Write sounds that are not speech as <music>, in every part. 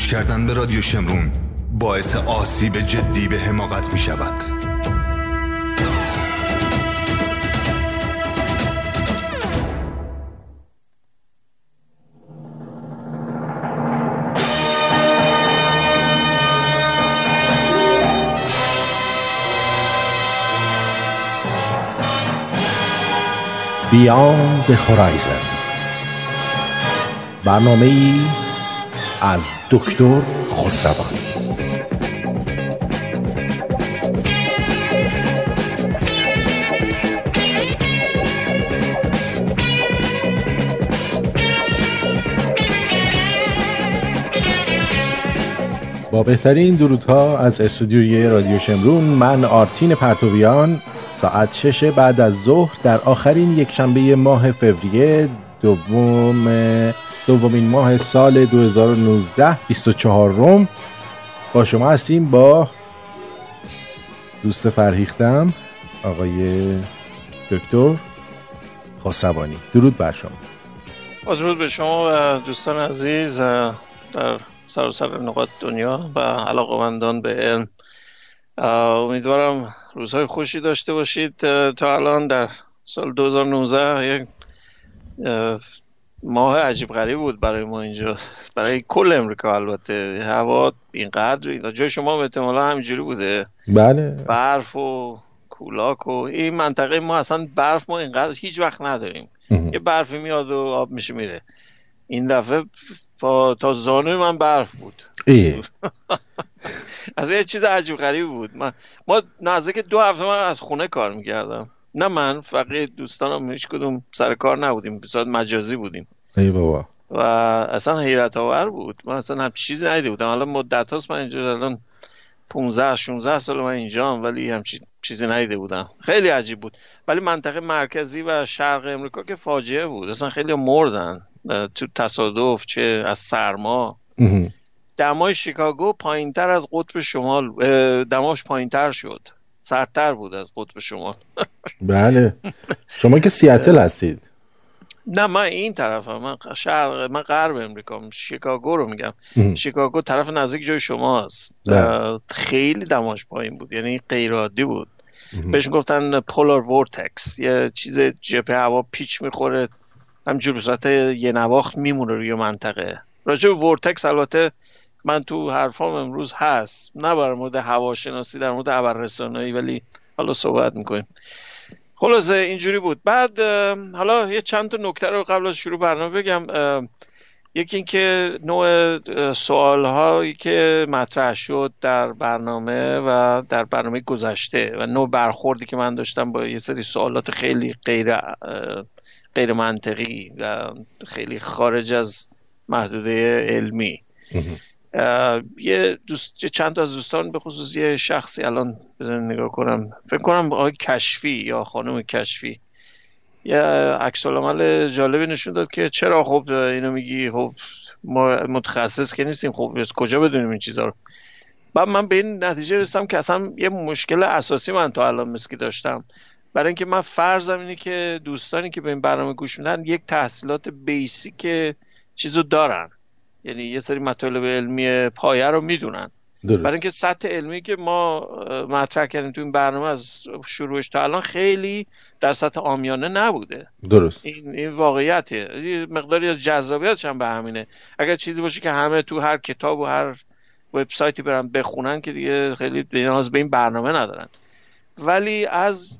گوش کردن به رادیو شمرون باعث آسیب جدی به حماقت می شود. the Horizon برنامه ای از دکتر خسروانی. با بهترین درودها از استودیوی رادیو شمرون من آرتین پرتویان ساعت شش بعد از ظهر در آخرین یک شنبه ماه فوریه دوم دومین ماه سال 2019 24 روم. با شما هستیم با دوست فرهیختم آقای دکتر خسروانی. درود بر شما. با درود به شما و دوستان عزیز در سراسر نقاط دنیا و علاقمندان به علم. امیدوارم روزهای خوشی داشته باشید. تا الان در سال 2019 یک ماه عجیب غریب بود برای ما اینجا. برای کل امریکا البته. هوا اینقدر جای شما احتمالا همینجوری بوده. بله. برف و کولاک و این منطقه ما اصلا برف ما اینقدر هیچ وقت نداریم. یه برفی میاد و آب میشه میره. این دفعه تا زانوی من برف بود. <laughs> از یه چیز عجیب غریب بود. ما, ما نزدیک دو هفته من از خونه کار می‌کردم. نه من فقط دوستانم هیچ کدوم سر کار نبودیم. بسیار مجازی بودیم. ای بابا. و اصلا حیرت آور بود. من اصلا هم چیزی ندیده بودم. حالا مدت هاست من اینجا الان 15 16 سال من اینجا ولی هم چیزی ندیده بودم. خیلی عجیب بود. ولی منطقه مرکزی و شرق امریکا که فاجعه بود. اصلا خیلی مردن. تو تصادف چه از سرما. دمای شیکاگو پایینتر از قطب شمال دماش پایینتر شد. سردتر بود از قطب شمال بله. شما که سیاتل هستید. نه من این طرفم. من شرق من غرب امریکا. شیکاگو رو میگم. شیکاگو طرف نزدیک جای شماست. خیلی دماش پایین بود. یعنی غیر عادی بود بهش گفتن polar vortex یه چیز جبهه هوا پیچ می‌خوره. همجور به صورت یه نواخت میمونه روی منطقه. راجع به وورتکس البته من تو حرفام امروز هست. نه بر مورد هواشناسی در مورد ابررسانایی ولی حالا صحبت می‌کنیم. خلاصه اینجوری بود. بعد حالا یه چند تا نکته رو قبل از شروع برنامه بگم. یکی اینکه نوع سوال هایی که مطرح شد در برنامه و در برنامه گذشته و نوع برخوردی که من داشتم با یه سری سوالات خیلی غیر غیر منطقی و خیلی خارج از محدوده علمی. یه دوست چند تا از دوستان به خصوص یه شخصی الان بزنین نگاه کنم. فکر کنم آقای کشفی یا خانم کشفی. یه عکس العمل جالبی نشون داد که چرا خب اینو میگی؟ خب ما متخصص که نیستیم. خب از کجا بدونیم این چیزا رو؟ بعد من به این نتیجه رسیدم که اصلا یه مشکل اساسی من تا الان مسکی داشتم. برای اینکه من فرضم اینه که دوستانی که به این برنامه گوش میدن یک تحصیلات بیسیک چیزو دارن. یعنی یه سری مطالب علمی پایه رو می‌دونن. برای اینکه سطح علمی که ما مطرح کردیم تو این برنامه از شروعش تا الان خیلی در سطح آمیانه نبوده. درست. این, این واقعیته. مقداری از جذابیتش هم به همینه. اگر چیزی باشه که همه تو هر کتاب و هر وبسایتی برن بخونن که دیگه خیلی نیاز به این برنامه ندارن. ولی از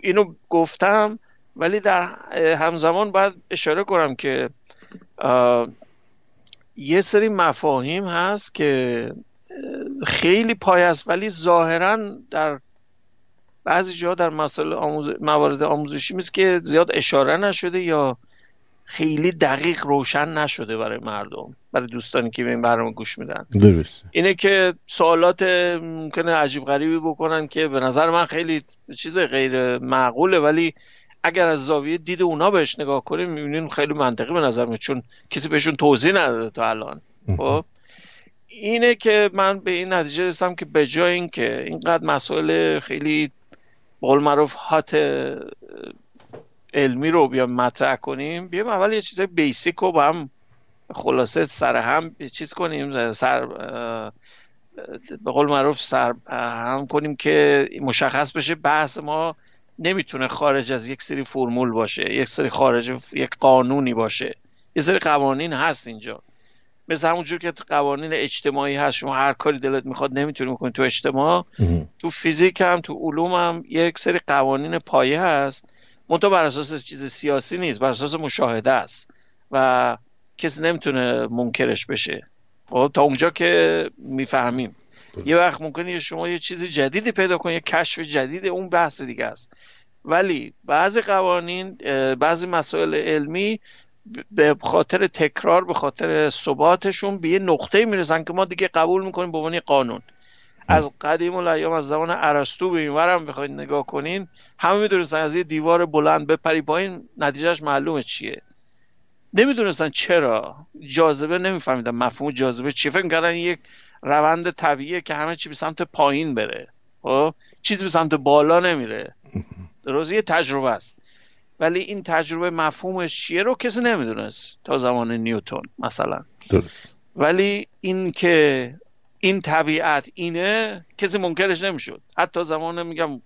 اینو گفتم ولی در همزمان باید اشاره کنم که یه سری مفاهیم هست که خیلی پای است ولی ظاهرا در بعضی جا در مسائل آموز... موارد آموزشی میست که زیاد اشاره نشده یا خیلی دقیق روشن نشده برای مردم برای دوستانی که به این برنامه گوش میدن. درست. اینه که سوالات ممکنه عجیب غریبی بکنن که به نظر من خیلی چیز غیر معقوله ولی اگر از زاویه دید اونا بهش نگاه کنیم می‌بینیم خیلی منطقی به نظر میاد چون کسی بهشون توضیح نداده تا الان. خب؟ اینه که من به این نتیجه رسیدم که به جای اینکه اینقدر مسائل خیلی قول معروف هات علمی رو بیام مطرح کنیم بیام اول یه چیز بیسیک رو با هم خلاصه سر هم چیز کنیم سر به قول معروف سر هم کنیم که مشخص بشه بحث ما نمی‌تونه خارج از یک سری فرمول باشه یک سری خارج یک قانونی باشه. یه سری قوانین هست اینجا. مثل همونجور که تو قوانین اجتماعی هست شما هر کاری دلت می‌خواد نمی‌تونی بکنی. تو اجتماع تو فیزیک هم تو علوم هم یک سری قوانین پایه هست. منتها بر اساس چیز سیاسی نیست بر اساس مشاهده است. و کسی نمی‌تونه منکرش بشه. خب تا اونجا که می‌فهمیم. یه وقت ممکنه شما یه چیز جدیدی پیدا کنید یه کشف جدید اون بحث دیگه است. ولی بعضی قوانین بعضی مسائل علمی به خاطر تکرار به خاطر ثباتشون به یه نقطه می‌رسن که ما دیگه قبول می‌کنیم به عنوان قانون. از قدیم الایام از زمان ارسطو به اینورم بخواید نگاه کنین همه می‌دونستن از یه دیوار بلند بپری پایین نتیجهش معلومه چیه. نمی‌دونستن چرا. جاذبه نمیفهمیدن مفهوم جاذبه چیه. فکر کردن یک روند طبیعیه که همه چی به سمت پایین بره. خب؟ چیزی به سمت بالا نمیره. درست یه تجربه است. ولی این تجربه مفهومش چیه رو کسی نمی‌دونست تا زمان نیوتون مثلا. درست. ولی این که این طبیعت اینه کسی منکرش نمی‌شد. حتی زمان میگم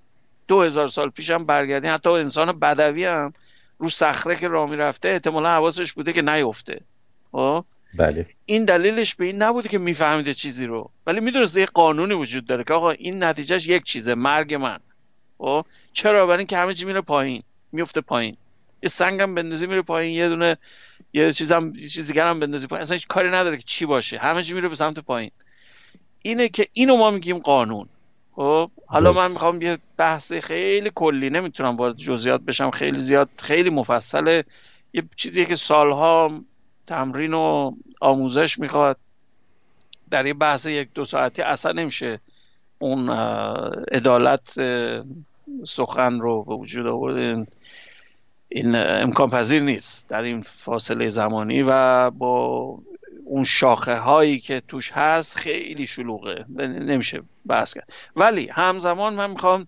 دو هزار سال پیش هم برگردیم حتی انسان بدوی هم رو صخره که راه می‌رفته احتمالا حواسش بوده که نیفته. خب؟ بله. این دلیلش به این نبوده که میفهمیده چیزی رو. ولی می‌دونسته یه قانونی وجود داره که آقا این نتیجهش یک چیزه مرگ من. خب؟ چرا؟ برای اینکه همه چی میره پایین. میفته پایین. یه سنگم بندازی میره پایین. یه دونه یه چیزم یه چیز دیگه هم بندازی پایین. اصلا هیچ کاری نداره که چی باشه. همه چی میره به سمت پایین. اینه که اینو ما میگیم قانون. خب؟ حالا من می‌خوام یه بحث خیلی کلی نمی‌تونم وارد جزئیات بشم. خیلی زیاد خیلی مفصله. یه چیزی که سالها تمرین و آموزش می‌خواد. در یه بحث یک دو ساعتی اصلا نمیشه اون عدالت سخن رو به وجود آورد. این امکان پذیر نیست در این فاصله زمانی و با اون شاخه هایی که توش هست خیلی شلوغه. نمیشه بحث کرد. ولی همزمان من می‌خوام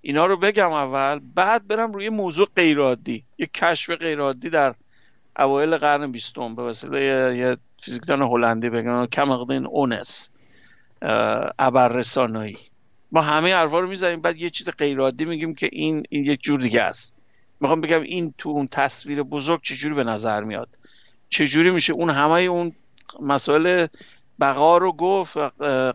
اینا رو بگم اول بعد برم روی موضوع غیرعادی. یک کشف غیرعادی در اوایل قرن بیستم به وسیله یه فیزیکدان هلندی بگم کمقدین اونس ابررسانایی. ما همه حرفا رو می‌زنیم بعد یه چیز غیرعادی میگیم که این این یک جور دیگه است. می‌خوام بگم این تو اون تصویر بزرگ چجوری به نظر میاد؟ چجوری میشه اون همه اون مسائل بقا رو گفت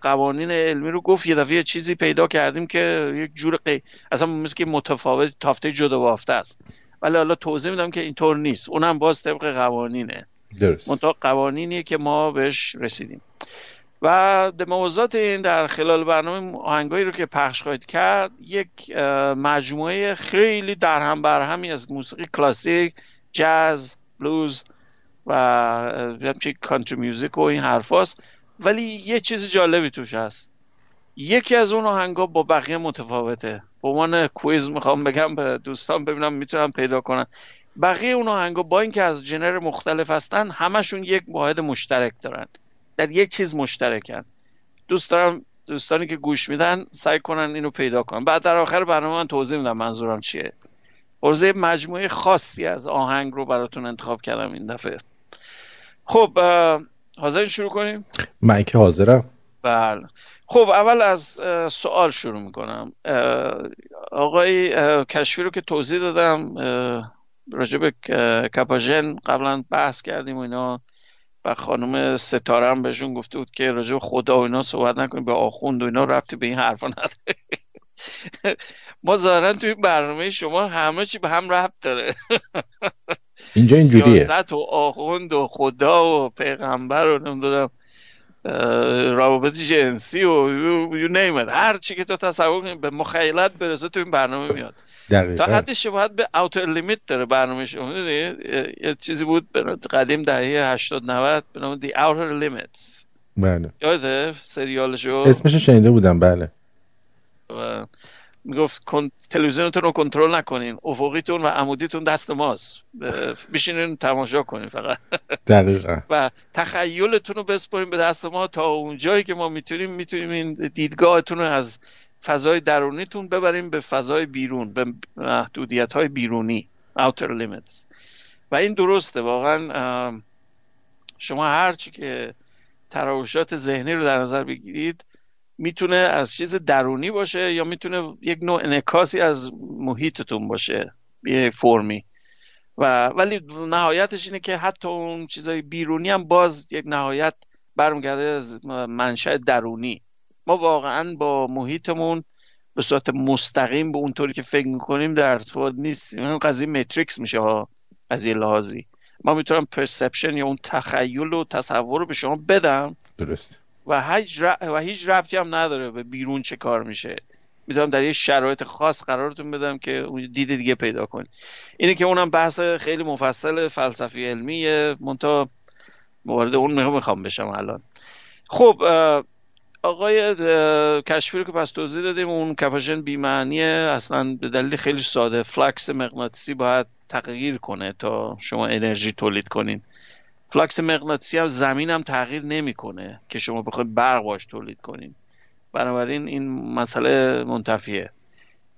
قوانین علمی رو گفت یه دفعه چیزی پیدا کردیم که یک جور قی... اصلا مثل که متفاوت تافته جدا بافته است. ولی حالا توضیح میدم که اینطور نیست. اونم باز طبق قوانینه. درست. منتها قوانینیه که ما بهش رسیدیم. و موضوعات این در خلال برنامه آهنگایی رو که پخش خواهید کرد یک مجموعه خیلی در هم برهمی از موسیقی کلاسیک جاز بلوز و همچه کانتری میوزیک و این حرفاست ولی یه چیز جالبی توش هست. یکی از اون آهنگا با بقیه متفاوته. به عنوان کویز می‌خوام بگم به دوستان ببینم می‌تونم پیدا کنن. بقیه اون آهنگا با اینکه از جنر مختلف هستن همشون یک واحد مشترک دارن. در یک چیز مشترکن. دوست دارم دوستانی که گوش میدن سعی کنن اینو پیدا کنن. بعد در آخر برنامه من توضیح میدم منظورم چیه. عرضه مجموعه خاصی از آهنگ رو براتون انتخاب کردم این دفعه. خب حاضر شروع کنیم؟ من که حاضرم. بله. خب اول از سوال شروع می‌کنم. آقای کشفی رو که توضیح دادم راجع به کپاژن قبلا بحث کردیم و اینا. و خانم ستاره هم بهشون گفته بود که راجع خدا و اینا صحبت نکنیم به آخوند و اینا رفتی به این حرفا نداره. <laughs> ما ظاهرا توی برنامه شما همه چی به هم ربط داره. <laughs> اینجا اینجوریه. سیاست و آخوند و خدا و پیغمبر و نمی‌دونم روابط جنسی و یو نیمد هر چی که تو تصور کنی به مخیلت برسه تو این برنامه میاد. دقیقا. تا حدی شباهت به اوتر لیمیت داره برنامه شما یه چیزی بود قدیم دهه 80 90 به نام دی اوتر لیمیتس بله. یاده سریالشو؟ اسمش شنیده بودم بله. می‌گفت تلویزیونتون رو کنترل نکنین. افقیتون و عمودیتون دست ماست. بشینین تماشا کنین فقط. <laughs> دقیقا. و تخیلتون رو بسپرین به دست ما تا اون جایی که ما می‌تونیم می‌تونیم این دیدگاهتون رو از فضای درونیتون ببریم به فضای بیرون به محدودیت های بیرونی outer limits. و این درسته واقعا شما هرچی که تراوشات ذهنی رو در نظر بگیرید می‌تونه از چیز درونی باشه یا می‌تونه یک نوع انکاسی از محیطتون باشه یه فرمی. و ولی نهایتش اینه که حتی اون چیزای بیرونی هم باز یک نهایت برمیگرده از منشأ درونی. ما واقعا با محیطمون به صورت مستقیم به اونطوری که فکر می‌کنیم در ارتباط نیستیم. این قضیه متریکس میشه ها از یه لحاظی. ما می‌تونم پرسپشن یا اون تخیل و تصور رو به شما بدم. درست. و هیچ, و هیچ ربطی هم نداره به بیرون چه کار میشه. می‌تونم در یه شرایط خاص قرارتون بدم که اون دید دیگه پیدا کنید. اینه که اونم بحث خیلی مفصل فلسفی علمیه. منتها مورد اون می‌خوام بشم الان. خب آقای کشفی رو که پس توضیح دادیم اون کپاشن بیمعنیه اصلا به دلیل خیلی ساده. فلکس مغناطیسی باید تغییر کنه تا شما انرژی تولید کنین. فلکس مغناطیسی هم زمین هم تغییر نمی‌کنه که شما بخواید برق باش تولید کنین. بنابراین این مسئله منتفیه.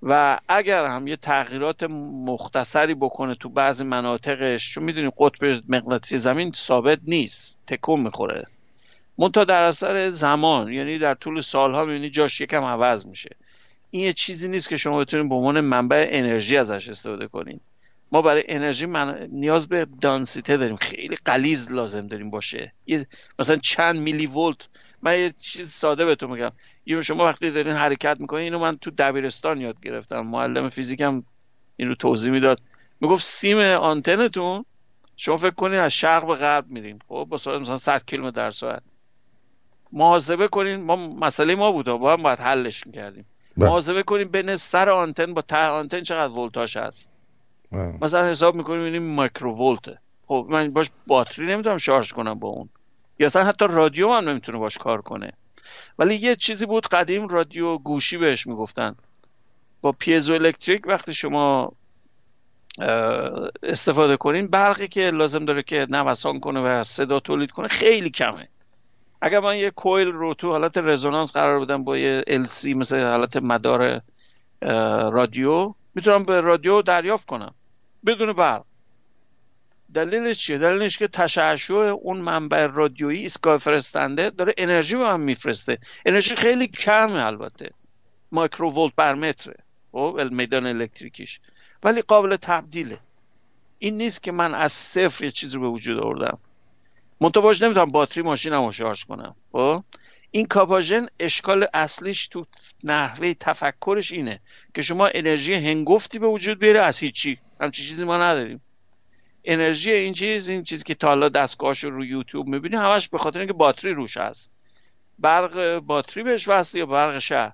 و اگر هم یه تغییرات مختصری بکنه تو بعضی مناطقش چون می‌دونید قطب مغناطیسی زمین ثابت نیست تکون می‌خوره. منتها در اثر زمان یعنی در طول سالها می‌بینید جاش یکم عوض میشه. این یه چیزی نیست که شما بتونید به عنوان منبع انرژی ازش استفاده کنین ما برای انرژی من... نیاز به دانسیته داریم. خیلی قلیز لازم داریم باشه. یه مثلا چند میلی ولت. من یه چیز ساده بهتون میگم. یه شما وقتی دارین حرکت می‌کنین اینو من تو دبیرستان یاد گرفتم. معلم فیزیکم اینو توضیح می‌داد. می‌گفت سیم آنتنتون شما فکر کنین از شرق به غرب میریم خب با سرعت مثلا 100 کیلومتر در ساعت. محاسبه کنین. ما مسئله ما بود. با هم باید حلش می‌کردیم. بله. محاسبه کنین بین سر آنتن با ته آنتن چقدر ولتاژ هست. بله. مثلا حساب می‌کنیم این میکروولته خب من باش باتری نمی‌تونم شارژ کنم با اون. یا اصلا حتی رادیو هم نمی‌تونه باش کار کنه. ولی یه چیزی بود قدیم رادیو گوشی بهش می‌گفتن. با پیزو الکتریک وقتی شما استفاده کنین برقی که لازم داره که نوسان کنه و صدا تولید کنه خیلی کمه. اگر من یه کویل رو تو حالت رزونانس قرار بدم با یه LC مثل حالت مدار رادیو می‌تونم به رادیو دریافت کنم. بدون برق. دلیلش چیه؟ دلیلش که تشعشع اون منبع رادیویی ایستگاه فرستنده داره انرژی به من میفرسته. انرژی خیلی کمه البته. مایکروولت بر متره. خب میدان الکتریکیش. ولی قابل تبدیله. این نیست که من از صفر یه چیزی رو به وجود آوردم. باش نمی‌تونم باتری ماشینم رو شارژ کنم. خب؟ این کاپاژن اشکال اصلیش تو نحوه تفکرش اینه که شما انرژی هنگفتی به وجود بیاره از هیچی. همچی چیزی ما نداریم. انرژی این چیز این چیزی که تا حالا دستگاهش رو یوتیوب می‌بینی همش به خاطر اینکه باتری روش هست. برق باتری بهش وصله یا برق شهر؟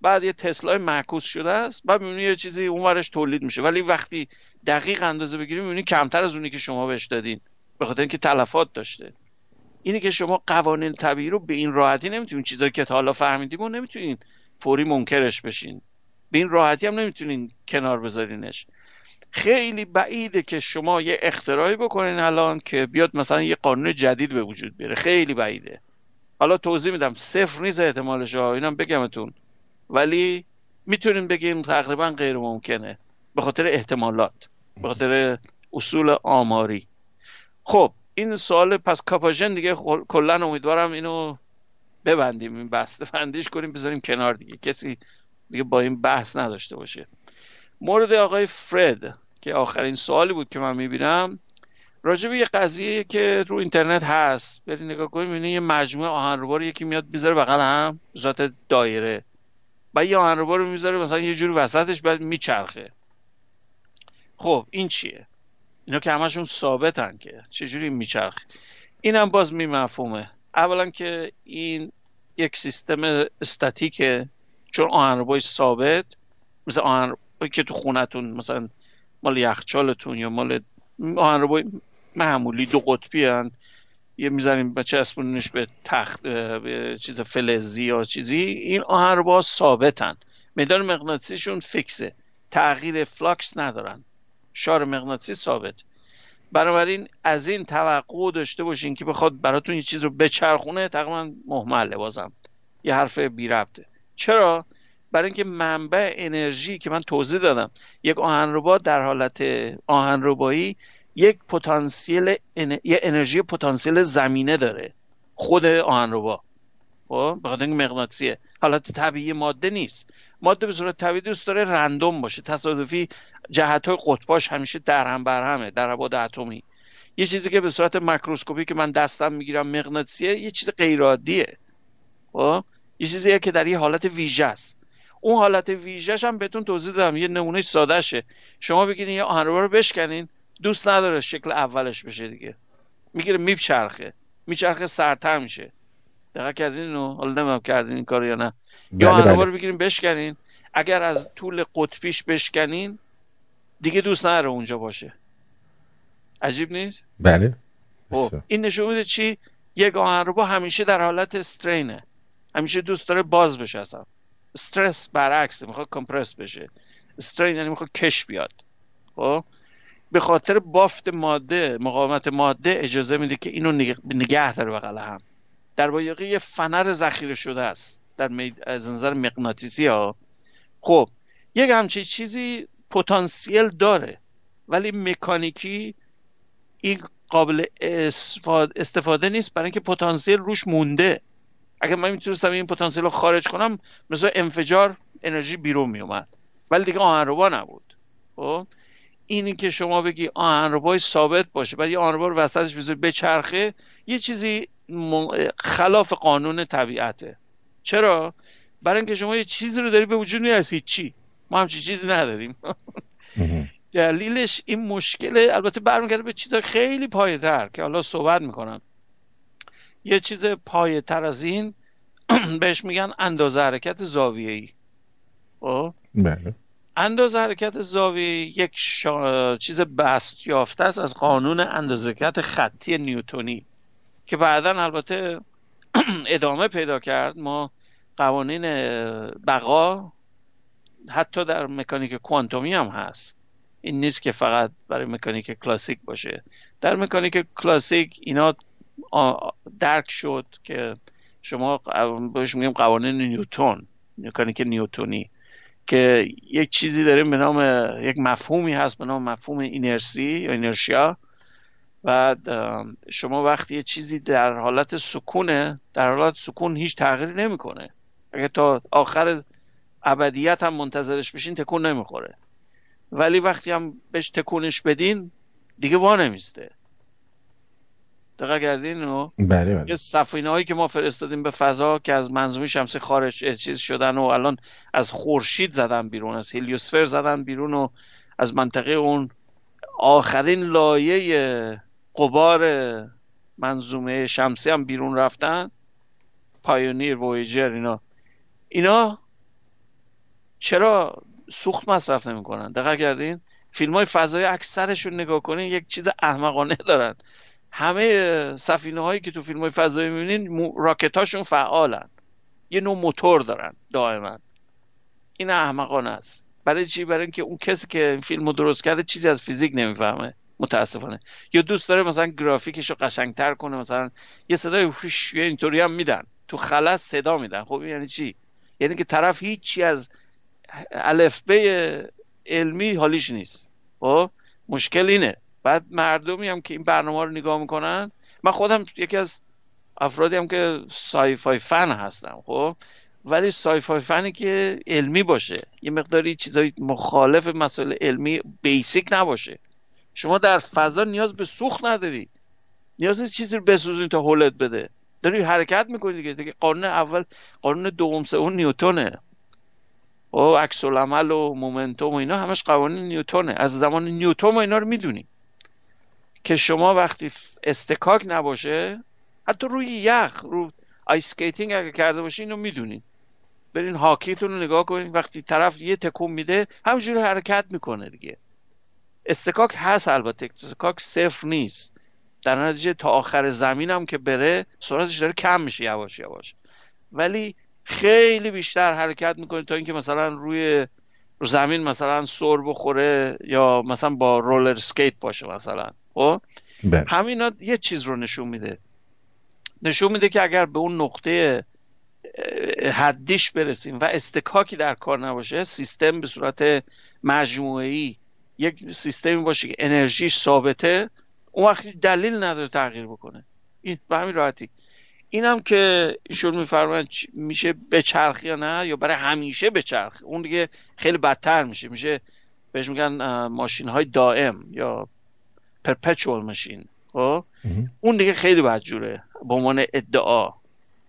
بعد یه تسلا معکوس شده است بعد می‌بینی یه چیزی اونورش تولید میشه. ولی وقتی دقیق اندازه بگیری می‌بینی کمتر از اونی که شما بهش دادین. به خاطر اینکه تلفات داشته. اینه که شما قوانین طبیعی رو به این راحتی نمی‌تونین چیزایی که تا حالا فهمیدیم و نمی‌تونین فوری منکرش بشین. به این راحتی هم نمی‌تونین کنار بذارینش. خیلی بعیده که شما یه اختراعی بکنین الان که بیاد مثلا یه قانون جدید به وجود بیاره. خیلی بعیده. حالا توضیح میدم. صفر نیست احتمالش ها اینم بگمتون. ولی می‌تونین بگیم تقریبا غیر ممکنه. به خاطر احتمالات. به خاطر اصول آماری. خب این سوال پس کاپاژن دیگه کلا امیدوارم اینو ببندیم این بسته بندیش کنیم بذاریم کنار دیگه. کسی دیگه با این بحث نداشته باشه. مورد آقای فرد که آخرین سوالی بود که من می‌بینم. راجع به یه قضیه که رو اینترنت هست. بری نگاه کنیم این یه مجموعه آهنربار یکی میاد می‌ذاره بغل هم ذات دایره. و یه آهنربار رو می‌ذاره مثلا یه جوری وسطش بعد میچرخه. خب این چیه؟ اینا که همشون ثابتن که. چجوری میچرخ اینم باز می مفهومه اولا که این یک سیستم استاتیکه. چون آهنربای ثابت مثل آهنربایی که تو خونتون مثلا مال یخچالتون یا مال آهنربای معمولی دو قطبی هن. یه می‌زنیم بچه اسپونش به تخت به چیز فلزی یا چیزی. این آهنربا ثابتن. میدان مغناطیسیشون fix ه. تغییر flux ندارن. شار مغناطیسی ثابت. بنابراین از این توقع داشته باشین که بخواد براتون یه چیز رو بچرخونه تقریبا مهمله بازم. یه حرف بی ربطه. چرا؟ برای اینکه منبع انرژی که من توضیح دادم یک آهنربا در حالت آهنربایی یک پتانسیل یه انرژی پتانسیل زمینه داره. خود آهنربا. خب؟ به خاطر مغناطیسیه. حالت طبیعی ماده نیست. ماده به صورت طبیعی دوست داره رندوم باشه. تصادفی جهت های قطباش همیشه در هم بر همه در ابعاد اتمی. یه چیزی که به صورت مکروسکوپی که من دستم می‌گیرم مغناطیسیه یه چیز غیر عادیه خب؟ یه چیزیه که در یه حالت ویژه است. اون حالت ویژهش هم بهتون توضیح دادم. یه نمونه سادهشه. شما بگیرین یه آهنربا رو بشکنین. دوست نداره شکل اولش بشه دیگه. می‌گیره میچرخه. میچرخه سرتر میشه. دقیق کردین اینو؟ حالا نمیم کردین این کار یا نه. یا بله، آهنربا بله. رو بگیرین بشکنین. اگر از طول قطبیش بشکنین دیگه دوست نداره اونجا باشه. عجیب نیست؟ بله. خب، این نشون میده چی؟ یک آهنربا همیشه در حالت استرینه. همیشه دوست داره باز بشه اصلا. استرس برعکس می‌خواد کمپرس بشه. استرین یعنی می‌خواد کش بیاد. خب؟ به خاطر بافت ماده مقاومت ماده اجازه میده که اینو نگه داره بغل هم. در واقع یه فنر ذخیره شده است در از نظر مغناطیسی ها. خب یک همچین چیزی پتانسیل داره ولی مکانیکی این قابل استفاده نیست برای اینکه پتانسیل روش مونده. اگر من می‌تونستم این پتانسیل رو خارج کنم مثل انفجار انرژی بیرون میومد ولی دیگه آهنربا نبود. خب اینی که شما بگی آهنربای ثابت باشه بعد یه آهنربا رو وسطش بذاری بچرخه یه چیزی خلاف قانون طبیعته. چرا؟ برای اینکه شما یه چیزی رو داری به وجود میاد از هیچی. ما همچین چیزی نداریم. <laughs> دلیلش این مشکله. البته برمیگرده به چیزای خیلی پایه‌تر که حالا صحبت می‌کنم. یه چیز پایه تر از این <clears throat> بهش میگن اندازه حرکت زاویه ای خب؟ بله. اندازه حرکت زاویه یک چیز بست یافته است از قانون اندازه حرکت خطی نیوتونی. که بعدا البته ادامه پیدا کرد. ما قوانین بقا حتی در مکانیک کوانتومی هم هست. این نیست که فقط برای مکانیک کلاسیک باشه. در مکانیک کلاسیک اینا درک شد که شما بهش میگیم قوانین نیوتون مکانیک نیوتونی که یک چیزی داریم به نام یک مفهومی هست به نام مفهوم اینرسی یا اینرشیا. و شما وقتی یه چیزی در حالت سکونه در حالت سکون هیچ تغییری نمی‌کنه. اگه تا آخر ابدیت هم منتظرش بشین تکون نمی‌خوره. ولی وقتی هم بهش تکونش بدین دیگه وا نمیسته. دقیق کردین؟ و بله بله. یه سفینه هایی که ما فرستادیم به فضا که از منظومه شمسی خارج چیز شدن و الان از خورشید زدن بیرون از هلیوسفر زدن بیرون و از منطقه اون آخرین لایه قبار منظومه شمسی هم بیرون رفتن. پایونیر وویجر اینا. اینا چرا سوخت مصرف نمی‌کنن؟ دقیق کردین؟ فیلم های فضایی اکثرشون نگاه کنین یک چیز احمقانه دارن. همه سفینه هایی که تو فیلم های فضایی می‌بینین راکت هاشون فعالن. یه نوع موتور دارن دائما. این احمقانه است. برای چی؟ برای اینکه اون کسی که این فیلم رو درست کرده چیزی از فیزیک نمی‌فهمه. متاسفانه. یا دوست داره مثلا گرافیکش رو قشنگتر کنه مثلا یه صدای هوش اینطوری هم میدن. تو خلص صدا میدن. خب یعنی چی؟ یعنی که طرف هیچی از الفبه علمی حالیش نیست. خب مشکل اینه. بعد مردمی هم که این برنامه رو نگاه می‌کنن من خودم یکی از افرادی هم که سای فای فن هستم خب. ولی سای فای فنی که علمی باشه یه مقداری چیزای مخالف مسائل علمی بیسیک نباشه. شما در فضا نیاز به سوخت نداری. نیاز نیست چیزی رو بسوزین تا هولت بده. داری حرکت می‌کنی دیگه. دیگه قانون اول قانون دوم سوم نیوتونه. و عکس العمل و momentum و اینا همش قوانین نیوتونه. از زمان نیوتون و اینا رو می‌دونیم که شما وقتی اصطکاک نباشه حتی روی یخ رو ice skating اگه کرده باشین اینو می‌دونین برین هاکیتون رو نگاه کنین. وقتی طرف یه تکون میده همینجوری حرکت می‌کنه دیگه. اصطکاک هست البته. اصطکاک صفر نیست. در نتیجه تا آخر زمین هم که بره سرعتش داره کم میشه یواش یواش. ولی خیلی بیشتر حرکت می‌کنه تا اینکه مثلا روی زمین مثلا سر بخوره یا مثلا با رولر سکیت باشه مثلا. خب؟ بله. همینا یه چیز رو نشون میده. نشون میده که اگر به اون نقطه حدیش برسیم و استکاکی در کار نباشه سیستم به صورت مجموعی یک سیستمی باشه که انرژیش ثابته اون وقتی دلیل نداره تغییر بکنه. این به همین راحتی. اینم که ایشون میفرمایند میشه بچرخ یا نه؟ یا برای همیشه بچرخ؟ اون دیگه خیلی بدتر میشه. میشه بهش میگن ماشین های دائم یا پرپچوال ماشین خب؟ اون دیگه خیلی بدجوره به عنوان ادعا.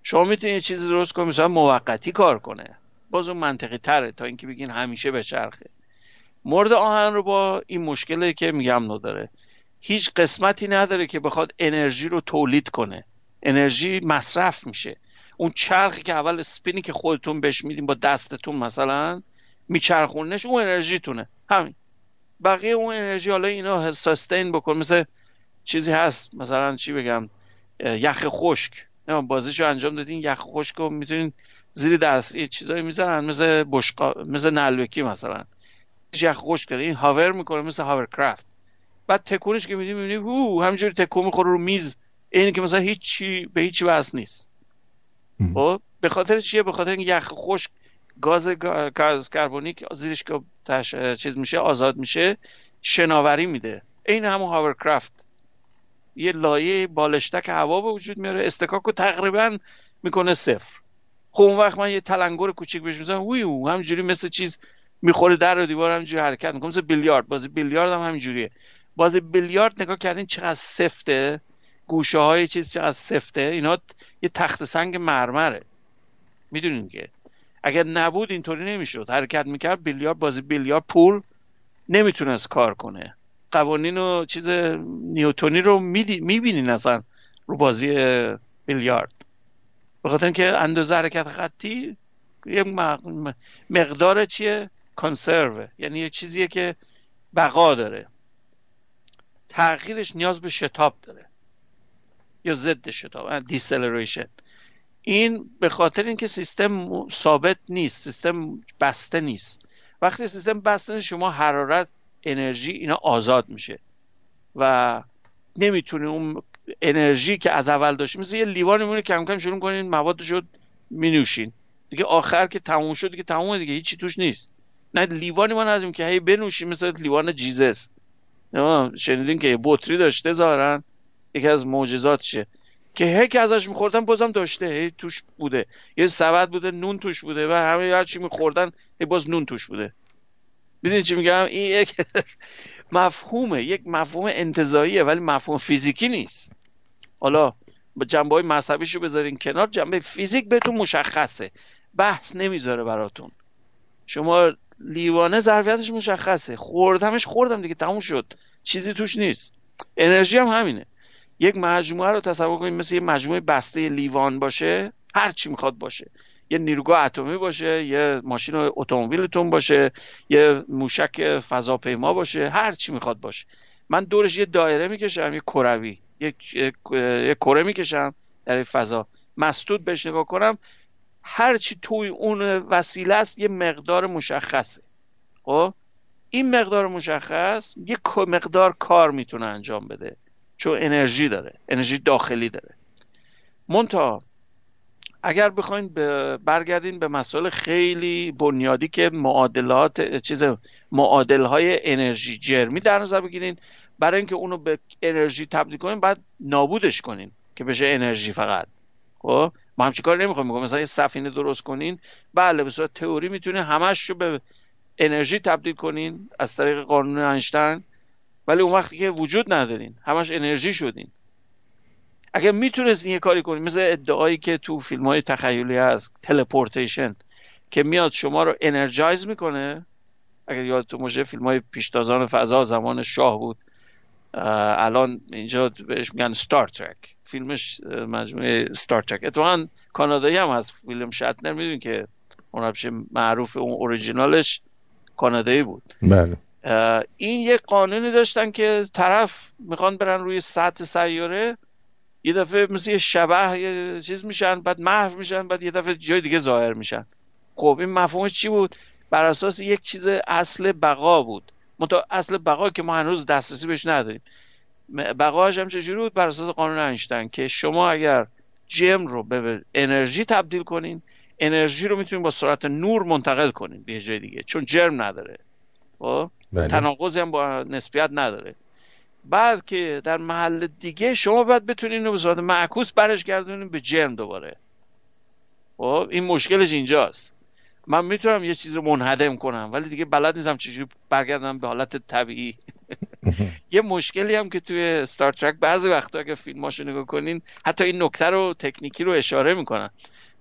شما می‌تونید یه چیزی درست کنید مثلا موقتی کار کنه. باز اون منطقی تره تا اینکه بگین همیشه بچرخه. مورد آهن رو با این مشکلی که میگم نداره هیچ قسمتی نداره که بخواد انرژی رو تولید کنه. انرژی مصرف میشه. اون چرخی که اول سپینی که خودتون بهش میدین با دستتون مثلا میچرخونش اون انرژیتونه. همین. بقیه اون انرژی حالا اینا سستین بکن. مثل چیزی هست. مثلا چی بگم؟ یخ خشک. بازیشو انجام دادین یخ خشک رو می‌تونین زیر دست یه چیزایی می‌زنن. مثل بشقا مثل نلوکی مثلا. یخ خشک این هاور می‌کنه مثل هاور کرافت بعد تکونش که میدی می‌بینی هو همینجوری تکون می‌خوره رو میز. اینی که مثلا هیچی به هیچی وصل نیست. خب؟ به خاطر چیه؟ به خاطر یخ خشک گاز گاز کربونیک زیرش که تش... چیز میشه آزاد میشه شناوری میده. این همون هاورکرافت. یه لایه بالشتک هوا به وجود میاره. استکاک رو تقریبا می‌کنه صفر. خب اون وقت من یه تلنگر کوچیک بهش می‌زنم. ویو همینجوری مثل چیز می‌خوره در و دیوار همینجوری حرکت می‌کنه. مثل بیلیارد. بازی بیلیارد هم همینجوریه. بازی بیلیارد نگاه کردین چقدر سفته. گوشه های چیز چقدر سفته. اینا یه تخت سنگ مرمره. می‌دونین که؟ اگر نبود اینطوری نمی‌شد. حرکت می‌کرد بیلیارد بازی بیلیارد پول نمی‌تونست کار کنه. قوانین و چیز نیوتونی رو می‌بینین اصلا رو بازی بیلیارد. به خاطر اینکه اندازه حرکت خطی یه مقدار چیه؟ کانسرو یعنی یه چیزیه که بقا داره. تغییرش نیاز به شتاب داره. یا ضد شتاب دیسلریشن این به خاطر اینکه سیستم ثابت نیست سیستم بسته نیست. وقتی سیستم بسته نیست شما حرارت انرژی اینا آزاد میشه. و نمی‌تونه اون انرژی که از اول داشت مثل یه لیوان میمونه کم کم شروع کنین مواد شد مینوشین. دیگه آخر که تموم شد دیگه تموم دیگه هیچی توش نیست. نه لیوانی ما نداریم که هی بنوشیم مثل لیوان جیزس. شنیدین که یه بطری داشته زارن. یکی از معجزاتشه که هی که ازش میخوردن بازم داشته هی توش بوده. یه سبد بوده نون توش بوده و همه هر چی میخوردن هی باز نون توش بوده. می‌دونی چی میگم؟ این یک <laughs> مفهومه یک مفهوم انتظاییه ولی مفهوم فیزیکی نیست. حالا جنبه های مذهبیش رو بذارین کنار جنبه فیزیک بهتون مشخصه. بحث نمی‌ذاره براتون. شما لیوانه ظرفیتش مشخصه. خوردمش خوردم دیگه تموم شد. چیزی توش نیست. انرژی هم همینه. یک مجموعه رو تصور کنید مثل یه مجموعه بسته لیوان باشه هر چی می‌خواد باشه. یه نیروگاه اتمی باشه یه ماشین اتومبیلتون باشه یه موشک فضاپیما باشه هر چی می‌خواد باشه. من دورش یه دایره می‌کشم یه کروی. یه کره می‌کشم در فضا. مسدود بهش نگاه کنم هر چی توی اون وسیله است یه مقدار مشخصه. خب؟ این مقدار مشخص یه مقدار کار می‌تونه انجام بده چون انرژی داره انرژی داخلی داره. مونتا اگر بخواین برگردین به مسائل خیلی بنیادی که معادلات چیز معادل های انرژی جرمی در نظر بگیرین برای اینکه اونو به انرژی تبدیل کنین بعد نابودش کنین که بشه انرژی فقط. خب؟ ما هم کار نمی‌خوایم بکنیم؟ مثلا یه سفینه درست کنین. بله به صورت تئوری می‌تونه همش رو به انرژی تبدیل کنین از طریق قانون اینشتین ولی اون وقتی که وجود ندارین همش انرژی شدین. اگر می‌تونستین یه کاری کنین مثل ادعایی که تو فیلم های تخیلی هست teleportation که میاد شما رو energize می‌کنه. اگر یادتون باشه فیلم های پیشتازان فضا زمان شاه بود. الان اینجا بهش میگن Star Trek فیلمش مجموعه Star Trek اتفاقا کانادایی هم هست. William Shatner می‌دونی که اون معروف اون اوریجینالش کانادایی بود. بله. این یه قانونی داشتن که طرف می‌خوان برن روی سطح سیاره یه دفعه مثل یه شبه یه چیز میشن بعد محو میشن بعد یه دفعه جای دیگه ظاهر میشن. خب این مفهومش چی بود؟ بر اساس یک چیز اصل بقا بود. منتها اصل بقا که ما هنوز دسترسی بهش نداریم. بقاش هم چجوری بود؟ بر اساس قانون اینشتین که شما اگر جم رو به انرژی تبدیل کنین انرژی رو می‌تونین با سرعت نور منتقل کنین به جای دیگه چون جرم نداره. خب؟ بله. تناقضی هم با نسبیت نداره. بعد که در محل دیگه شما باید بتونین رو به صورت معکوس برش گردونین به جرم دوباره. خب؟ این مشکلش اینجاست. من می‌تونم یه چیز رو منهدم کنم ولی دیگه بلد نیستم چجوری برگردم به حالت طبیعی. <laughs> یه مشکلی هم که توی ستار ترک بعضی وقتا که فیلماشو نگاه کنین حتی این نکته رو تکنیکی رو اشاره می‌کنن.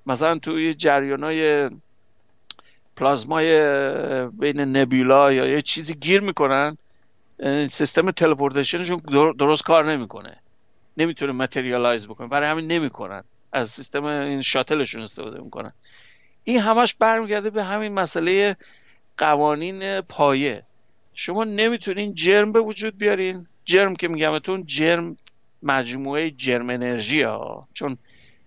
مثلا توی های پلازمای بین نبیولا یا یه چیزی گیر می‌کنن سیستم تلپورتیشنشون درست کار نمی‌کنه. نمی‌تونه متریالایز بکنه. برای همین نمی‌کنن. از سیستم این شاتلشون استفاده می‌کنن. این همش برمیگرده به همین مسئله قوانین پایه. شما نمی‌تونین جرم به وجود بیارین. جرم که میگمتون جرم مجموعه جرم انرژی ها. چون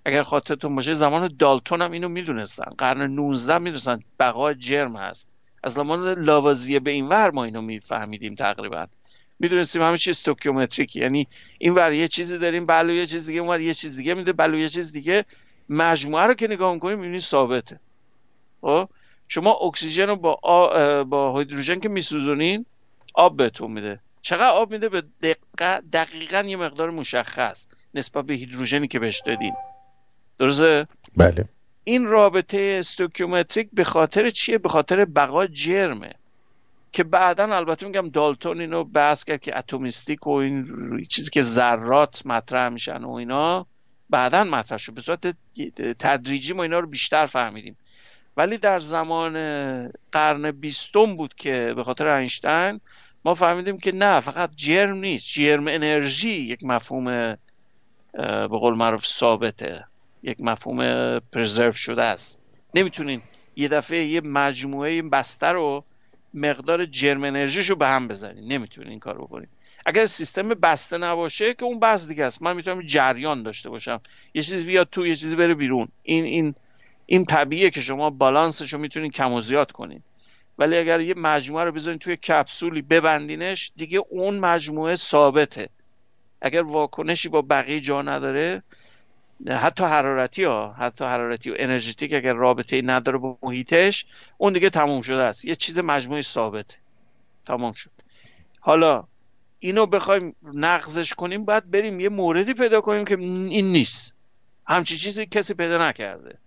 اگر خاطرتون باشه زمان دالتون هم اینو می‌دونستن. قرن 19 می‌دونستن بقا جرم هست. از زمان لاوازیه به این ور ما اینو میفهمیدیم تقریبا. می‌دونستیم همه چیز stoichiometric یعنی این ور یه چیزی داریم بعلاوه یه چیز دیگه اون یه چیز دیگه میده بعلاوه یه چیز دیگه. مجموعه رو که نگاه می‌کنیم می‌بینید ثابته. خب؟ شما اکسیژن رو با با هیدروژن که میسوزونین آب بهتون میده. چقدر آب میده؟ به دقیقا, دقیقا یه مقدار مشخص نسبت به هیدروژنی که بهش دادین. درسته؟ بله. این رابطه استوکیومتریک به خاطر چیه؟ به خاطر بقا جرمه. که بعدا البته میگم دالتون اینو بحث کرد که اتمیستیک و این چیزی که ذرات مطرح میشن و اینا بعدا مطرح شد. به صورت تدریجی ما اینا رو بیشتر فهمیدیم. ولی در زمان قرن بیستم بود که به خاطر اینشتین ما فهمیدیم که نه فقط جرم نیست. جرم انرژی یک مفهوم به قول معروف ثابته. یک مفهوم پرزرو شده است. نمی‌تونین یه دفعه یه مجموعه بسته رو مقدار جرم انرژیشو به هم بزنین. نمی‌تونین این کار بکنین. اگر سیستم بسته نباشه که اون بحث دیگه است. من می‌تونم جریان داشته باشم. یه چیزی بیاد تو یه چیزی بره بیرون. این این این طبیعیه که شما بالانسش رو می‌تونین کم و زیاد کنین. ولی اگر یه مجموعه رو بذارین توی کپسولی ببندینش دیگه اون مجموعه ثابته. اگر واکنشی با بقیه جا نداره حتی حرارتی ها حتی حرارتی و انرژیتیک اگر رابطه نداره با محیطش اون دیگه تموم شده است. یه چیز مجموعی ثابته. تمام شد. حالا اینو بخوایم نقضش کنیم باید بریم یه موردی پیدا کنیم که این نیست. همچی چیزی کسی پیدا نکرده.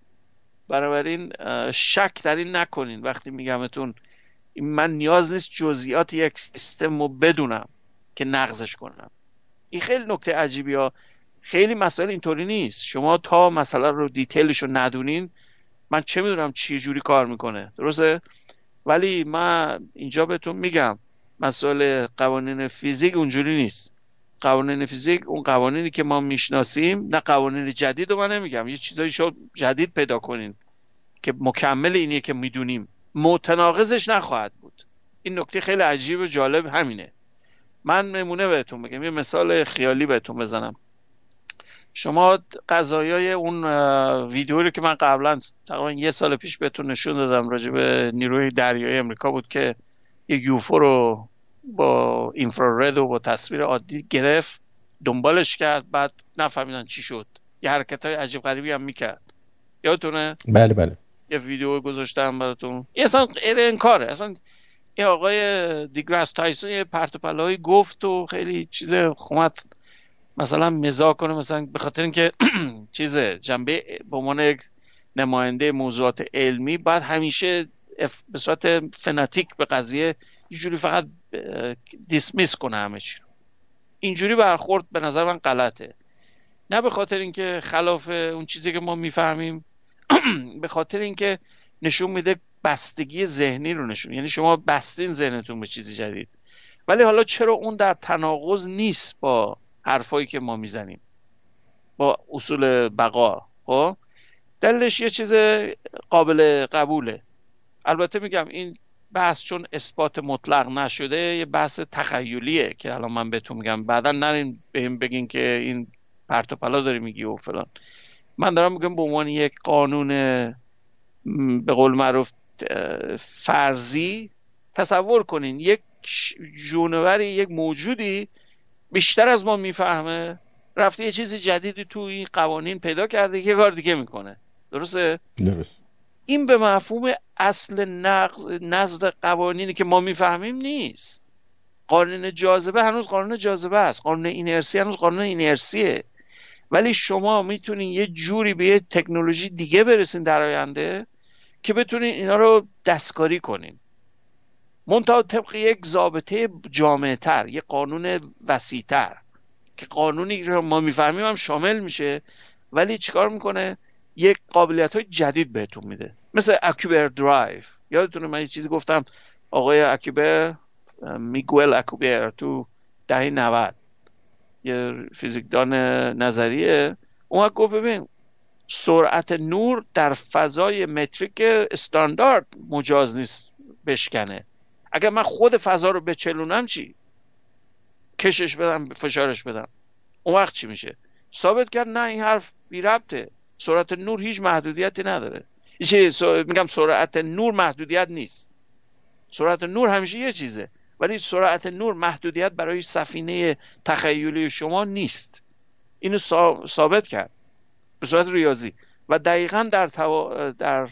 بنابراین شک در این نکنین. وقتی میگمتون من نیاز نیست جزئیات یک سیستم رو بدونم که نقضش کنم. این خیلی نکته عجیبی ها خیلی مسائل اینطوری نیست. شما تا مسئله رو دیتیلش رو ندونین من چه می‌دونم چی جوری کار می‌کنه. درسته؟ ولی من اینجا بهتون میگم مسائل قوانین فیزیک اونجوری نیست. قوانین فیزیک اون قوانینی که ما می‌شناسیم نه قوانین جدید رو من نمیگم. یه چیزایی شد جدید پیدا کنین که مکمل اینیه که می‌دونیم. متناقضش نخواهد بود. این نکته خیلی عجیب و جالب همینه. من نمونه بهتون بگم. یه مثال خیالی بهتون بزنم. شما قضایای اون ویدیویی رو که من قبلا تقریبا یه سال پیش بهتون نشون دادم راجع به نیروی دریایی امریکا بود که یه یوفو رو با اینفرارد و با تصویر عادی گرفت دنبالش کرد بعد نفهمیدن چی شد. یه حرکت های عجیب غریبی هم می‌کرد. یادتونه؟ بله بله. یه ویدیو گذاشتم براتون. این اصلا غیر کاره اصلا یه آقای دیگراس تایسون یه پرت گفت و خیلی چیز خومت مثلا مزاح کنه مثلا به خاطر اینکه <clears throat> چیز جنبه به عنوان یک نماینده موضوعات علمی بعد همیشه به صورت فناتیک به قضیه یه جوری فقط دیسمیس کنه همه چی اینجوری برخورد به نظر من غلطه. نه به خاطر اینکه خلاف اون چیزی که ما می‌فهمیم <clears throat> به خاطر اینکه نشون میده بستگی ذهنی رو نشون. یعنی شما بستین ذهنتون به چیزی جدید. ولی حالا چرا اون در تناقض نیست با حرفایی که ما می‌زنیم؟ با اصول بقا خب؟ دلش یه چیز قابل قبوله. البته میگم این بحث چون اثبات مطلق نشده یه بحث تخیلیه که الان من بهتون میگم. بعدا نرین بهم بگین که این پرت و پلا داری میگی و فلان. من دارم میگم به عنوان یک قانون به قول معروف فرضی تصور کنین یک جونوری یک موجودی بیشتر از ما می‌فهمه رفته یه چیز جدیدی تو این قوانین پیدا کرده که کار دیگه می‌کنه. درسته؟ درست. این به مفهوم اصل نقض نزد قوانینی که ما می‌فهمیم نیست. قانون جاذبه هنوز قانون جاذبه است. قانون اینرسی هنوز قانون اینرسیه. ولی شما می‌تونین یه جوری به یه تکنولوژی دیگه برسین در آینده که بتونین اینا رو دستکاری کنین. منتها طبق یک ضابطه جامعه تر یه قانون وسیعتر که قانونی رو ما می‌فهمیم هم شامل میشه. ولی چیکار می‌کنه؟ یک قابلیت های جدید بهتون میده. مثل اکوبر درایو یادتونه من یه چیزی گفتم؟ آقای اکوبر میگوئل اکوبر تو دهه 90 یه فیزیکدان نظریه. اون گفت ببین سرعت نور در فضای متریک استاندارد مجاز نیست بشکنه. اگر من خود فضا رو بچلونم چی؟ کشش بدم فشارش بدم. اون وقت چی میشه؟ ثابت کرد نه این حرف بی ربطه. سرعت نور هیچ محدودیتی نداره. میگم سرعت نور محدودیت نیست. سرعت نور همیشه یه چیزه ولی سرعت نور محدودیت برای سفینه تخیلی شما نیست. اینو ثابت کرد به صورت ریاضی. و دقیقا در, در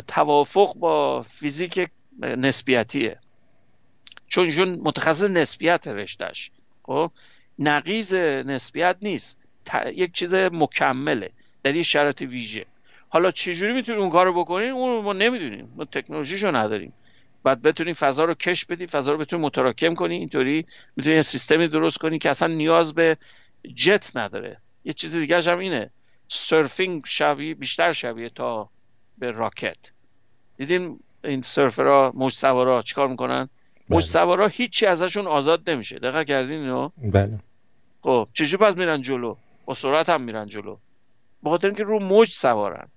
توافق با فیزیک نسبیتیه. چون چون متخصص نسبیت رشتهش خب؟ نقیز نسبیت نیست. یک چیز مکمله. در یه شرط ویژه. حالا چجوری می‌تونیم اون کارو بکنیم اون ما نمی‌دونیم. ما تکنولوژیشو نداریم. بعد بتونی فضا رو کش بدی فضا رو بتونی متراکم کنی اینطوری می‌تونی سیستمی درست کنی که اصلا نیاز به جت نداره. یه چیز دیگه هم اینه. سرفینگ شبیه بیشتر شبیه تا به راکت. دیدین این سرفرها موج سوارا چیکار می‌کنن؟ بله. موج سوارا هیچی ازشون آزاد نمیشه. دقیقه کردین اینو؟ بله. خب چجوری پس میرن جلو؟ با سرعت هم میرن جلو. به خاطر اینکه رو موج سوارن.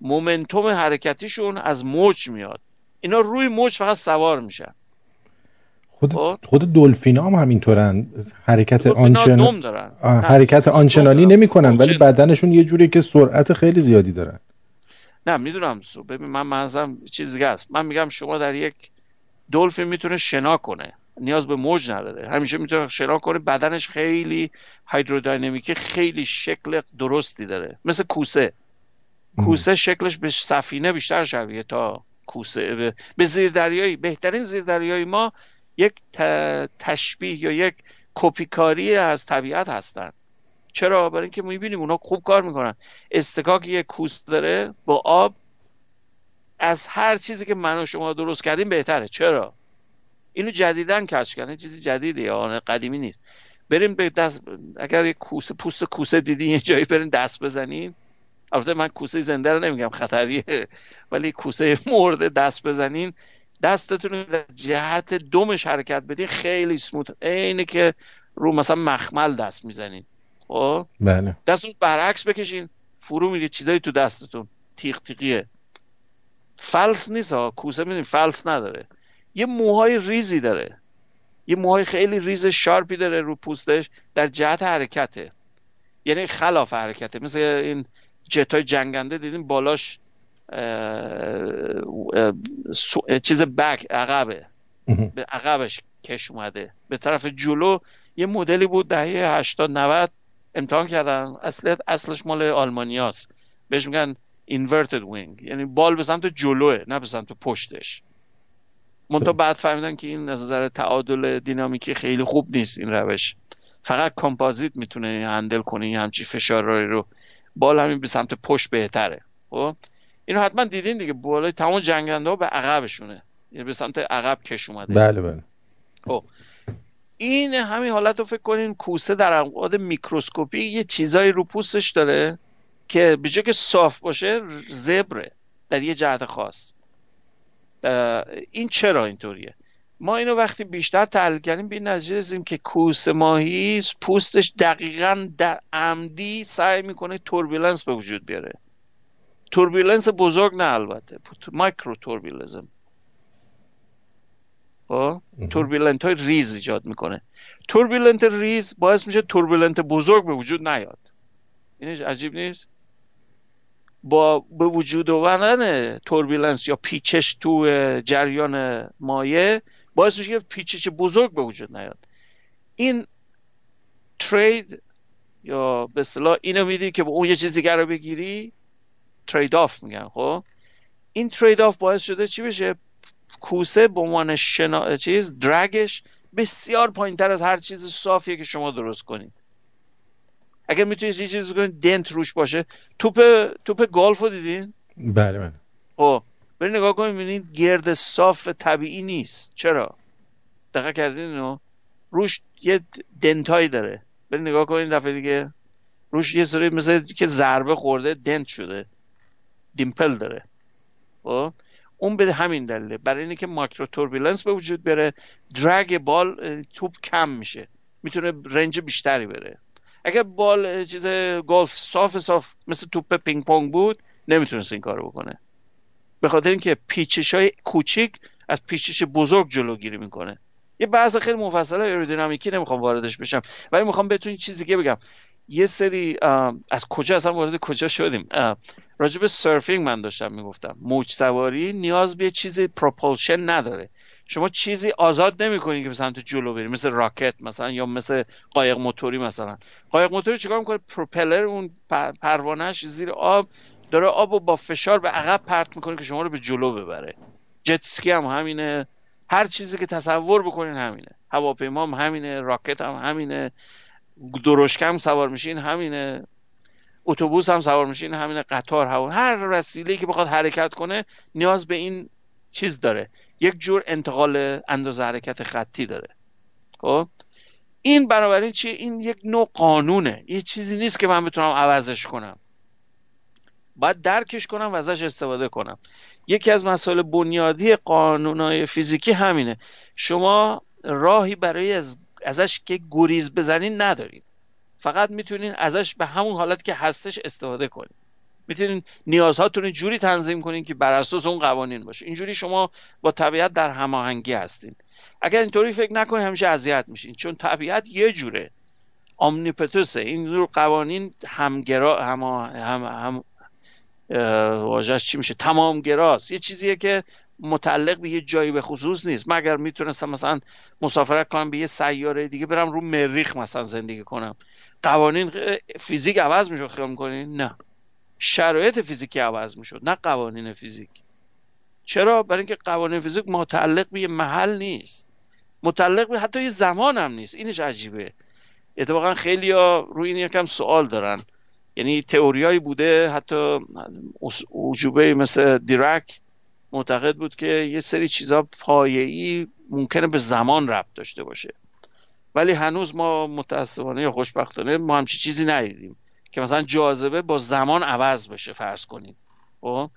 مومنتوم حرکتیشون از موج میاد. اینا روی موج فقط سوار میشن. خود خب؟ خود دلفین هم همینطورن. حرکت آنچن دارن. حرکت آنچنانی نمی‌کنن ولی بدنشون یه جوری که سرعت خیلی زیادی دارن. نه می‌دونم. ببین من منظرم چیز دیگه است من میگم شما در یک دلفین می‌تونه شنا کنه. نیاز به موج نداره. همیشه می‌تونه شنا کنه بدنش خیلی هیدرودینامیکی خیلی شکل درستی داره. مثل کوسه. کوسه شکلش به سفینه بیشتر شبیه تا کوسه. به زیردریایی بهترین زیردریایی ما یک تشبیه یا یک کپیکاری از طبیعت هستن. چرا؟ برای اینکه می‌بینیم اونا خوب کار می‌کنن. استکاک یک کوس داره با آب. از هر چیزی که من و شما درست کردیم بهتره. چرا؟ اینو جدیدن کشف کردن چیزی جدیده یا قدیمی نیست. بریم به دست اگر یک کوسه پوست کوسه دیدین یه جایی بریم دست بزنیم البته من کوسه زنده رو نمیگم خطریه. ولی کوسه مرده دست بزنین. دستتون رو در جهت دومش حرکت بدین خیلی سموت اینه که رو مثلا مخمل دست می‌زنین. خب؟ بله. دستتون برعکس بکشین. فرو میره چیزایی تو دستتون. تیغ تیغیه. فلس نیست ها. کوسه میدین فلس نداره. یه موهای ریزی داره. یه موهای خیلی ریز sharp ی داره رو پوستش در جهت حرکته. یعنی خلاف حرکته. مثل این جت های جنگنده دیدیم بالاش چیز back عقبه. به عقبش کش اومده. به طرف جلو یه مدلی بود دهه 80 90 امتحان کردن. اصل اصلش مال آلمانیاست. بهش میگن inverted wing. یعنی بال به سمت جلوه نه به سمت پشتش. منتها بعد فهمیدن که این نظر تعادل دینامیکی خیلی خوب نیست این روش. فقط کامپازیت می‌تونه هندل کنه این همچی فشار رو. بال همین به سمت پشت بهتره. خب؟ اینو حتما دیدین دیگه. بالای تمام جنگنده ها به عقبشونه. یعنی به سمت عقب کش اومده. بله بله. خب. این همین حالت رو فکر کنین کوسه در ابعاد میکروسکوپی یه چیزایی رو پوستش داره که به که صاف باشه زبره. در یه جهت خاص. این چرا اینطوریه؟ ما اینو وقتی بیشتر تحلیل کردیم به نتیجه رسیدیم که کوسه ماهی پوستش دقیقا در عمدی سعی می‌کنه turbulence به وجود بیاره. turbulence بزرگ نه البته micro turbulence م خب؟ turbulent های ریز ایجاد می‌کنه. turbulent ریز باعث میشه turbulent بزرگ به وجود نیاد. این عجیب نیست؟ با به وجود آوردن turbulence یا پیچش تو جریان مایع باعث میشه که پیچش بزرگ به وجود نیاد. این trade یا به اصطلاح اینو میدی که با اون یه چیز دیگر رو بگیری trade off میگن خب؟ این trade off باعث شده چی بشه؟ کوسه به عنوان شنا... چیز drag ش بسیار پایین تر از هر چیز صافیه که شما درست کنید. اگر می‌تونید یه چیزی کنید دنت روش باشه. توپ توپ گالف رو دیدین؟ بله بله. خب برید نگاه کنید ببینید گرد صاف طبیعی نیست. چرا؟ دقیق کردین اینو؟ روش یه دنتایی داره. برید نگاه کنید دفعه دیگه. روش یه سری مثل که ضربه خورده دنت شده. دیمپل داره. خب اون به همین دلیله. برای اینه که ماکرو توربولنس به وجود بره. درگ بال توپ کم میشه. می‌تونه range بیشتری بره. اگر ball چیز گلف صاف صاف مثل توپ پینگ پونگ بود نمی‌تونست این کارو بکنه. به خاطر اینکه پیچش های کوچیک از پیچش بزرگ جلوگیری می‌کنه. یه بحث خیلی مفصل ایرودینامیکی نمی‌خوام واردش بشم ولی می‌خوام بهتون چیزی که بگم. یه سری از کجا اصلا وارد کجا شدیم؟ راجب surfing من داشتم می‌گفتم. موج سواری نیاز به چیزی propulsion نداره. شما چیزی آزاد نمی‌کنید که به سمت جلو بری مثل راکت مثلا یا مثل قایق موتوری مثلا. قایق موتوری چیکار می‌کنه؟ پروپلر اون پروانهش زیر آب داره آب و با فشار به عقب پرت می‌کنه که شما رو به جلو ببره. جت سکی هم همینه. هر چیزی که تصور بکنین همینه. هواپیما هم همینه راکت هم همینه. درشکم سوار میشین همینه. اتوبوس هم سوار میشین همینه. قطار هوا. هر وسیله که بخواد حرکت کنه نیاز به این چیز داره. یک جور انتقال اندازه حرکت خطی داره. خب؟ این بنابراین چیه؟ این یک نوع قانونه. یه چیزی نیست که من بتونم عوضش کنم. باید درکش کنم و ازش استفاده کنم. یکی از مسائل بنیادی قانونهای فیزیکی همینه. شما راهی برای از ازش که گریز بزنین ندارین. فقط می‌تونین ازش به همون حالت که هستش استفاده کنین. می‌تونین نیازهاتون جوری تنظیم کنین که بر اساس اون قوانین باشه. اینجوری شما با طبیعت در هماهنگی هستین. اگر اینطوری فکر نکنین همیشه اذیت میشین چون طبیعت یه جوره. آمنیپتوسه این جور قوانین همگرا هم, هم, هم واجهش چی میشه؟ تمام گراست یه چیزیه که متعلق به یه جایی به خصوص نیست. مگر می‌تونستم مثلا مسافرت کنم به یه سیاره دیگه برم رو مریخ مثلا زندگی کنم. قوانین فیزیک عوض می‌شد خیال می‌کنین؟ نه. شرایط فیزیکی عوض می‌شد نه قوانین فیزیک. چرا؟ برای اینکه قوانین فیزیک متعلق به یه محل نیست. متعلق به حتی یه زمان هم نیست. اینش عجیبه. اتفاقا خیلی ها روی این یکم سوال دارن. یعنی تئوریایی بوده حتی وجوبه مثل دیرک معتقد بود که یه سری چیزا پایه‌ای ممکنه به زمان ربط داشته باشه. ولی هنوز ما متاسفانه یا خوشبختانه ما همچی چیزی ندیدیم. که مثلا جاذبه با زمان عوض بشه فرض کنیم خب؟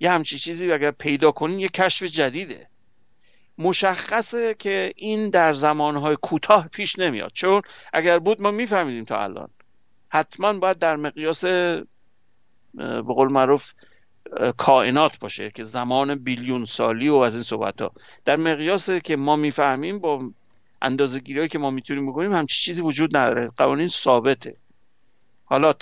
یه همچی چیزی اگر پیدا کنین یه کشف جدیده. مشخصه که این در زمانهای کوتاه پیش نمیاد. چون اگر بود ما میفهمیدیم تا الان. حتما باید در مقیاس به قول معروف کائنات باشه که زمان بیلیون سالی و از این صحبت ها. در مقیاس که ما می‌فهمیم با اندازه که ما می‌تونیم بکنیم همچی چیزی وجود نداره. قوانین ثابته. حالا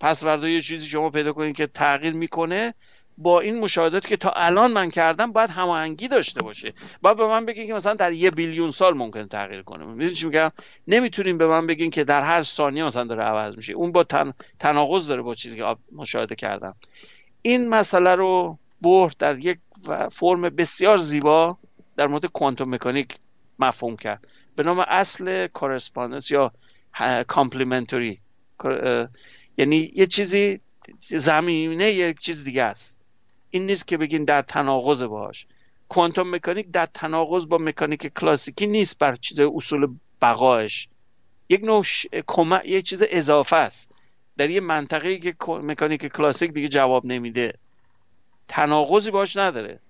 پس یه چیزی شما پیدا کنید که تغییر می‌کنه با این مشاهدات که تا الان من کردم باید هماهنگی داشته باشه. باید به من بگین که مثلا در یه بیلیون سال ممکنه تغییر کنه. می‌دونید چی میگم؟ نمی‌تونیم به من بگین که در هر ثانیه مثلا داره عوض میشه. اون با تن... تناقض داره با چیزی که مشاهده کردم. این مسئله رو بور در یک فرم بسیار زیبا در مورد quantum mechanic مفهوم کرد. به نام اصل correspondence یا complementary یعنی یه چیزی زمینه یک چیز دیگه است. این نیست که بگین در تناقض باش. quantum mechanic در تناقض با مکانیک کلاسیکی نیست بر چیز اصول بقایش. یک نوع یک چیز اضافه است. در یه منطقه که مکانیک کلاسیک دیگه جواب نمیده. تناقضی باش نداره.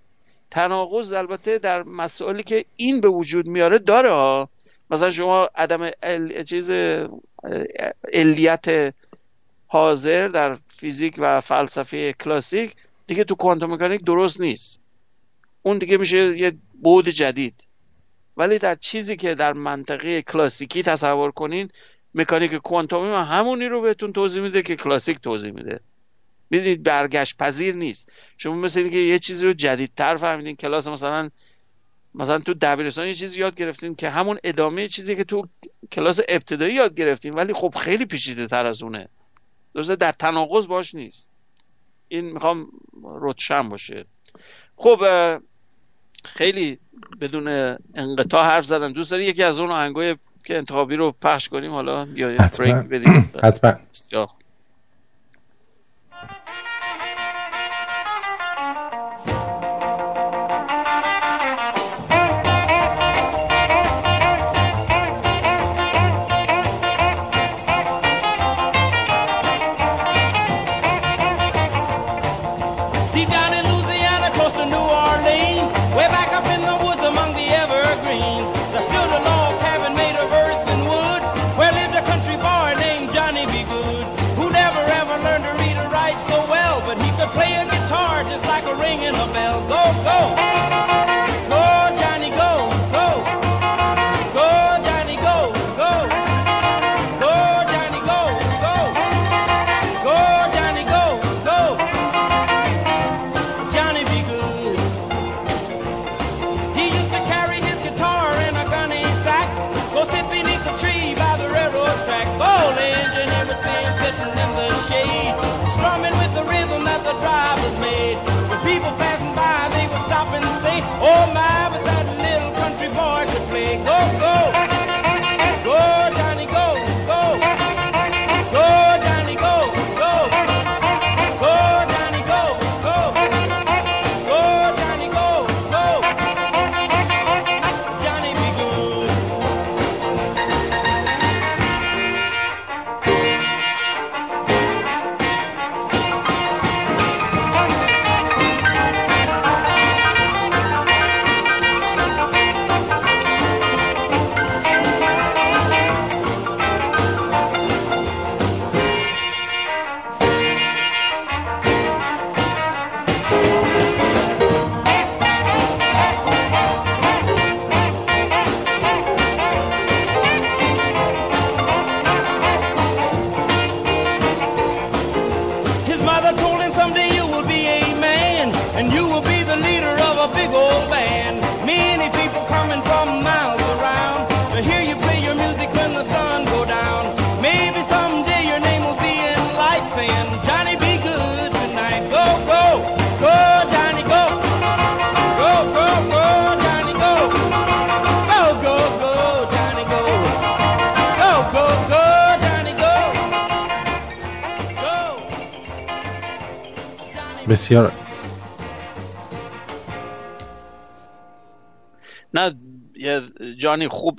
تناقض البته در مسائلی که این به وجود میاره داره ها. مثلا شما عدم چیز علیت حاضر در فیزیک و فلسفه کلاسیک دیگه تو کوانتوم مکانیک درست نیست. اون دیگه میشه یه بود جدید. ولی در چیزی که در منطقه کلاسیکی تصور کنین مکانیک کوانتومی هم همونی رو بهتون توضیح میده که کلاسیک توضیح میده. می‌دونید برگشت پذیر نیست. شما مثل اینکه یه چیزی رو جدیدتر فهمیدین کلاس مثلا مثلا تو دبیرستان یه چیزی یاد گرفتین که همون ادامه چیزی که تو کلاس ابتدایی یاد گرفتین ولی خب خیلی پیچیده تر از اونه. درسته در تناقض باش نیست. این می‌خوام روشن باشه. خب خیلی بدون انقطاع حرف زدم دوست داری یکی از اون آهنگای که انتخابی رو پخش کنیم؟ حالا یا بریک بدیم؟ <clears throat> حتما.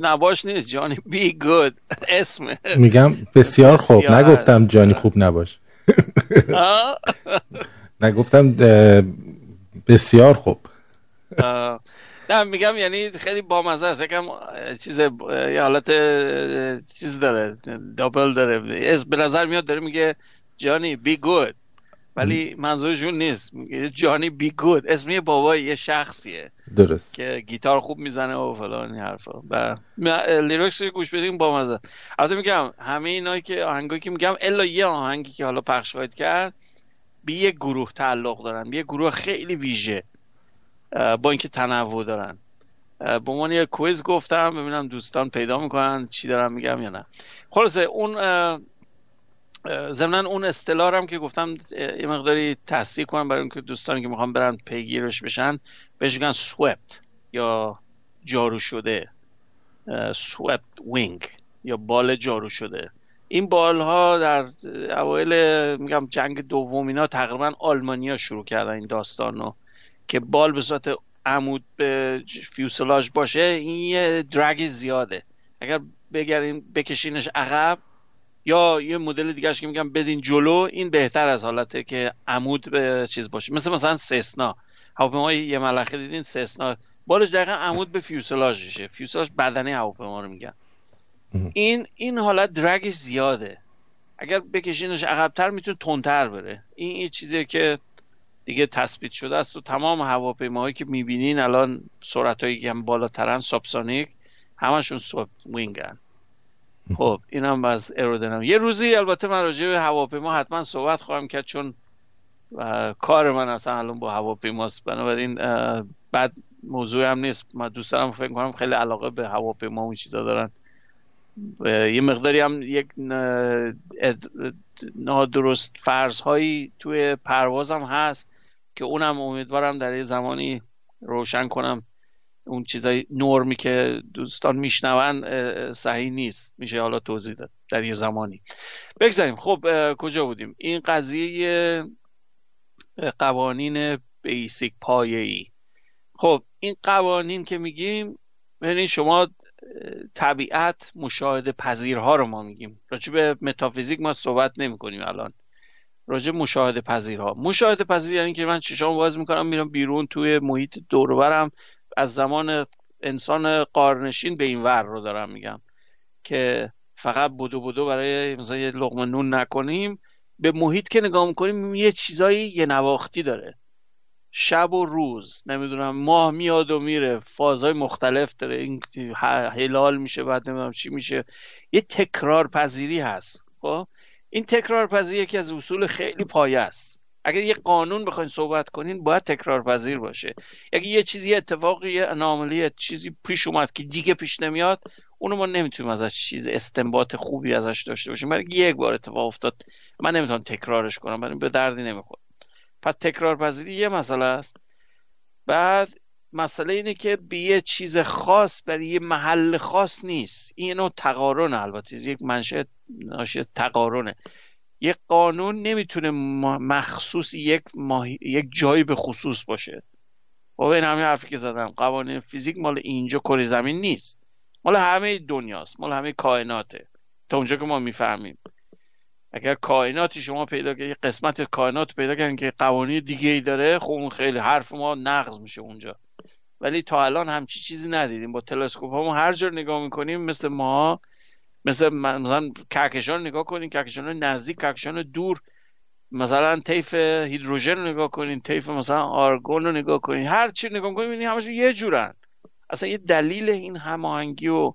نباش نیست. جانی بی گود. اسمه میگم بسیار خوب. نگفتم جانی خوب نباش. نگفتم بسیار خوب. نه میگم یعنی خیلی بامزه است. یکم چیز یه حالت چیز داره دابل داره. به نظر میاد داره میگه جانی بی گود. ولی منظورشون نیست. جانی بی گود. اسم بابای یه شخصیه. درست. که گیتار خوب می‌زنه و فلان این حرفا. و lyrics گوش بدیم با مزه البته میگم همه اینایی که آهنگایی که میگم الا یه آهنگی که حالا پخش خواهید کرد به یه گروه تعلق دارن. به یه گروه خیلی ویژه با اینکه تنوع دارن. به عنوان یه quiz گفتم ببینم دوستان پیدا می‌کنن چی دارم میگم یا نه. خلاصه اون ضمن اون اصطلاح که گفتم یه مقداری تصدیق کنم برای اینکه دوستانی که می‌خوان برن پیگیرش بشن بهش میگن swept یا جارو شده. swept wing یا بال جارو شده. این بال ها در اوایل میگم جنگ دوم اینا تقریبا آلمانیا شروع کردن این داستان رو که بال به صورت عمود به fuselage باشه این یه drag زیاده. اگر بگرین بکشینش عقب یا یه مدل دیگه که میگم بدین جلو این بهتر از حالته که عمود به چیز باشه. مثل مثلا سسنا. هواپیما یه ملخه دیدین سسنا. بالش دقیقا عمود به fuselage شه fuselage بدنه هواپیما رو میگن. این این حالت drag ش زیاده. اگر بکشینش عقبتر می‌تونه تندتر بره. این یه چیزیه که دیگه تثبیت شده است. و تمام هواپیماهایی که می‌بینین الان سرعت که هم بالاترن subsonic همشون swept wing ن. خب اینم از ایرودنام یه روزی البته من راجع به هواپیما حتما صحبت خواهم کرد چون کار من اصلا الان با هواپیماست. بنابراین بعد موضوع هم نیست. من دوست دارم فکر کنم خیلی علاقه به هواپیما و چیزا دارن. یه مقداری هم یک نادرست فرض هایی توی پروازم هست که اونم امیدوارم در یه زمانی روشن کنم. اون چیزای نرمی که دوستان میشنون صحیح نیست. میشه حالا توضیح داد در یه زمانی. بگذاریم. خب کجا بودیم؟ این قضیه قوانین بیسیک پایه ای خب این قوانین که میگیم یعنی شما طبیعت مشاهده پذیرها رو ما میگیم. راجع به متافیزیک ما صحبت نمی کنیم الان. راجع مشاهده پذیرها. مشاهده پذیر یعنی که من چشام باز می‌کنم میرم بیرون توی محیط دوربرم از زمان انسان قارنشین به این ور رو دارم میگم که فقط بودو بودو برای مثلا یه لقمه نون نکنیم به محیط که نگاه می‌کنیم یه چیزایی یه نواختی داره. شب و روز نمی‌دونم ماه میاد و میره فازهای مختلف داره. این هلال میشه بعد نمی‌دونم چی میشه. یه تکرار پذیری هست خب؟ این تکرار پذیری یکی از اصول خیلی پایه است. اگر یه قانون بخواین صحبت کنین باید تکرار پذیر باشه. اگه یه چیزی اتفاقی اناملی چیزی پیش اومد که دیگه پیش نمیاد اونو ما نمی‌تونیم ازش چیز استنباط خوبی ازش داشته باشیم. برای یک بار اتفاق افتاد من نمی‌تونم تکرارش کنم برای به دردی نمی‌خوره. پس تکرار پذیری یه مسئله است. بعد مسئله اینه که به یه چیز خاص برای یه محل خاص نیست. این نوع تقارن البته یک منشه ناشی تقارنه. یک قانون نمی‌تونه مخصوص یک, یک جایی به خصوص باشه. خب این همین حرفی که زدم قوانین فیزیک مال اینجا کره زمین نیست. مال همه دنیاست مال همه کائناته. تا اونجا که ما می‌فهمیم. اگر کائناتی شما پیدا کنید قسمت کائنات پیدا کنید که قوانین دیگه ای داره خب اون خیلی حرف ما نقض میشه اونجا. ولی تا الان همچی چیزی ندیدیم. با تلسکوپ ما هر جا نگاه می‌کنیم مثل ما مثل مثلا کهکشان نگاه کنیم کهکشان نزدیک کهکشان دور. مثلا طیف هیدروژن رو نگاه کنین طیف مثلا آرگون رو نگاه کنین. هر چی نگاه کنین این همشون یه جورن. اصلا یه دلیل این هماهنگی و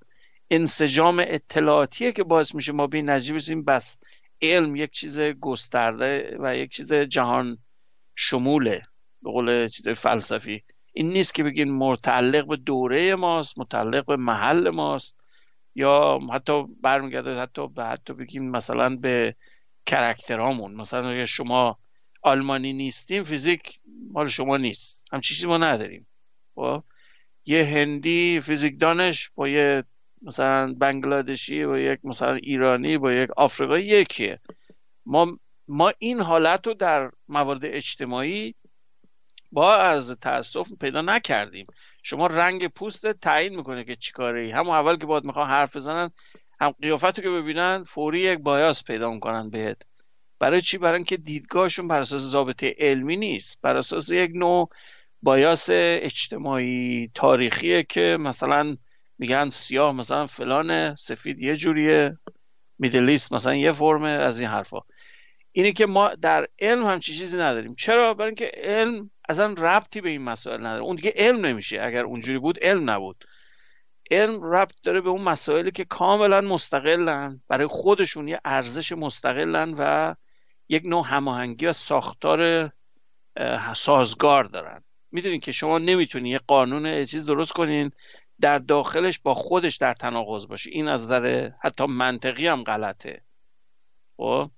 انسجام اطلاعاتیه که باعث میشه ما به نتیجه بس علم یک چیز گسترده و یک چیز جهان شموله. به قول چیز فلسفی. این نیست که بگین متعلق به دوره ماست متعلق به محل ماست. یا حتی برمیگرده حتی به حتی بگیم مثلا به کرکترامون مثلا اگر شما آلمانی نیستیم فیزیک مال شما نیست. همچی چیزی ما نداریم. خب؟ یه هندی فیزیک دانش با یه مثلا بنگلادشی با یک مثلا ایرانی با یک آفریقایی یکیه. ما ما این حالت رو در موارد اجتماعی با از تاسف پیدا نکردیم. شما رنگ پوست تعیین می‌کنه که چیکاره ای همون اول که باید می‌خوان حرف بزنن هم قیافت رو که ببینن فوری یک بایاس پیدا می‌کنن بهت. برای چی؟ برای اینکه دیدگاهشون بر اساس ضابطه علمی نیست. بر اساس یک نوع بایاس اجتماعی تاریخیه که مثلا میگن سیاه مثلا فلان سفید یه جوریه میدلیست مثلا یه فرمه از این حرفا. اینه که ما در علم همچی چیزی نداریم. چرا؟ برای اینکه علم اصلا ربطی به این مسائل نداره. اون دیگه علم نمیشه. اگر اونجوری بود علم نبود. علم ربط داره به اون مسائلی که کاملا مستقلن. برای خودشون یه ارزش مستقلن و یک نوع هماهنگی و ساختار سازگار دارن. می‌دونین که شما نمی‌تونین یه قانون چیز درست کنین در داخلش با خودش در تناقض باشه این از نظر حتی منطقی هم غلطه. خب؟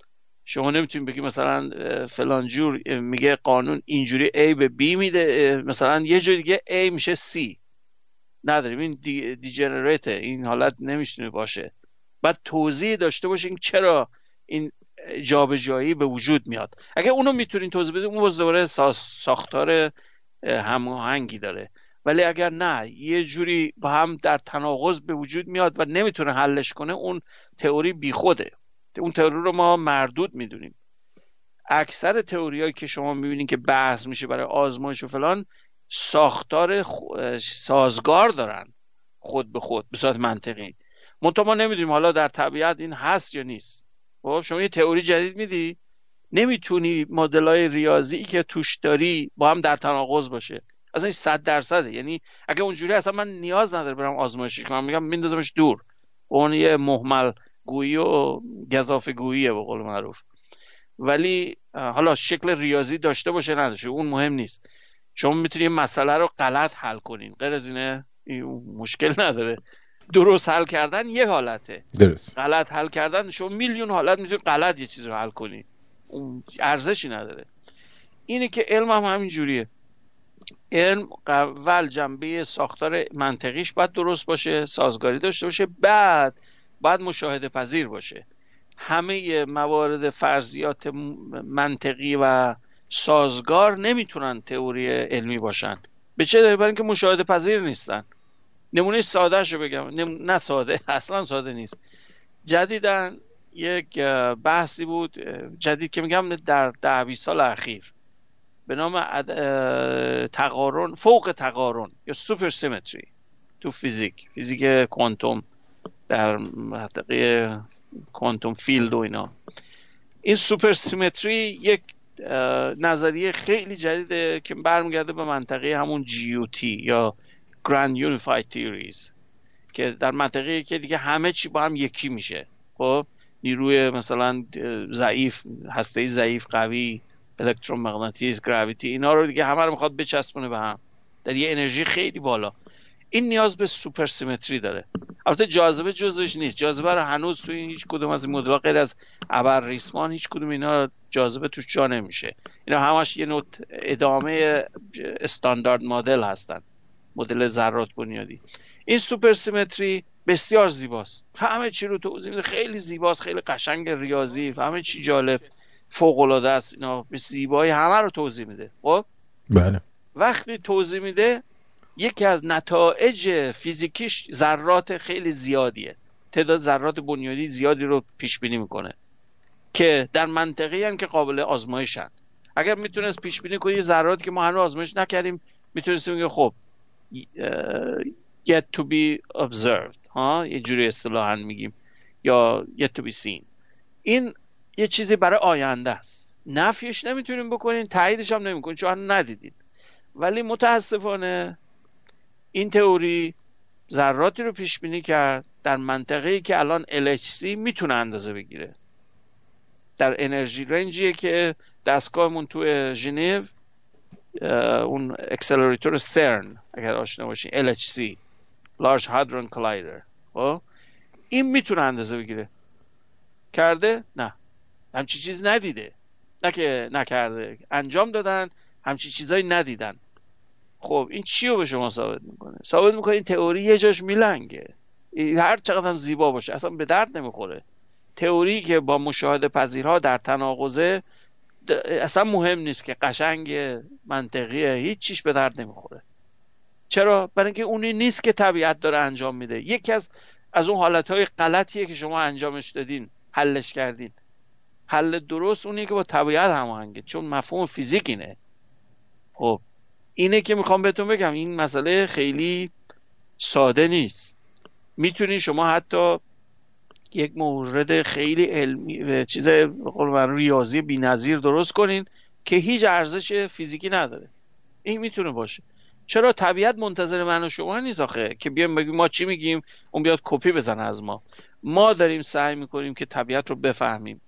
شما نمی‌تونید بگی مثلا فلان جور میگه قانون اینجوری A به B میده مثلا یه جور دیگه A میشه C. نداریم. این دی این حالت نمی‌تونه باشه. بعد توضیح داشته باشین چرا این جابجایی به وجود میاد. اگه اونو می‌تونین توضیح بدین اون باز دوباره ساختار هماهنگی داره. ولی اگر نه یه جوری با هم در تناقض به وجود میاد و نمی‌تونه حلش کنه اون تئوری بیخوده. اون تئوری رو ما مردود می‌دونیم. اکثر تئوریایی که شما می‌بینید که بحث میشه برای آزمایش و فلان ساختار سازگار دارن. خود به خود به صورت منطقی. منتها ما نمی‌دونیم حالا در طبیعت این هست یا نیست. خب شما یه تئوری جدید میدی نمی‌تونی مدلای ریاضی که توش داری با هم در تناقض باشه. اصلا این صد درصده. یعنی اگه اونجوری اصلا من نیاز نداره برم آزمایشش کنم میگم میندازمش دور. اون یه محمل گویی و گذاف گوییه به قول معروف. ولی حالا شکل ریاضی داشته باشه نداشته اون مهم نیست. شما می‌تونید مسئله رو غلط حل کنین. غیر از اینه مشکل نداره. درست حل کردن یه حالته. درست. غلط حل کردن شما میلیون حالت می‌تونید غلط یه چیز رو حل کنی. اون ارزشی نداره. اینه که علم هم همین جوریه. علم اول جنبه ساختار منطقیش باید درست باشه سازگاری داشته باشه بعد باید مشاهده پذیر باشه. همه موارد فرضیات منطقی و سازگار نمی‌تونن تئوری علمی باشن. به چه دلیل؟ برای اینکه مشاهده پذیر نیستن. نمونه ساده شو بگم نه ساده <laughs> اصلا ساده نیست. جدیدن یک بحثی بود جدید که میگم در ده سال اخیر. به نام تقارن فوق تقارن یا سوپر سیمتری تو فیزیک فیزیک کوانتوم. در منطقه quantum field و اینا. این supersymmetry یک نظریه خیلی جدیده که برمیگرده به منطقه همون GUT یا Grand Unified Theories که در منطقه که دیگه همه چی با هم یکی میشه. خب نیروی مثلا ضعیف هسته ضعیف قوی الکترومغناطیس gravity اینا رو دیگه همه رو می‌خواد بچسبونه به هم. در یه انرژی خیلی بالا. این نیاز به سوپر سیمتری داره. البته جاذبه جزوش نیست. جاذبه رو هنوز توی هیچ کدوم از این مدل‌ها غیر از ابر ریسمان هیچ کدوم اینا جاذبه توش جا نمیشه. اینا همش یه نوع ادامه استاندارد مدل هستن. مدل ذرات بنیادی. این سوپر سیمتری بسیار زیباست. همه چی رو توضیح میده خیلی زیباست خیلی قشنگ ریاضی همه چی جالب فوق العاده است. اینا به زیبایی همه رو توضیح میده. خب؟ بله. وقتی توضیح میده یکی از نتایج فیزیکیش ذرات خیلی زیادیه. تعداد ذرات بنیادی زیادی رو پیش بینی می‌کنه که در منطقی هم که قابل آزمایشن. اگر می‌تونست پیش بینی کنه ذراتی که ما هنوز آزمایش نکردیم می‌تونستیم بگیم خب yet to be observed ها؟ یه جوری اصطلاحا میگیم. یا yet to be seen. این یه چیزی برای آینده است. نفیش نمی‌تونیم بکنین تاییدش هم نمی‌کنین چون ندیدید ولی متاسفانه این تئوری ذراتی رو پیش بینی کرد در منطقه‌ای که الان LHC می‌تونه اندازه بگیره. در انرژی رنجیه که دستگاهمون تو ژنو اون اکسلراتور سرن اگر آشنا باشین LHC Large Hadron Collider. خب؟ این می‌تونه اندازه بگیره. کرده؟ نه. همچی چیز ندیده. نه که نکرده. انجام دادن همچی چیزایی ندیدن. خب این چی رو به شما ثابت می‌کنه؟ ثابت می‌کنه این تئوری یه جاش میلنگه. هر چقدر هم زیبا باشه اصلا به درد نمی‌خوره. تئوری که با مشاهده پذیرها در تناقضه اصلا مهم نیست که قشنگ منطقیه هیچ چیش به درد نمی‌خوره. چرا؟ برای اینکه اونی نیست که طبیعت داره انجام میده. یکی از از اون حالت های غلطیه که شما انجامش دادین حلش کردین. حل درست اونی که با طبیعت هماهنگه چون مفهوم فیزیک اینه. خب. اینه که می‌خوام بهتون بگم این مسئله خیلی ساده نیست. می‌تونین شما حتی یک مورد خیلی علمی چیز ریاضی بی‌نظیر درست کنین که هیچ ارزش فیزیکی نداره. این می‌تونه باشه. چرا طبیعت منتظر من و شما نیست آخه؟ که بیایم بگیم ما چی میگیم؟ اون بیاد کپی بزنه از ما. ما داریم سعی می‌کنیم که طبیعت رو بفهمیم.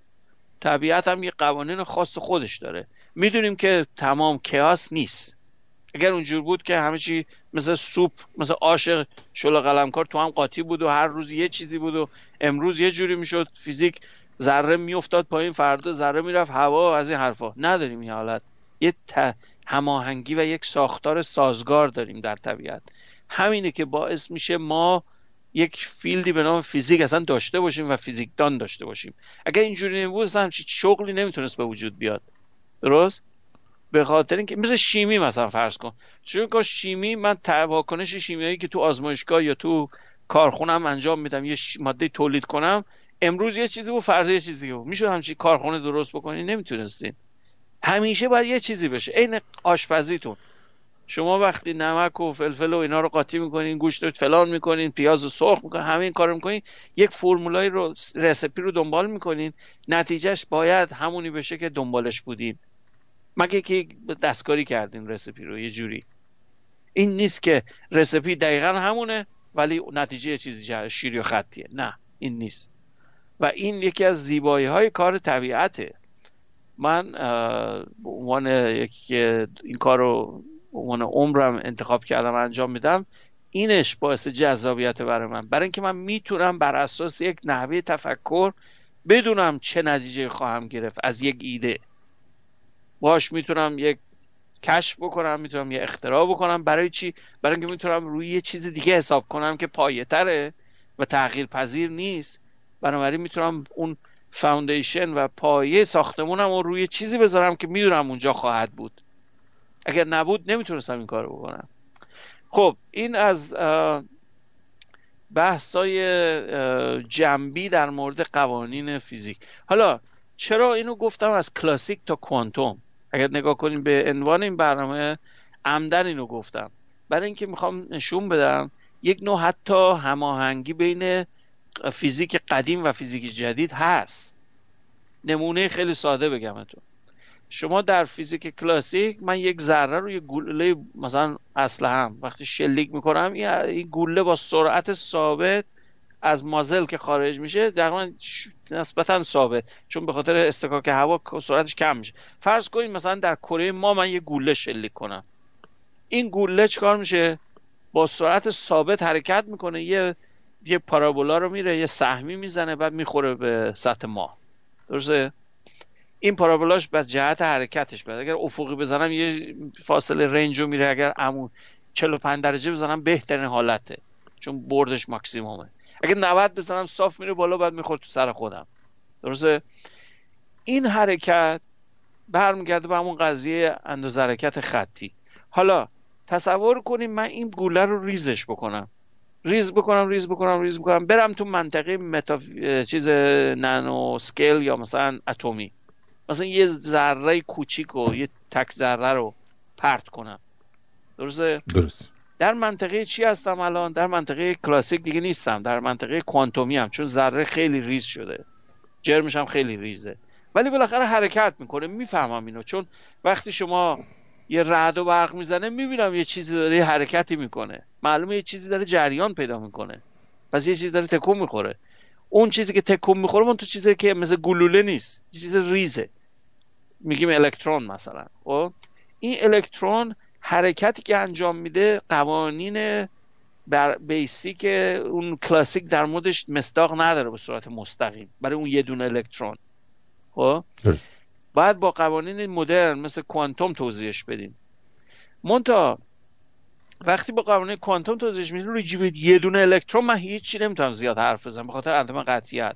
طبیعت هم یه قوانین خاص خودش داره. می‌دونیم که تمام کیاس نیست. اگر اونجور بود که همه چی مثل سوپ مثل آش شل قلمکار تو هم قاطی بود و هر روز یه چیزی بود و امروز یه جوری می‌شد فیزیک ذره میافتاد پایین فردا ذره می‌رفت هوا از این حرفا. نداریم این حالت. یه هماهنگی و یک ساختار سازگار داریم در طبیعت. همینه که باعث میشه ما یک فیلدی به نام فیزیک اصلا داشته باشیم و فیزیکدان داشته باشیم. اگر اینجوری نبود اصلا شغلی نمی‌تونست به وجود بیاد. درست؟ به خاطر اینکه مثل شیمی مثلا فرض کن. چون که شیمی من واکنش شیمیایی که تو آزمایشگاه یا تو کارخونم انجام میدم یه ماده تولید کنم امروز یه چیزی بود فردا یه چیزی بود. می‌شد همچین کارخونه درست بکنی؟ نمی‌تونستین همیشه باید یه چیزی بشه عین آشپزیتون. شما وقتی نمک و فلفل و اینا رو قاطی می‌کنین گوشت رو فلان می‌کنین پیاز رو سرخ می‌کنین همین کار می‌کنین یک فرمولای رو رسپی رو دنبال می‌کنین. نتیجهش باید همونی بشه که دنبالش بودین. مگه که دستکاری کردین رسپی رو یه جوری. این نیست که رسپی دقیقا همونه ولی نتیجه چیزی شیری و خطیه. نه این نیست. و این یکی از زیبایی های کار طبیعته. من به عنوان یکی که این کار رو به عنوان عمرم انتخاب کردم انجام میدم اینش باعث جذابیت برای من. برای اینکه من می‌تونم بر اساس یک نحوه تفکر بدونم چه نتیجه خواهم گرفت از یک ایده. باش می‌تونم یک کشف بکنم می‌تونم یه اختراع بکنم. برای چی؟ برای اینکه می‌تونم روی یه چیز دیگه حساب کنم که پایه تره و تغییر پذیر نیست. بنابراین می‌تونم اون فاوندیشن و پایه ساختمونم رو روی چیزی بذارم که می‌دونم اونجا خواهد بود. اگر نبود نمی‌تونستم این کارو بکنم. خب این از بحثای جنبی در مورد قوانین فیزیک. حالا چرا اینو گفتم از کلاسیک تا کوانتوم؟ اگر نگاه کنیم به عنوان این برنامه عمدن اینو گفتم. برای اینکه می‌خوام نشون بدم یک نوع حتی هماهنگی بین فیزیک قدیم و فیزیک جدید هست. نمونه خیلی ساده بگم تو شما در فیزیک کلاسیک من یک ذره روی گوله مثلا اصل هم وقتی شلیک می‌کنم این گوله با سرعت ثابت از مازل که خارج میشه در نسبتا ثابت. چون به خاطر استکاک هوا سرعتش کم میشه. فرض کنید مثلا در کره ما من یه گوله شلیک کنم. این گوله چکار میشه؟ با سرعت ثابت حرکت می‌کنه. یه یه پارابولا رو میره یه سهمی می‌زنه بعد می‌خوره به سطح ما. درسته؟ این پارابولاش به جهت حرکتش بعد اگر افقی بزنم یه فاصله رنج رو میره. اگر امون 45 درجه بزنم بهترین حالته. چون بردش ماکسیمومه. اگر 90 بزنم صاف میره بالا بعد می‌خوره تو سر خودم. درسته؟ این حرکت برمیگرده به همون قضیه اندازه حرکت خطی. حالا تصور کنیم من این گوله رو ریزش بکنم. ریز بکنم ریز بکنم ریز بکنم. برم تو منطقه متا چیز nano scale یا مثلا اتمی. مثلا یه ذره کوچیک و یه تک ذره رو پرت کنم. درسته؟ درست. در منطقه چی هستم الان؟ در منطقه کلاسیک دیگه نیستم. در منطقه کوانتومی هم چون ذره خیلی ریز شده. جرمش هم خیلی ریزه. ولی بالاخره حرکت می‌کنه. می‌فهمم اینو. چون وقتی شما یه رعد و برق می‌زنه می‌بینم یه چیزی داره یه حرکتی می‌کنه. معلومه یه چیزی داره جریان پیدا می‌کنه. پس یه چیزی داره تکون می‌خوره. اون چیزی که تکون می‌خوره اون تو چیزی که مثل گلوله نیست. چیز ریزه. میگیم الکترون مثلا. خب؟ این الکترون حرکتی که انجام میده قوانین بر بیسیک اون کلاسیک در موردش مصداق نداره به صورت مستقیم برای اون یه دونه الکترون. خب؟ باید با قوانین مدرن مثل کوانتوم توضیحش بدیم. مونتا وقتی با قوانین کوانتوم توضیحش میدیم روی یه دونه الکترون من هیچی نمی‌تونم زیاد حرف بزنم به خاطر عدم قطعیت.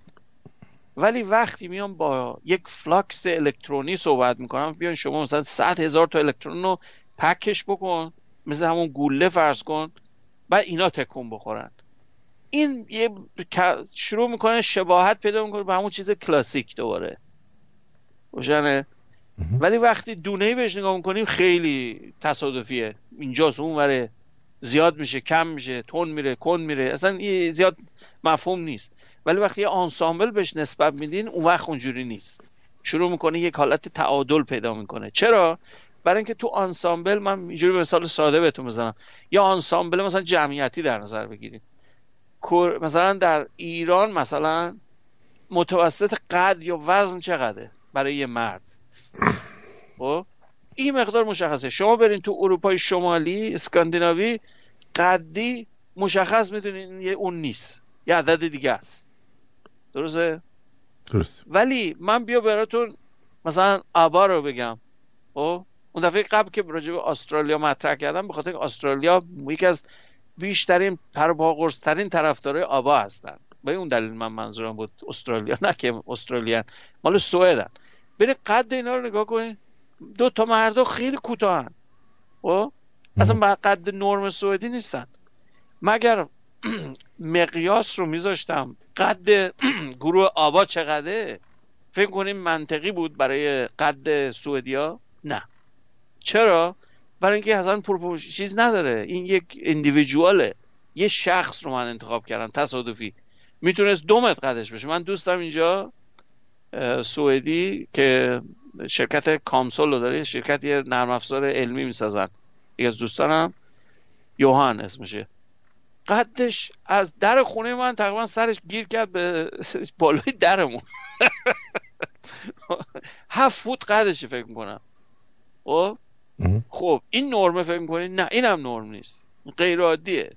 ولی وقتی میام با یک flux الکترونی صحبت می‌کنم بیان شما مثلا 100 هزار تا الکترون رو pack ش بکن مثل همون گوله فرض کن و اینا تکون بخورن. این یه شروع می‌کنه شباهت پیدا می‌کنه به همون چیز کلاسیک دوباره. روشنه ولی وقتی دونه ای بهش نگاه می‌کنیم خیلی تصادفیه. اینجاست اون وره. زیاد میشه کم میشه تند میره کند میره. اصلا زیاد مفهوم نیست. ولی وقتی یه آنسامبل بهش نسبت میدین اون وقت اونجوری نیست. شروع می‌کنه یک حالت تعادل پیدا می‌کنه. چرا؟ برای اینکه تو آنسامبل من اینجوری مثال ساده بهتون بزنم. یا آنسامبل مثلا جمعیتی در نظر بگیریم مثلا در ایران مثلا متوسط قد یا وزن چقدره برای یه مرد؟ خب؟ این مقدار مشخصه. شما برین تو اروپای شمالی اسکاندیناوی قدی مشخص می‌دونین یه اون نیست. یه عدد دیگه است. درسته؟ درست. ولی من بیا براتون مثلا آبا رو بگم. خب؟ اون دفعه قبل که راجع به استرالیا مطرح کردم به خاطر استرالیا یکی از بیشترین پرپاقرصترین طرفدارای آبا هستن. به اون دلیل من منظورم بود استرالیا نه که استرالیا مال سوئدن. برید قد اینا رو نگاه کنید دو تا مردا خیلی کوتاهن خب؟ اصلا قد نرم سوئدی نیستن. مگر <clears throat> مقیاس رو میذاشتم قد <clears throat> گروه آبا چقدره؟ فکر کنیم منطقی بود برای قد سوئدیا نه. چرا؟ برای اینکه اصلا پروپوش چیز نداره. این یک اندیویدواله یه شخص رو من انتخاب کردم تصادفی. می‌تونست دو متر قدش بشه. من دوستم اینجا سوئدی که شرکت کامسول رو داره شرکت یه نرم افزار علمی می‌سازن. یکی از دوستانم یوهان اسمشه. قدش از در خونه من تقریبا سرش گیر کرد به <laughs> بالای درمون. <laughs> هفت فوت قدشه فکر می‌کنم. خب؟ خب این نرمه فکر می‌کنید نه اینم نرم نیست. غیر عادیه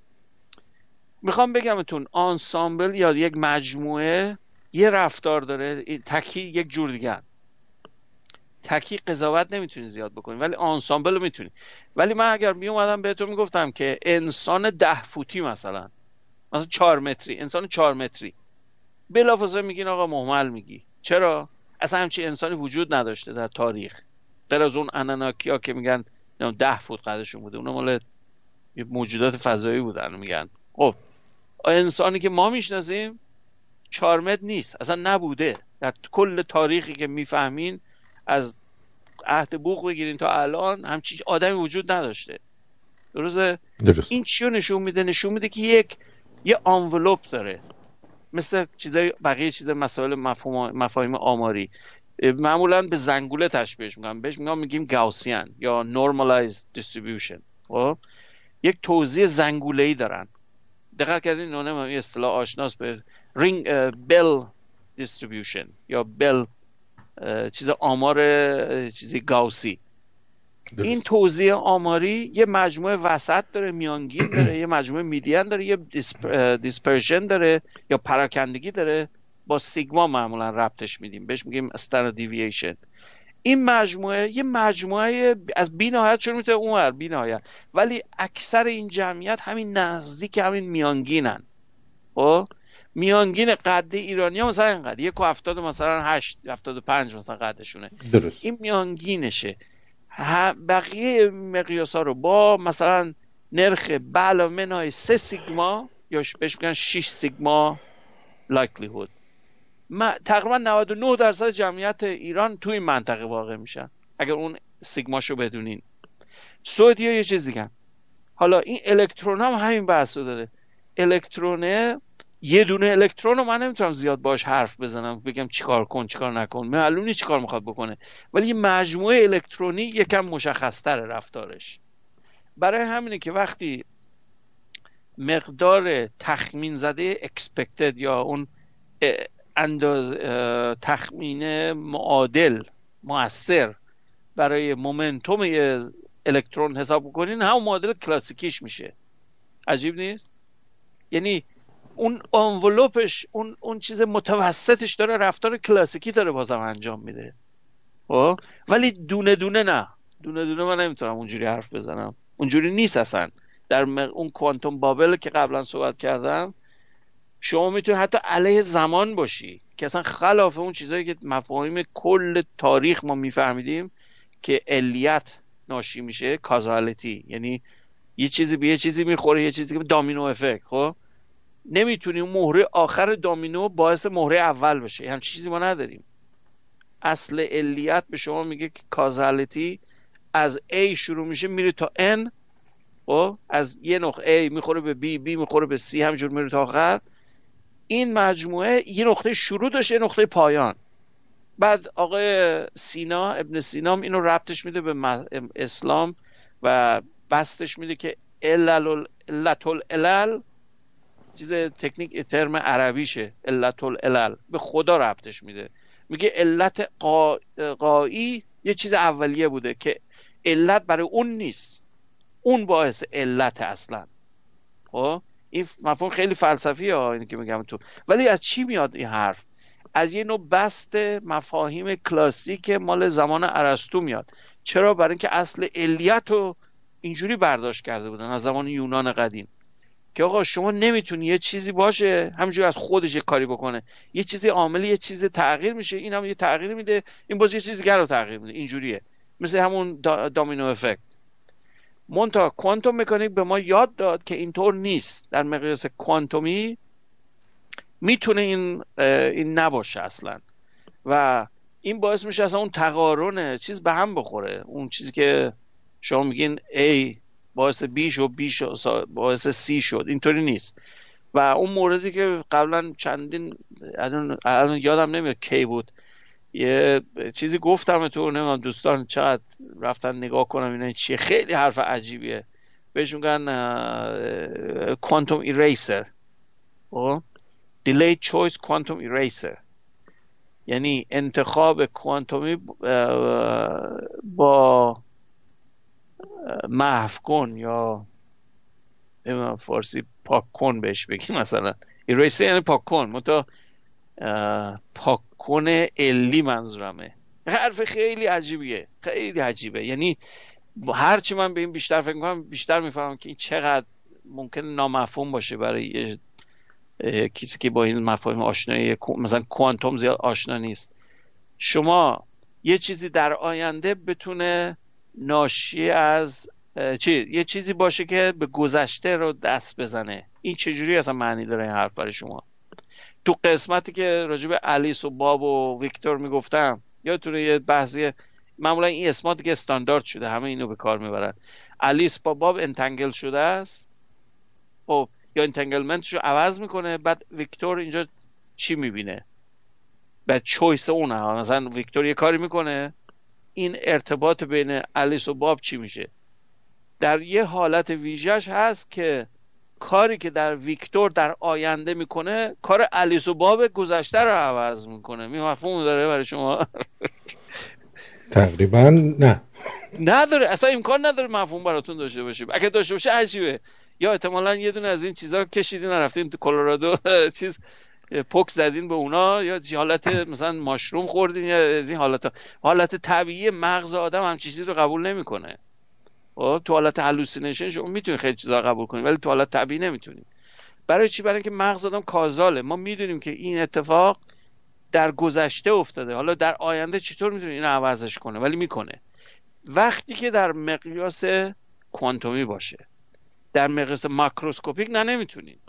می‌خوام بگمتون آنسامبل یا یک مجموعه یه رفتار داره تکی یک جور دیگه تکی قضاوت نمی‌تونی زیاد بکنی ولی آنسامبل رو می‌تونی. ولی من اگر می اومدم بهتون می‌گفتم که انسان ده فوتی مثلا مثلا چهار متری انسان چهار متری. بلافاصله میگین آقا محمل میگی. چرا؟ اصلا همچی انسانی وجود نداشته در تاریخ. در از اون اناناکیا که میگن ده فوت قدشون بوده اون مال موجودات فضایی بودن میگن. خب انسانی که ما می‌شناسیم چهار متر نیست اصلا نبوده. در کل تاریخی که می‌فهمین از عهد بوق بگیرین تا الان همچی آدمی وجود نداشته. درسته؟ درست. این چی نشون میده؟ نشون میده که یک یه آنولوپ داره. مثل چیزای بقیه چیز مسائل مفاهیم آماری. معمولا به زنگوله تشبیهش میگم بهش میگم میگیم گاوسیان یا normalized distribution. خب؟ یک توزیع زنگوله ای دارن. دقت کردین؟ نه این اصطلاح آشناس به ring bell distribution یا bell چیز آمار چیزی گاوسی. این توزیع آماری یه مجموعه وسط داره میانگین داره یه مجموعه median داره یه dispersion داره یا پراکندگی داره. با سیگما معمولا ربطش میدیم. بهش میگیم standard deviation این مجموعه یه مجموعه از بی نهایت شروع می‌تونه اونور بی نهایت. ولی اکثر این جمعیت همین نزدیک همین میانگینن. خب؟ میانگین قد ایرانی ها مثلا اینقدر. یک و هفتاد مثلا هشت هفتاد و پنج مثلا قدشونه. درست. این میانگینشه. بقیه مقیاس ها رو با مثلا نرخ بلا منهای سه سیگما یا بهش میگن 6 سیگما لایکلیهود تقریبا 99 درصد جمعیت ایران تو این منطقه واقع میشن. اگر اون سیگماشو بدونین. سودیا یه چیز دیگه. حالا این الکترون هم همین بحث داره. الکترونه یه دونه الکترون رو من نمی‌تونم زیاد باش حرف بزنم بگم چیکار کن چیکار نکن. معلوم نیست چیکار می‌خواد بکنه. ولی یه مجموعه الکترونی یکم مشخصتر رفتارش. برای همینه که وقتی مقدار تخمین زده expected یا اون انداز تخمین معادل موثر برای مومنتوم الکترون حساب بکنین همون معادل کلاسیکیش میشه. عجیب نیست؟ یعنی اون انولوپش اون اون چیز متوسطش داره رفتار کلاسیکی داره بازم انجام میده. خب؟ ولی دونه دونه نه. دونه دونه من نمی‌تونم اونجوری حرف بزنم. اونجوری نیست اصلا. در اون کوانتوم بابل که قبلا صحبت کردم شما می‌تونید حتی علیه زمان باشی که اصلا خلاف اون چیزهایی که مفاهیم کل تاریخ ما میفهمیدیم که علیت ناشی میشه کازالتی یعنی یه چیزی به یه چیزی می‌خوره یه چیزی که دامینو افکت خب؟ نمی‌تونی اون مهره آخر دامینو باعث مهره اول بشه. همچین چیزی ما نداریم. اصل علیت به شما میگه که کازالتی از A شروع میشه میره تا N خب؟ از یه نقطه A می‌خوره به B B می‌خوره به C همجور میره تا آخر. این مجموعه یه نقطه شروع داشته یه نقطه پایان. بعد آقای سینا ابن سینا اینو ربطش میده به اسلام و بستش میده که علل العلل چیز تکنیک ترم عربیشه علت العلل به خدا ربطش میده. میگه علت قایی یه چیز اولیه بوده که علت برای اون نیست. اون باعث علت اصلا. خب؟ این مفهوم خیلی فلسفی ها اینی که میگم تو. ولی از چی میاد این حرف؟ از یه نوع بست مفاهیم کلاسیک مال زمان ارسطو میاد. چرا؟ برای اینکه اصل علیت رو اینجوری برداشت کرده بودن از زمان یونان قدیم. که آقا شما نمی‌تونی یه چیزی باشه همینجوری از خودش یه کاری بکنه. یه چیزی عاملی یه چیزی تغییر میشه این هم یه تغییر میده. این باز یه چیزی دیگر رو تغییر میده. اینجوریه. مثل همون دامینو افکت. مونتا کوانتوم مکانیک به ما یاد داد که اینطور نیست. در مقیاس کوانتومی می‌تونه این این نباشه اصلا. و این باعث میشه اصلا اون تقارن چیز به هم بخوره. اون چیزی که شما میگین A باعث B شد B شد باعث C شد. اینطوری نیست. و اون موردی که قبلا چندین الان یادم نمیاد کی بود. یه چیزی گفتم تو نمی‌دونم دوستان چقدر رفتن نگاه کنم اینا چیه. خیلی حرف عجیبیه. بهش میگن کوانتوم ایریسر دیلی چویس کوانتوم ایریسر یعنی انتخاب کوانتومی با محو کن یا نمی‌دونم فارسی پاک کن بهش بگیم مثلا. ایریسر یعنی پاک کن. متا پاک کن علی منظورمه. حرف خیلی عجیبیه. خیلی عجیبه. یعنی هرچی من به این بیشتر فکر کنم بیشتر می‌فهمم که این چقدر ممکن نامفهوم باشه برای کسی که با این مفاهیم آشنایی مثلا کوانتوم زیاد آشنا نیست. شما یه چیزی در آینده بتونه ناشی از چی؟ یه چیزی باشه که به گذشته رو دست بزنه. این چجوری اصلا معنی داره این حرف برای شما؟ تو قسمتی که راجب الیس و باب و ویکتور می‌گفتم یادتونه یه بحثی معمولا این اسمات دیگه استاندارد شده همه اینو به کار می‌برن. الیس با باب انتنگل شده است. خب یا انتنگلمنتش رو عوض می‌کنه بعد ویکتور اینجا چی می‌بینه؟ بعد چویس اونه. مثلا ویکتور یه کاری می‌کنه این ارتباط بین الیس و باب چی میشه؟ در یه حالت ویژش هست که کاری که در ویکتور در آینده می‌کنه کار الیس و باب گذشته رو عوض می‌کنه. می مفهوم داره برای شما؟ تقریبا نه. نداره. اصلا امکان نداره مفهوم براتون داشته باشه اگه داشته باشه عجیبه. یا احتمالا یه دونه از این چیزا کشیدین رفتین تو کلرادو. <laughs> چیز پک زدین به اونا. یا حالت مثلا ماشروم خوردین یا از این حالت حالت طبیعی مغز آدم هم چیزی رو قبول نمی‌کنه. تو حالت هلوسینیشن شما می‌تونید خیلی چیزا قبول کنید ولی تو حالت طبیعی نمی‌تونید برای چی؟ برای اینکه مغز آدم کازاله. ما می‌دونیم که این اتفاق در گذشته افتاده. حالا در آینده چطور می‌تونه این عوضش کنه؟ ولی می‌کنه. وقتی که در مقیاس کوانتومی باشه در مقیاس ماکروسکوپیک نه نمی‌تونید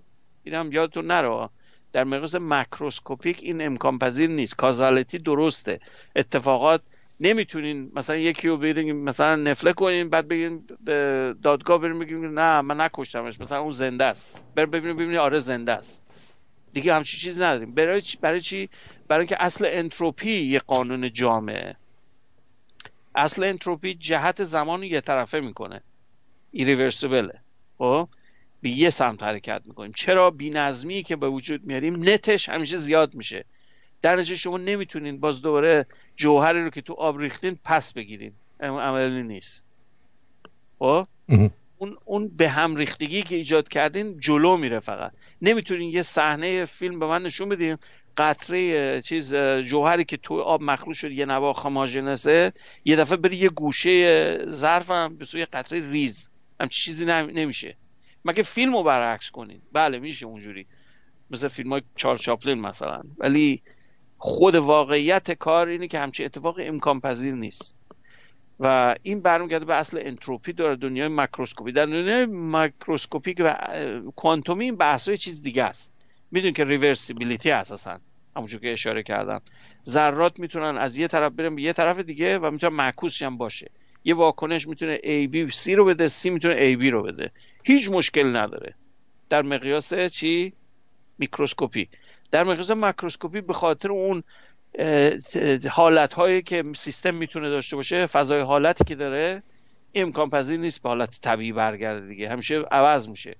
اینم یادتون نره. در مقیاس ماکروسکوپیک این امکان پذیر نیست. کازالتی درسته. اتفاقات نمی‌تونین مثلا یکی رو برین مثلا نفله کنین بعد بگین به دادگاه بریم بگیم نه من نکشتمش مثلا اون زنده است. بر ببینیم ببینیم آره زنده است. دیگه همچین چیزی نداریم. برای چی؟ برای چی؟ برای اینکه اصل انتروپی یه قانون جامعه. اصل انتروپی جهت زمان یه طرفه می‌کنه. irreversible ه خب؟ به یه سمت حرکت می‌کنیم. چرا؟ بینظمی که به وجود میاریم net ش همیشه زیاد میشه. در نتیجه شما نمی‌تونین باز دوباره جوهری رو که تو آب ریختین پس بگیرین. عملی نیست. خب؟ اون اون به هم ریختگی که ایجاد کردین جلو میره فقط. نمی‌تونین یه صحنه فیلم به من نشون بدین قطره چیز جوهری که تو آب مخلوط شد یکنواخت homogeneous ه یه دفعه بری یه گوشه ظرفم به سوی قطره ریز. هم چیزی نمیشه. مگه فیلم رو برعکس کنین؟ بله میشه اونجوری. مثل فیلم های چارل چاپلین مثلا. ولی خود واقعیت کار اینه که همچین اتفاق امکان پذیر نیست. و این برمیگرده به اصل انتروپی داره دنیای ماکروسکوپی در دنیای ماکروسکوپیک و کوانتومی این بحث چیز دیگه است. میدون که reversibility اساسا همونجور که اشاره کردم. ذرات می‌تونن از یه طرف برن به یه طرف دیگه و می‌تونن معکوس هم باشه. یه واکنش می‌تونه A B C رو بده C می‌تونه A B رو بده. هیچ مشکل نداره. در مقیاس چی؟ میکروسکوپی. در مقیاس ماکروسکوپی به خاطر اون حالت هایی که سیستم می‌تونه داشته باشه فضای حالتی که داره امکان پذیر نیست به حالت طبیعی برگرده دیگه. همیشه عوض میشه.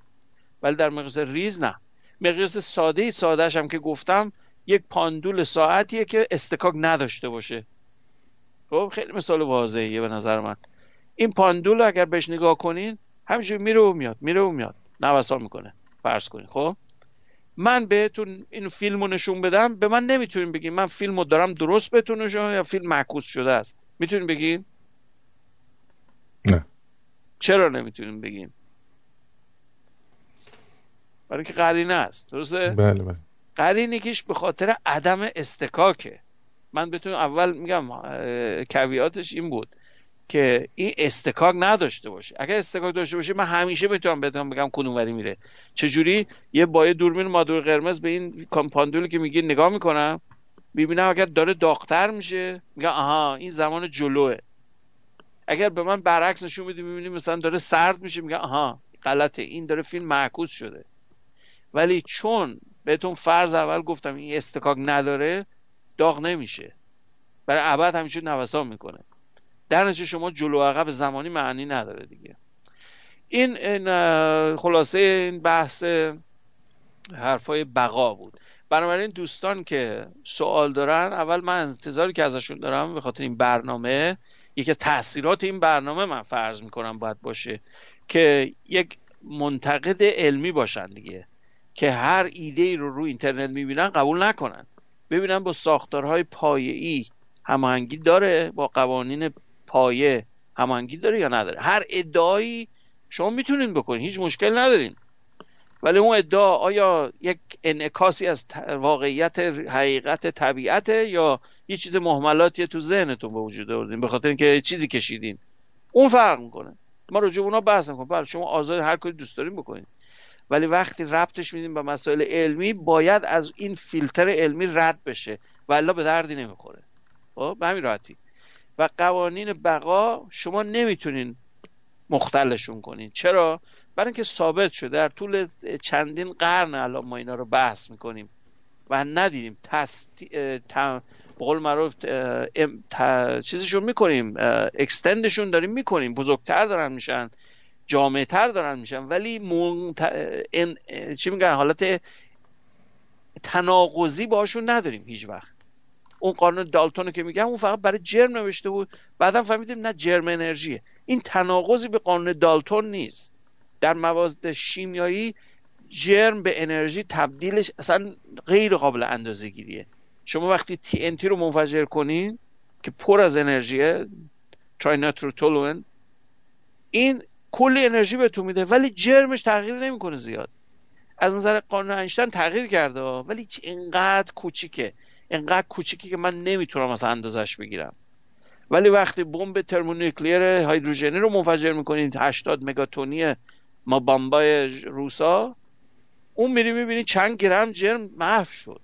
ولی در مقیاس ریز نه. مقیاس ساده سادهش هم که گفتم یک پاندول ساعتیه که استکاک نداشته باشه. خب خیلی مثال واضحیه به نظر من. این پاندول اگر بهش نگاه کنین همینجوری میره و میاد میره و میاد. نوسان می‌کنه. فرض کنین خب؟ من بهتون این فیلم رو نشون بدم به من نمی‌تونین بگین من فیلم رو دارم درست بهتون نشون یا فیلم معکوس شده است. می‌تونین بگین؟ نه. چرا نمی‌تونین بگین؟ برای که قرینه است درسته؟ بله بله. قرینه کش به خاطر عدم استکاکه. من بهتون اول میگم کویاتش این بود. که این استکاک نداشته باشه. اگر استکاک داشته باشه من همیشه بتونم بهتون بگم کدوم وری میره. چجوری؟ یه با دوربین مادور قرمز به این کامپاندولی که میگه نگاه می‌کنم می‌بینم اگر داره داغتر میشه میگم آها این زمان جلوه. اگر به من برعکس نشون میده می‌بینیم مثلا داره سرد میشه میگم آها غلطه. این داره فیلم معکوس شده. ولی چون بهتون فرض اول گفتم این استکاک نداره داغ نمیشه. برای ابد همیشه نوسان می‌کنه. در نتیجه شما جلو عقب زمانی معنی نداره دیگه. این, خلاصه این بحث حرفای بقا بود. بنابراین دوستان که سوال دارن اول من انتظاری که ازشون دارم به خاطر این برنامه یکی تاثیرات این برنامه من فرض می‌کنم باید باشه که یک منتقد علمی باشن دیگه که هر ایده ای رو رو اینترنت می‌بینن قبول نکنن. ببینن با ساختارهای پایه‌ای هماهنگی داره با قوانین پایه هماهنگی داره یا نداره. هر ادعایی شما می‌تونین بکنین هیچ مشکل ندارین. ولی اون ادعا آیا یک انعکاسی از واقعیت حقیقت طبیعت یا یه چیز محملاتی تو ذهنتون به وجود آوردین به خاطر اینکه چیزی کشیدین؟ اون فرق می‌کنه. ما راجع اونا بحث نکنیم بله شما آزاد هر کاری دوست دارین بکنین. ولی وقتی ربطش میدیم به مسائل علمی باید از این فیلتر علمی رد بشه و به دردی نمی‌خوره. خب به همین راحتی. و قوانین بقا شما نمی‌تونین مختلشون کنین. چرا؟ برای اینکه ثابت شده در طول چندین قرن الان ما اینا رو بحث می‌کنیم و ندیدیم. تست بقول معروف چیزشون می‌کنیم. اکستندشون داریم می‌کنیم. بزرگتر دارن میشن جامعتر دارن میشن. ولی چی میگن؟ حالت تناقضی باشون نداریم هیچ وقت. اون قانون دالتون که میگم اون فقط برای جرم نوشته بود. بعدا فهمیدیم نه جرم انرژیه. این تناقضی به قانون دالتون نیست. در مواد شیمیایی جرم به انرژی تبدیلش اصلا غیر قابل اندازه گیریه شما وقتی تی رو منفجر کنین که پر از انرژیه ترایناتروتولون این کلی انرژی بهتون میده ولی جرمش تغییر نمی‌کنه زیاد. از نظر قانون اینشتین تغییر کرده ولی اینقدر کوچیکه. اینقدر کوچیکی که من نمی‌تونم از اندازش بگیرم. ولی وقتی بمب ترمونیکلیر هیدروژنی رو منفجر می‌کنید 80 مگاتونی ما بمبای روسا اون میری می‌بینی چند گرم جرم محو شد.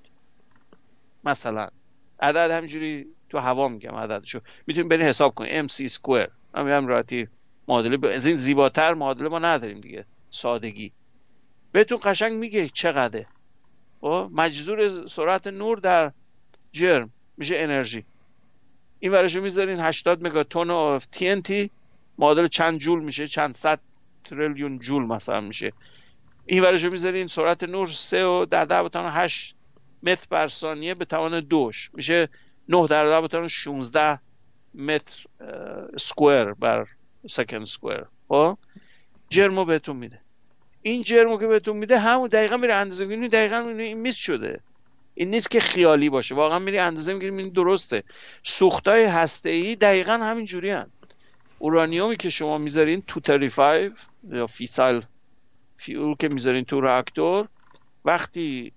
مثلا عدد همجوری تو هوا میگم عددشو. می‌تونیم برین حساب کنیم ام سی سکوئر هم راحتی معادله از این زیباتر معادله ما نداریم دیگه. سادگی. بهتون قشنگ میگه چقدره. خب؟ مجذور سرعت نور در جرم میشه انرژی. این ورشو می‌ذارین 80 مگاتون اف TNT معادل چند جول میشه؟ چند صد تریلیون جول مثلا میشه. این ورشو می‌ذارین سرعت نور 3 و در 10 بتون 8 متر بر ثانیه به توان دوش. میشه 9 در 10 بتون 16 متر سکوئر بر سکند سکوئر. خب؟ جرمو بهتون میده. این جرمو که بهتون میده همون دقیقا میره اندازه گیری دقیقا این میز شده. این نیست که خیالی باشه. واقعا میری اندازه می‌گیری این درسته. سوختای هسته ای دقیقا همین جوری هن. اورانیومی که شما می‌ذارین 235 یا فیسال فیول که می‌ذارین تو راکتور وقتی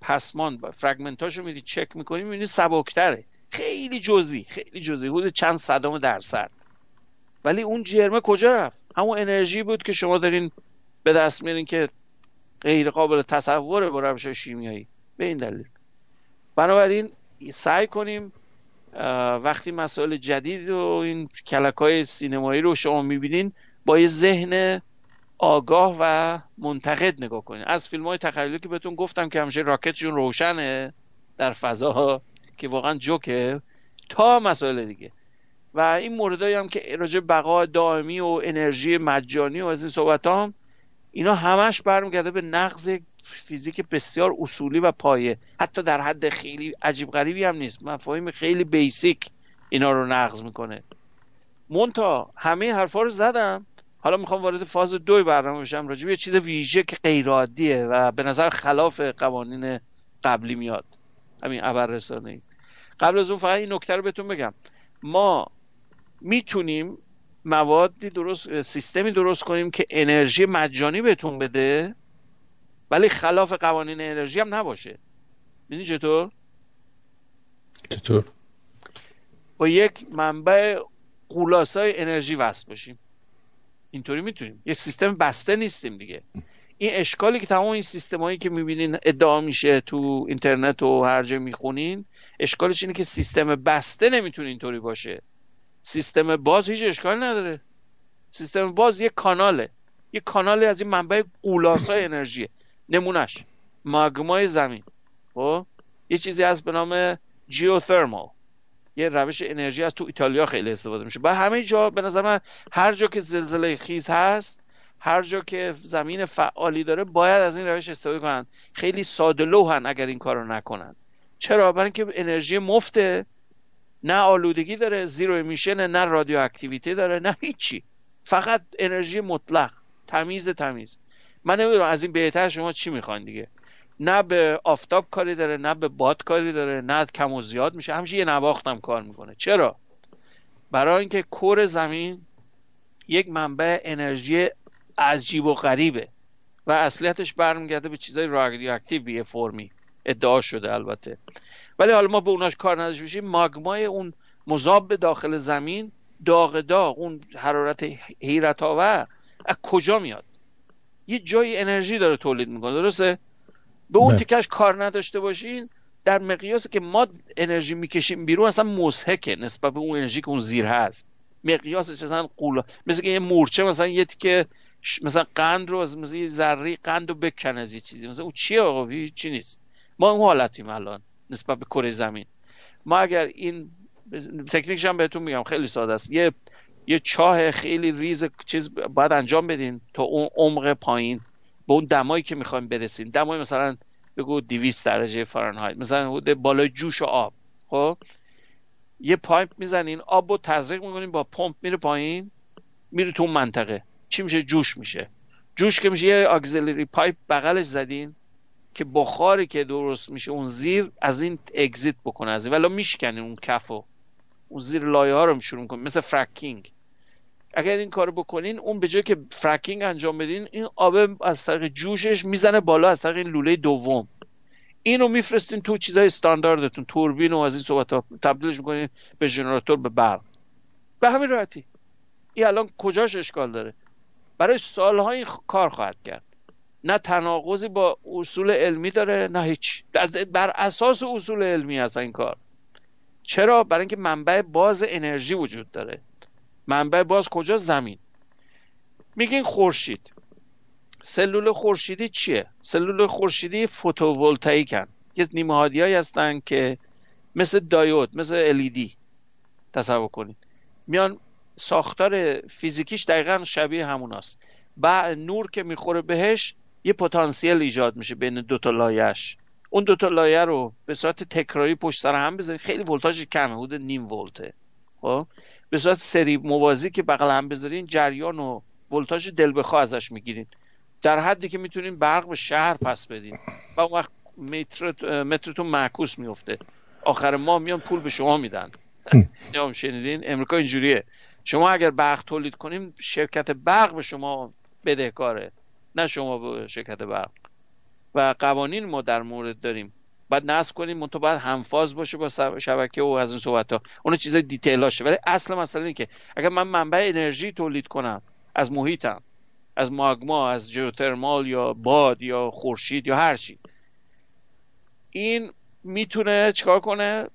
پسمان فرگمنتاشو میری چک می‌کنی می‌بینی سبکتره. خیلی جزئی خیلی جزئی. حدود چند صدم درصد. ولی اون جرمه کجا رفت؟ همون انرژی بود که شما دارین به دست میارین که غیر قابل تصوره با روش شیمیایی. به این دلیل. بنابراین سعی کنیم وقتی مسائل جدید و این کلک های سینمایی رو شما می‌بینین با یه ذهن آگاه و منتقد نگاه کنین. از فیلم های تخیلی که بهتون گفتم که همیشه راکتشون روشنه در فضا که واقعا جوکه تا مسائل دیگه. و این موردهایی هم که راجع بقا دائمی و انرژی مجانی و از این صحبت هم اینا همش برمیگرده به نقض فیزیک بسیار اصولی و پایه. حتی در حد خیلی عجیب غریبی هم نیست. مفاهیم خیلی بیسیک اینا رو نقض می‌کنه. مونتا همه حرفا رو زدم. حالا می‌خوام وارد فاز دوی برنامه بشم. راجع یه چیز ویژه که غیر عادیه و به نظر خلاف قوانین قبلی میاد. همین ابر رسانه قبل از اون فقط این نکته رو بهتون بگم. ما می‌تونیم موادی درست سیستمی درست کنیم که انرژی مجانی بهتون بده ولی خلاف قوانین انرژی هم نباشه. ببینید چطور؟ چطور؟ با یک منبع قولاسای انرژی وصل باشیم اینطوری می‌تونیم. یه سیستم بسته نیستیم دیگه. این اشکالی که تمام این سیستم هایی که می‌بینین ادعا میشه تو اینترنت و هر جا می‌خونین اشکالش اینه که سیستم بسته نمی‌تونه اینطوری باشه. سیستم باز هیچ اشکال نداره. سیستم باز یه کاناله. یه کانال از این منبع قولاسای انرژیه. نمونهش ماگمای زمین. خب؟ یه چیزی هست به نام جیوترمال یه روش انرژی از تو ایتالیا خیلی استفاده میشه. و همه جا به نظر من هر جا که زلزله خیز هست هر جا که زمین فعالی داره باید از این روش استفاده کنن. خیلی ساده لوحن اگر این کارو نکنن. چرا؟ برای اینکه انرژی مفته نه آلودگی داره زیرو امیشن نه رادیواکتیویته داره نه هیچی. فقط انرژی مطلق. تمیز تمیز. من نمی‌دونم از این بهتر شما چی می‌خواین دیگه. نه به آفتاب کاری داره نه به باد کاری داره نه کم و زیاد میشه. همیشه یه نواخت هم کار می‌کنه. چرا؟ برای اینکه کور زمین یک منبع انرژی عجیب و غریبه و اصلیتش برمیگرده به چیزای رادیواکتیو یه فرمی. ادعا شده البته. ولی حالا ما به اوناش کار نداشته باشیم. ماگمای اون مذاب داخل زمین داغ داغ اون حرارت حیرت آور از کجا میاد؟ یه جایی انرژی داره تولید می‌کنه درسته؟ به اون تیکش کار نداشته باشین در مقیاسی که ما انرژی می‌کشیم بیرون اصلا مزهکه نسبت به اون انرژی که اون زیر هست. مقیاس مثلا قولا مثل که یه مورچه مثلا یه تیکه مثلا قند رو از مثلا یه ذره قند رو بکن از یه چیزی. مثلا اون چیه آقا؟ چی نیست. ما اون حالتیم الان نسبت به کره زمین. ما اگر این تکنیکش هم بهتون میگم خیلی ساده است. یه یه چاه خیلی ریز چیز باید انجام بدین تا اون عمق پایین. به اون دمایی که می‌خوایم برسیم دمای مثلا بگو 200 درجه فارنهایت. مثلا بالای جوش و آب. خب؟ یه pipe می‌زنین آب رو تزریق می‌کنین با پمپ میره پایین میره تو اون منطقه. چی میشه؟ جوش میشه. جوش که میشه یه auxiliary pipe بغلش زدین که بخاری که درست میشه اون زیر از این exit بکنه از این. ولی میشکنین اون کفو اون زیر لایه ها رو شروع کنین مثل fracking اگر این کارو بکنین اون به جای که fracking انجام بدین این آب از طریق جوشش می‌زنه بالا از طریق این لوله دوم. اینو میفرستین تو چیزای استانداردتون. توربین و از این صحبت ها تبدیلش می‌کنین به ژنراتور به برق. به همین راحتی. این الان کجاش اشکال داره؟ برای سالها این کار خواهد کرد. نه تناقضی با اصول علمی داره نه هیچ. بر اساس اصول علمی هست این کار. چرا؟ برای اینکه منبع باز انرژی وجود داره. منبع باز کجا؟ زمین. میگین خورشید. سلول خورشیدی چیه؟ سلول خورشیدی فوتوولتاییکن. یه نیمه هستن که مثل دایود مثل LED تصور کنید میان ساختار فیزیکیش دقیقا شبیه هموناست. و نور که می‌خوره بهش یه پتانسیل ایجاد میشه بین دو تا لایش اون دو تا لایه رو به صورت تکراری پشت سر هم بذارید خیلی ولتاژ کمه حدود نیم ولته. خب؟ به صورت سری موازی که بغل هم بذارین جریان و ولتاژ دل بخواه ازش می‌گیرین. در حدی که می‌تونین برق به شهر پس بدین. و اون وقت متر مترتون معکوس میفته آخر ما میان پول به شما میدن. یا شنیدین؟ امریکا اینجوریه. شما اگر برق تولید کنیم شرکت برق به شما بدهکاره. نه شما به شرکت برق. و قوانین ما در مورد داریم. باید نصب کنیم منتها باید همفاز باشه با شبکه و از این صحبت ها اون چیزای دیتیلاشه. ولی اصل مسئله اینه که اگر من منبع انرژی تولید کنم از محیطم از ماگما از جیوترمال یا باد یا خورشید یا هر چی این می‌تونه چکار کنه؟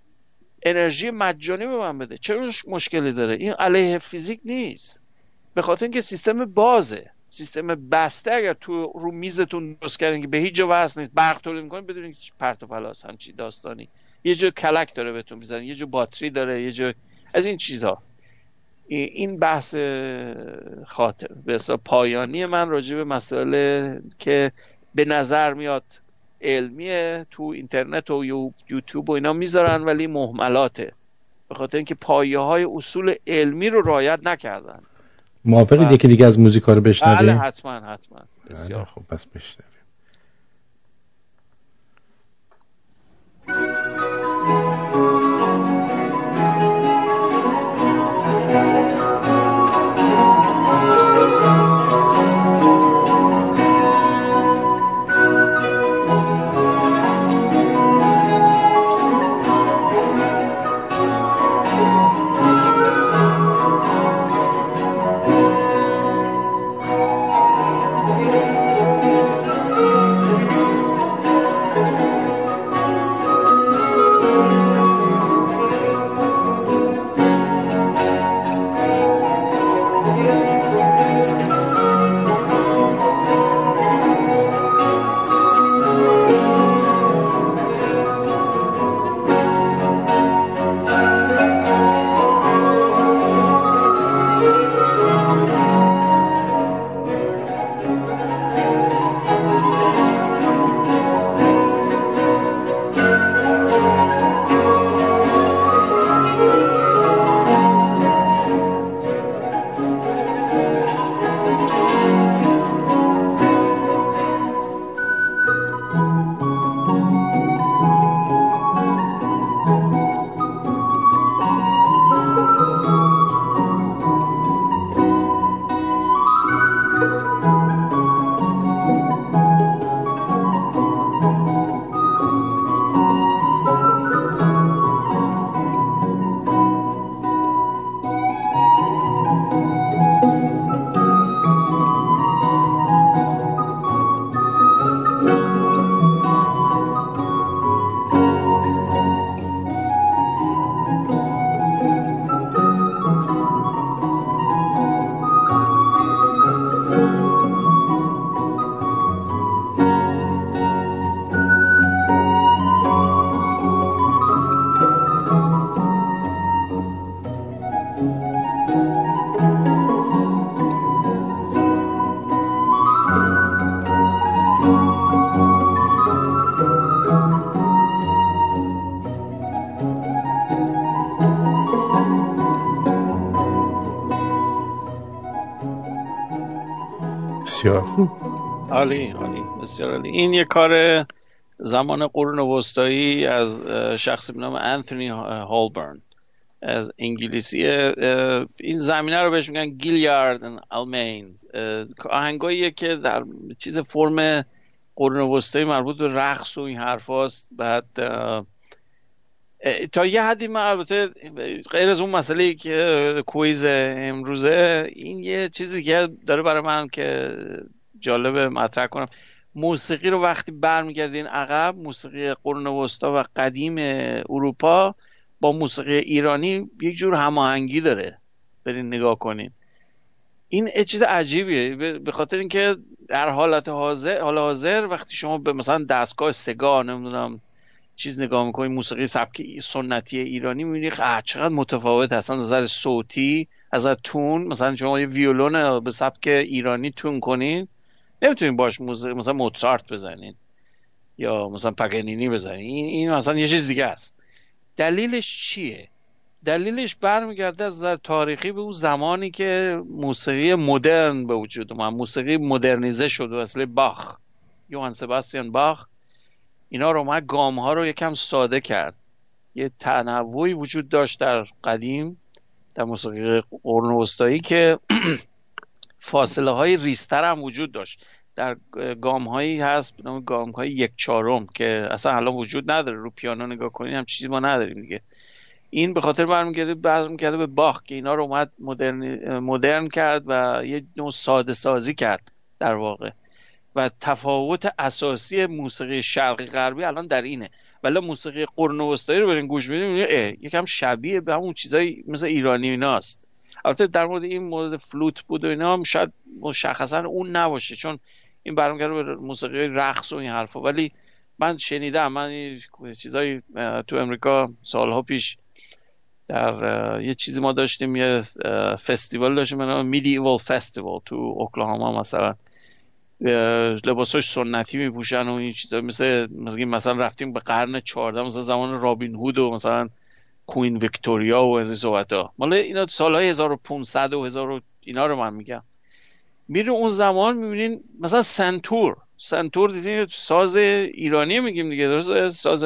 انرژی مجانی به من بده. چرا مشکلی داره؟ این علیه فیزیک نیست. به خاطر اینکه سیستم بازه. سیستم بسته اگر تو رو میزتون درست کردین که به هیچ جا وصل نیست برق تولید می‌کنین بدونین که پرت و پلاس همچی داستانی. یه جا کلک داره بهتون می‌زنه یه جا باتری داره یه جا از این چیزها این بحث خاطر. به پایانی من راجع به مسئله که به نظر میاد علمیه تو اینترنت و یوتیوب و اینا می‌ذارن ولی محملاته به خاطر اینکه پایه های اصول علمی رو رعایت نکردن. موافقید یکی دیگه از موزیکا رو بشنویم بله حتما حتما. بسیار خب پس بشنویم. عالی عالی بسیار عالی. این یه کار زمان قرون وسطایی از شخصی به نام انتونی هولبرن از انگلیسی این زمینه رو بهش میگن گیلیارد آلمینز آهنگاییه که در چیز فرم قرون وسطایی مربوط به رقص و این حرف هاست بعد تا یه حدی من البته غیر از اون مسئله که کویز امروزه این یه چیزی که داره برای من که جالبه مطرح کنم. موسیقی رو وقتی برمیگردین عقب موسیقی قرون وسطا و قدیم اروپا با موسیقی ایرانی یک جور هماهنگی داره. برین نگاه کنین. این چیز عجیبیه. به خاطر اینکه در حالت حاضر حال حاضر وقتی شما به مثلا دستگاه سگاه نمی‌دونم چیز نگاه می‌کنید موسیقی سبک سنتی ایرانی می‌بینی چقدر متفاوت هستن. از نظر صوتی از نظر تون مثلا شما یه ویولون به سبک ایرانی تون کنین. نمی‌تونین باش موزیک مثلا موتسارت بزنین یا مثلا پگنینی بزنین. این, این مثلا یه چیز دیگه است. دلیلش چیه؟ دلیلش برمیگرده از نظر تاریخی به اون زمانی که موسیقی مدرن به وجود اومد. موسیقی مدرنیزه شد و اصل باخ یوهان سباستیان باخ. اینا رو اومد گام ها رو یکم ساده کرد. یه تنوعی وجود داشت در قدیم در موسیقی قرن وسطایی که <clears throat> فاصله های ریستر هم وجود داشت. در گام هایی هست گام های یک چهارم که اصلا حالا وجود نداره. رو پیانو نگاه کنید هم چیزی ما نداریم دیگه. این به خاطر برمیگرده برمیگرده به باخ که اینا رو اومد مدرن, مدرن کرد و یه نوع ساده سازی کرد در واقع. و تفاوت اساسی موسیقی شرقی غربی الان در اینه. ولی موسیقی قرن وسطایی رو برین گوش بدین یکم شبیه به همون چیزای مثل ایرانی ایناست. البته در مورد این مورد فلوت بود و اینا هم شاید مشخصا اون نباشه چون این برمیگرده به موسیقی رقص و این حرفا. ولی من شنیدم من چیزای تو امریکا سالها پیش در یه چیزی ما داشتیم یه فستیوال داشتیم به میدیوال فستیوال تو اوکلاهاما مثلا. لباساش سنتی میپوشن و این چیزا مثل مثلا رفتیم به قرن 14 مثلا زمان رابین هود و مثلا کوین ویکتوریا و از این صحبت ها. مال اینا سالهای 1500 و 1000 اینا رو من میگم. میره اون زمان می‌بینین مثلا سنتور. سنتور دیدین ساز ایرانی میگیم دیگه درست ساز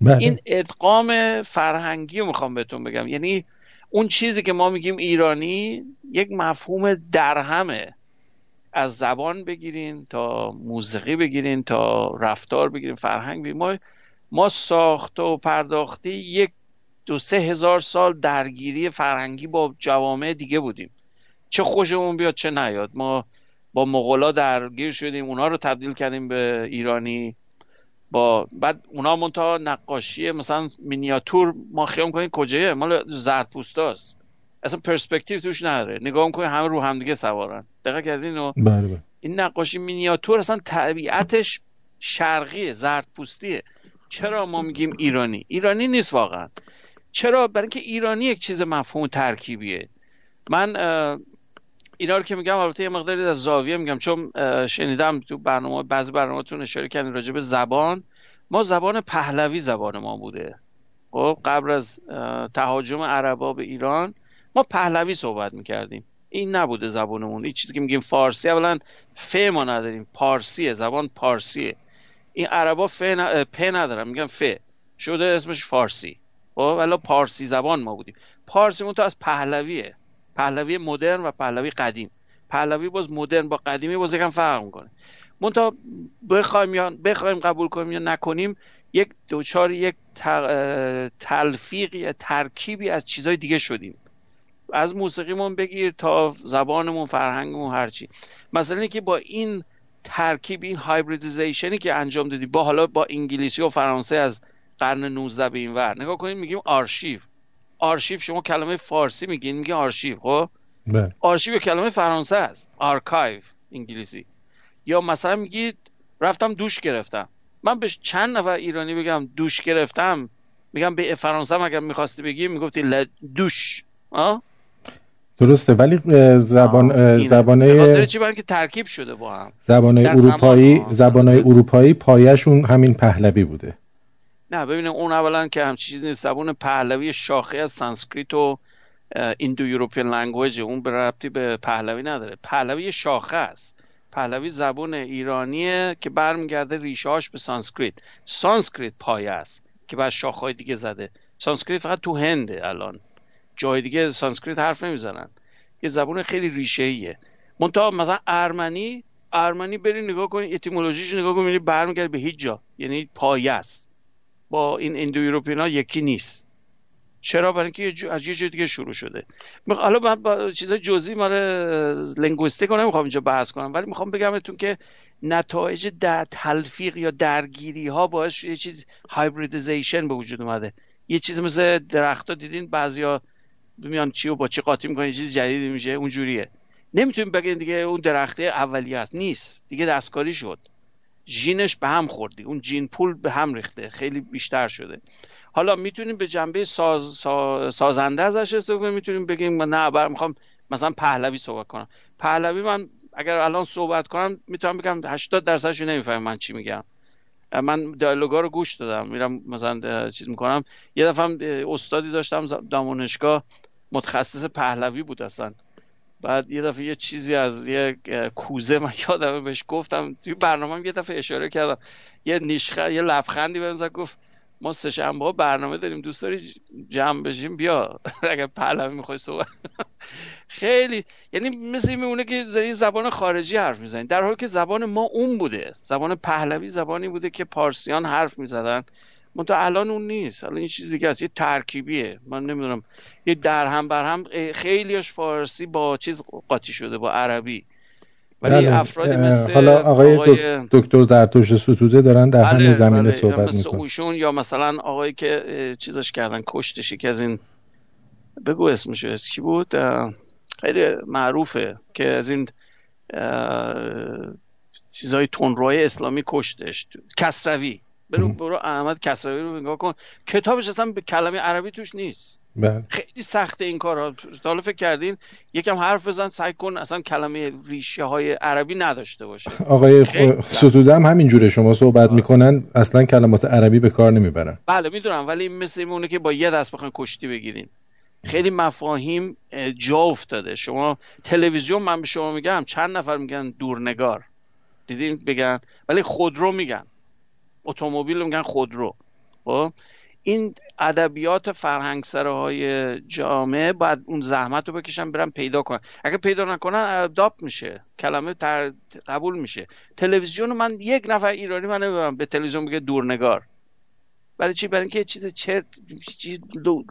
بله. این ادغام فرهنگی رو می‌خوام بهتون بگم. یعنی اون چیزی که ما میگیم ایرانی یک مفهوم درهمه. از زبان بگیرین تا موسیقی بگیرین تا رفتار بگیرین فرهنگ بگیرین. ما ما ساخته و پرداختی یک دو سه هزار سال درگیری فرهنگی با جوامع دیگه بودیم. چه خوشمون بیاد چه نیاد. ما با مغلا درگیر شدیم اونا رو تبدیل کردیم به ایرانی. با بعد اونا منتها نقاشی مثلا مینیاتور ما خیام کنیم کجایه؟ مال زرتپوستاست اصلا پرسپکتیو توش نداره. نگاه کنید همه رو همدیگه سوارن. دقیق کردین؟ و بله، بله. این نقاشی مینیاتور اصلا طبیعتش شرقیه زردپوستیه چرا ما میگیم ایرانی؟ ایرانی نیست واقعا. چرا؟ برای اینکه ایرانی یک چیز مفهوم ترکیبیه. من اینا رو که میگم البته یه مقداری از زاویه میگم چون شنیدم تو برنامه بعضی برنامه‌تون اشاره کردین راجع به زبان. ما زبان پهلوی زبان ما بوده. خب قبل از تهاجم عربا به ایران ما پهلوی صحبت می‌کردیم. این نبوده زبانمون این چیزی که میگیم فارسی اولا ف ما نداریم. پارسیه. زبان پارسیه. این عربا ف ن... پ ندارن. میگن ف شده اسمش فارسی. خب ولی پارسی زبان ما بودیم. پارسی تو از پهلویه. پهلوی مدرن و پهلوی قدیم. پهلوی باز مدرن با قدیمی باز یکم فرق می‌کنه. منتها بخوایم یا بخوایم قبول کنیم یا نکنیم یک دوچار یک تلفیق ترکیبی از چیزهای دیگه شدیم. از موسیقیمون بگیر تا زبانمون فرهنگمون هرچی مثلا که با این ترکیب این hybridization ی که انجام دادی با حالا با انگلیسی و فرانسه از قرن 19 به این ور. نگاه کنید میگیم آرشیو. آرشیو شما کلمه فارسی میگین میگه آرشیو خب؟ بله. آرشیو کلمه فرانسه است. آرکایو انگلیسی. یا مثلا میگید رفتم دوش گرفتم. من به چند نفر ایرانی بگم دوش گرفتم میگم به فرانسه اگر می‌خواستی بگی می‌گفتی دوش. آه؟ درسته. ولی زبان زبانه چی؟ که ترکیب شده با هم. زبانه اروپایی زبانه اروپایی پایشون همین پهلوی بوده. نه ببینید اون اولا که هم چیزی نیست. زبان پهلوی شاخه از سانسکریت و Indo-European language اون به ربطی به پهلوی نداره. پهلوی شاخه است. پهلوی زبون ایرانیه که برمیگرده ریشهاش به سانسکریت. سانسکریت پایه است که بعد شاخهای دیگه زده. سانسکریت فقط تو هنده الان. جای دیگه سانسکریت حرف نمی‌زنن. یه زبون خیلی ریشه ایه منتها مثلا ارمنی ارمنی برین نگاه کنید اتیمولوژیش نگاه کنید برمیگرده به هیچ جا. یعنی پایه است. با این اندو یکی نیست. چرا؟ برای اینکه از یه جای دیگه شروع شده. حالا من با چیز جزئی مال رو نمی‌خوام اینجا بحث کنم ولی می‌خوام بگمتون که نتایج در تلفیق یا درگیری ها باعث یه چیز هایبریدیزیشن به وجود اومده. یه چیز مثل درخت ها دیدین؟ بعضیا میان چی و با چی قاطی می‌کنن یه چیز جدیدی میشه اونجوریه. نمی‌تونیم بگیم دیگه اون درخته اولیه است. نیست. دیگه دستکاری شد. ژینش به هم خوردی. اون جین پول به هم ریخته. خیلی بیشتر شده. حالا می‌تونیم به جنبه ساز، سازنده ازش استفاده می‌تونیم بگیم نه بر می‌خوام مثلا پهلوی صحبت کنم. پهلوی من اگر الان صحبت کنم می‌تونم بگم 80 درصدش نمی‌فهمم من چی میگم. من دیالوگا رو گوش دادم. میرم مثلا چیز می‌کنم. یه دفعه استادی داشتم دامونشگاه متخصص پهلوی بود اصلا. بعد یه دفعه یه چیزی از یه کوزه من <laughs> یادم بهش گفتم توی برنامه یه دفعه اشاره کردم. یه نیشخه یه لبخندی بهم زد گفت ما سه شنبه برنامه داریم دوست داری جمع بشیم؟ بیا. <laughs> اگر پهلوی می‌خوای صحبت <laughs> خیلی یعنی مثل میمونه که زبان خارجی حرف می‌زنی. در حالی که زبان ما اون بوده. زبان پهلوی زبانی بوده که پارسیان حرف می‌زدن. منتها الان اون نیست. الان این چیز دیگه است. یه ترکیبیه. من نمی‌دونم. یه در هم بر هم خیلیش فارسی با چیز قاطی شده با عربی. ولی بله. افرادی مثل حالا آقای, آقای دکتر زرتوش ستوده دارن در همین بله، زمینه بله. صحبت می‌کنن. یا مثلا آقایی که چیزش کردن کشتشی که از این بگو اسمشو کی بود؟ خیلی معروفه که از این چیزای تندروهای اسلامی کشتش. کسروی. برو برو احمد کسروی رو نگاه کن. کتابش اصلا به کلمه عربی توش نیست. بله. خیلی سخته این کارها حالا فکر کردین یکم حرف بزن سعی کن اصلا کلمه ریشه های عربی نداشته باشه. آقای ستوده هم همین جوره شما صحبت می‌کنن اصلا کلمات عربی به کار نمی‌برن. بله می‌دونم ولی مثل اونه که با یه دست بخواین کشتی بگیرین. خیلی مفاهیم جا افتاده. شما تلویزیون من به شما میگم چند نفر میگن دورنگار. دیدین؟ بگن. ولی خودرو میگن. اتومبیل میگن خودرو. خب؟ این ادبیات فرهنگ های جامعه باید اون زحمت رو بکشن برن پیدا کنن. اگه پیدا نکنن اداب میشه. کلمه تر قبول میشه. تلویزیون من یک نفر ایرانی من نمی‌دونم به تلویزیون بگه دورنگار. برای چی؟ برای اینکه چیز چرت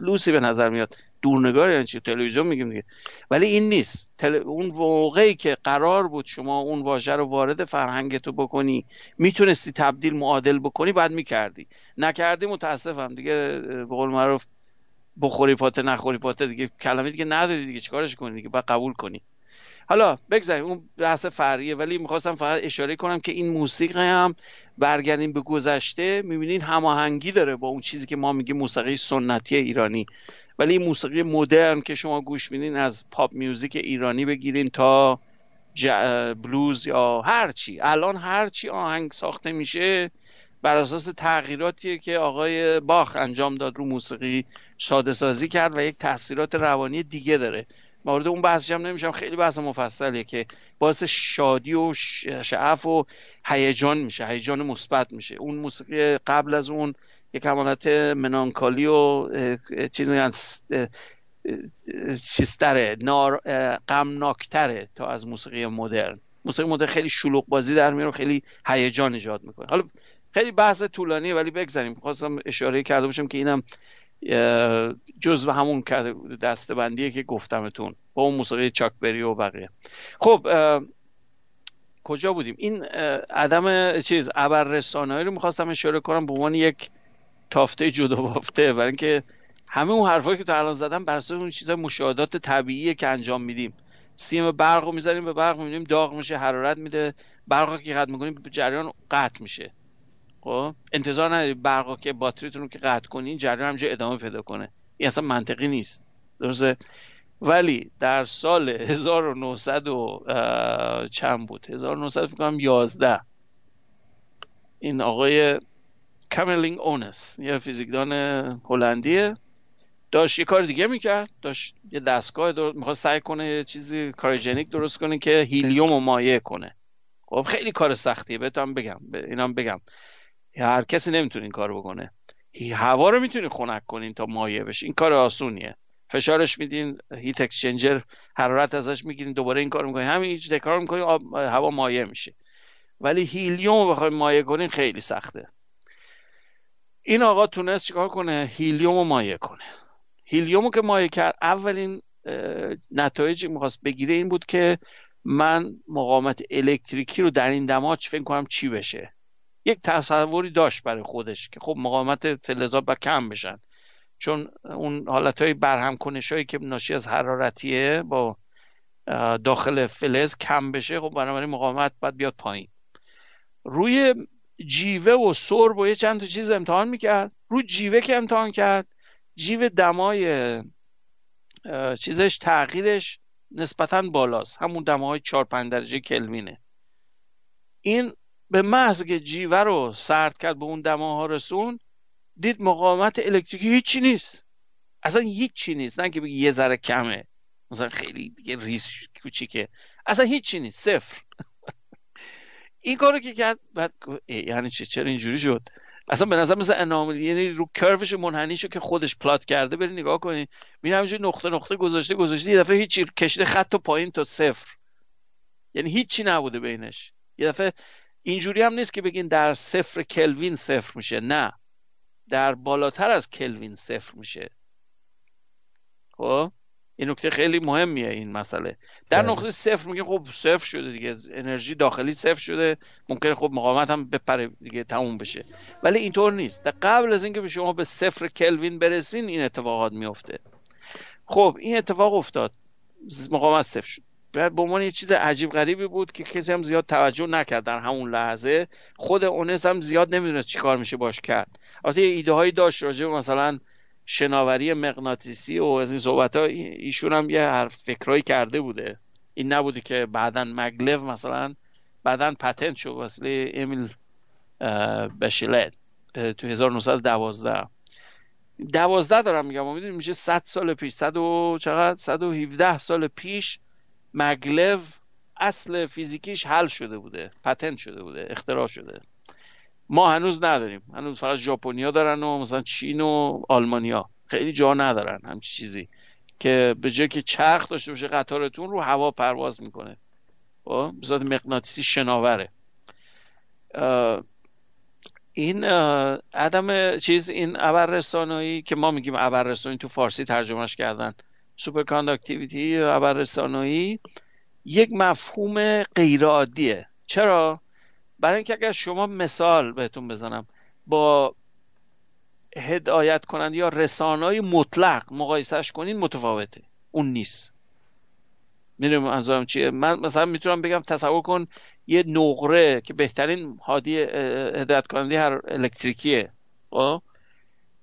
لوسی به نظر میاد. دورنگار یعنی چی؟ تلویزیون میگیم دیگه. ولی این نیست. تل... اون موقعی که قرار بود شما اون واژه رو وارد فرهنگتو بکنی می‌تونستی تبدیل معادل بکنی بعد می‌کردی. نکردی متاسفم. دیگه به قول معروف بخوری پاته نخوری پاته دیگه کلمه دیگه نداری دیگه. چیکارش کنی دیگه؟ بعد قبول کنی. حالا بگذاریم. اون بحث فریه. ولی می‌خواستم فقط اشاره کنم که این موسیقی هم برگردیم به گذشته. می‌بینین هماهنگی داره با اون چیزی که ما میگیم موسیقی سنتی ایرانی. ولی موسیقی مدرن که شما گوش میدین از پاپ میوزیک ایرانی بگیرین تا بلوز یا هرچی الان هرچی آهنگ ساخته میشه بر اساس تغییراتیه که آقای باخ انجام داد رو موسیقی ساده سازی کرد و یک تاثیرات روانی دیگه داره. مورد اون بحثش هم نمیشم. خیلی بحث مفصلیه که باعث شادی و شعف و هیجان میشه هیجان مثبت میشه. اون موسیقی قبل از اون یک حالت منانکالی و چیزی چیزتره نار غمناکتره تا از موسیقی مدرن. موسیقی مدرن خیلی شلوغ بازی در میاره خیلی هیجان ایجاد می‌کنه. حالا خیلی بحث طولانیه ولی بگذاریم. خواستم اشاره کرده باشم که اینم جزو همون دستبندیه که گفتمتون با اون موسیقی چاکبری و بقیه. خب کجا بودیم؟ این عدم چیز ابر رسانه‌ای رو می‌خواستم اشاره کنم به عنوان یک تافته جدا بافته برای اینکه همه اون حرفایی که تو الان زدم بر اساس اون چیزای مشاهدات طبیعیه که انجام میدیم. سیم برق رو می‌ذاریم به برق می‌بینیم داغ میشه حرارت میده. برق که قطع می‌کنیم جریان قطع میشه. خب؟ انتظار نداری برق که باتریتون رو که قطع کنین جریان همجا ادامه پیدا کنه. این اصلا منطقی نیست. درسته؟ ولی در سال 1900 و چند بود؟ 1900 فکر کنم 11 این آقای کاملینگ اونس یه فیزیکدان هلندیه. داشت یه کار دیگه می‌کرد. داشت یه دستگاه درست می‌خواد سعی کنه یه چیزی کارجنیک درست کنه که هیلیوم رو مایع کنه. خب خیلی کار سختیه. بهتون بگم. اینم بگم. هر کسی نمی‌تونه این کار بکنه. هوا رو می‌تونی خنک کنین تا مایع بشه این کار آسونیه. فشارش میدین هیت اکسچنجر حرارت ازش می‌گیرین دوباره این کار می‌کنین همین تکرار می‌کنین هوا مایع میشه. ولی هیلیوم بخوایم مایع کنین خیلی سخته. این آقا تونست چیکار کنه؟ هیلیوم رو مایع کنه. هیلیوم که مایع کرد اولین نتایجی می‌خواست بگیره این بود که من مقاومت الکتریکی رو در این دماج فکر کنم چی بشه. یک تصوری داشت برای خودش که خب مقاومت فلزات با کم بشن. چون اون حالت های برهم کنش هایی که ناشی از حرارتیه با داخل فلز کم بشه خب بنابراین مقاومت باید بیاد پایین. روی جیوه و سرب و یه چند تا چیز امتحان می‌کرد. روی جیوه که امتحان کرد جیوه دمای چیزش تغییرش نسبتا بالاست. همون دماهای 4 5 درجه کلوینه. این به محض که جیوه رو سرد کرد به اون دماها رسون دید مقاومت الکتریکی هیچی نیست. اصلا هیچی نیست. نه که بگی یه ذره کمه. مثلا خیلی دیگه ریس کوچیکه. اصلا هیچی نیست. صفر. این کارو که کرد بعد یعنی چه چرا اینجوری شد؟ اصلا به نظر مثل اناملی یعنی رو کرفش منحنیشو که خودش پلات کرده بری نگاه کنی میره همینجوری نقطه نقطه گذاشته گذاشته یه دفعه هیچی کشیده خط و پایین تا صفر. یعنی هیچی نبوده بینش. یه دفعه اینجوری هم نیست که بگین در صفر کلوین صفر میشه نه. در بالاتر از کلوین صفر میشه. خب؟ این نکته خیلی مهمیه این مسئله. در بله. نقطه صفر میگه خب صفر شده دیگه انرژی داخلی صفر شده ممکنه خب مقاومت هم بپره دیگه تموم بشه. ولی اینطور نیست. در قبل از اینکه به شما به صفر کلوین برسین این اتفاقات میفته. خب این اتفاق افتاد. مقاومت صفر شد. بعد به عنوان یه چیز عجیب غریبی بود که کسی هم زیاد توجه نکرد در همون لحظه. خود اونس هم زیاد نمی‌دونست چیکار میشه باش کرد. البته ایده هایی داشت راجع مثلا شناوری مغناطیسی و از این صحبت ها ایشون هم یه هر فکرهایی کرده بوده. این نبوده که بعدا مگلو مثلا بعدا پتنت شد واسه امیل بشلت تو 1912 دوازده. دارم میگم می‌دونی میشه 100 سال پیش 100 و چقدر؟ 117 سال پیش مگلو اصل فیزیکیش حل شده بوده پتنت شده بوده اختراع شده. ما هنوز نداریم. هنوز فقط ژاپنیا دارن و مثلا چین و آلمانیا. خیلی جا ندارن همچی چیزی. که به جای که چرخ داشته باشه قطارتون رو هوا پرواز می‌کنه. خب بذات مغناطیسی شناوره. این عدم چیز این ابر که ما میگیم ابر تو فارسی ترجمهش کردن. superconductivity ابر یک مفهوم غیر عادیه چرا؟ برای اینکه اگر شما مثال بهتون بزنم با هدایت کنند یا رسانای مطلق مقایسهش کنین متفاوته. اون نیست. می‌دونم منظورم چیه؟ من مثلا می‌تونم بگم تصور کن یه نقره که بهترین هادی هدایت کننده هر الکتریکیه. خب؟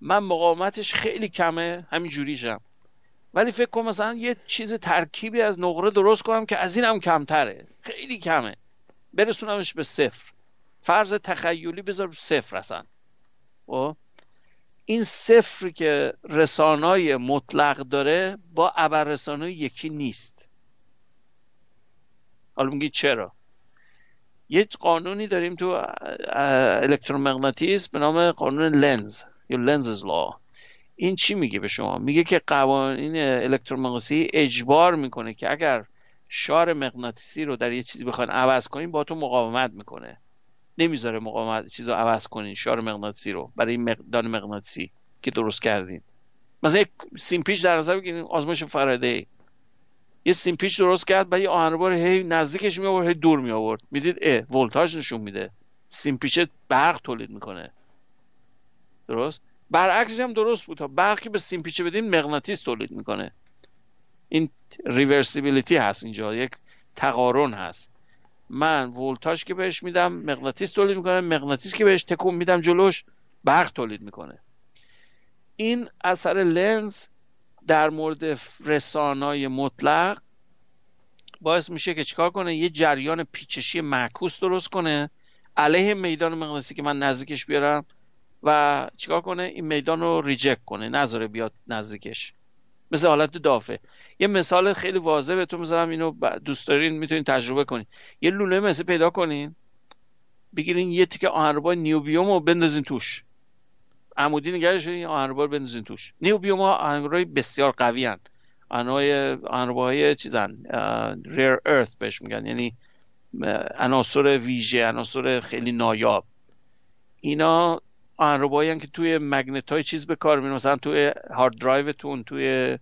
من مقاومتش خیلی کمه همین جوریشم. ولی فکر کنم مثلا یه چیز ترکیبی از نقره درست کنم که از این هم کمتره. خیلی کمه. برسونمش به صفر. فرض تخیلی بذار صفر اصلا. و خب؟ این صفر که رسانای مطلق داره با ابر رسانای یکی نیست. حالا میگی چرا؟ یه قانونی داریم تو الکترومغناطیس به نام قانون لنز یا لنزز لا. این چی میگه به شما؟ میگه که قوانین الکترومغناطیسی اجبار می‌کنه که اگر شار مغناطیسی رو در یه چیزی بخواین عوض کنین با تو مقاومت می‌کنه. نمی‌ذاره مقاومت چیزو عوض کنین شار مغناطیسی رو برای مقدار مغناطیسی که درست کردین. مثلا یک سیمپیچ در نظر بگیرین آزمایش فرادی یه سیمپیچ درست کرد بعد یه آهنربار هی نزدیکش می آورد هی دور می آورد می‌دید اه ولتاژ نشون میده. سیمپیچ برق تولید می‌کنه. درست؟ برعکسش هم درست بود. تا برقی به سیمپیچه بدین مغناطیس تولید می‌کنه. این reversibility هست اینجا یک تقارن هست. من ولتاژ که بهش میدم مغناطیس تولید می‌کنه مغناطیس که بهش تکون میدم جلوش برق تولید می‌کنه. این اثر لنز در مورد رسانای مطلق باعث میشه که چیکار کنه؟ یه جریان پیچشی معکوس درست کنه. علیه میدان مغناطیسی که من نزدیکش بیارم و چیکار کنه؟ این میدان رو reject کنه نذاره بیاد نزدیکش. مثل حالت دافه. یه مثال خیلی واضح بهتون می‌ذارم اینو دوست دارین می‌تونین تجربه کنین. یه لوله مثل پیدا کنین بگیرین یه تیکه آهنربای نیوبیوم رو بندازین توش. عمودی نگرش این آهنربا رو بندازین توش. نیوبیوم ها آهنربای بسیار قوی هن آهنربای چیزن ریر ارث بهش میگن. یعنی عناصر ویژه عناصر خیلی نایاب. اینا آهنربایی که توی مگنت های چیز به کار مثلا توی هارد درایوتون توی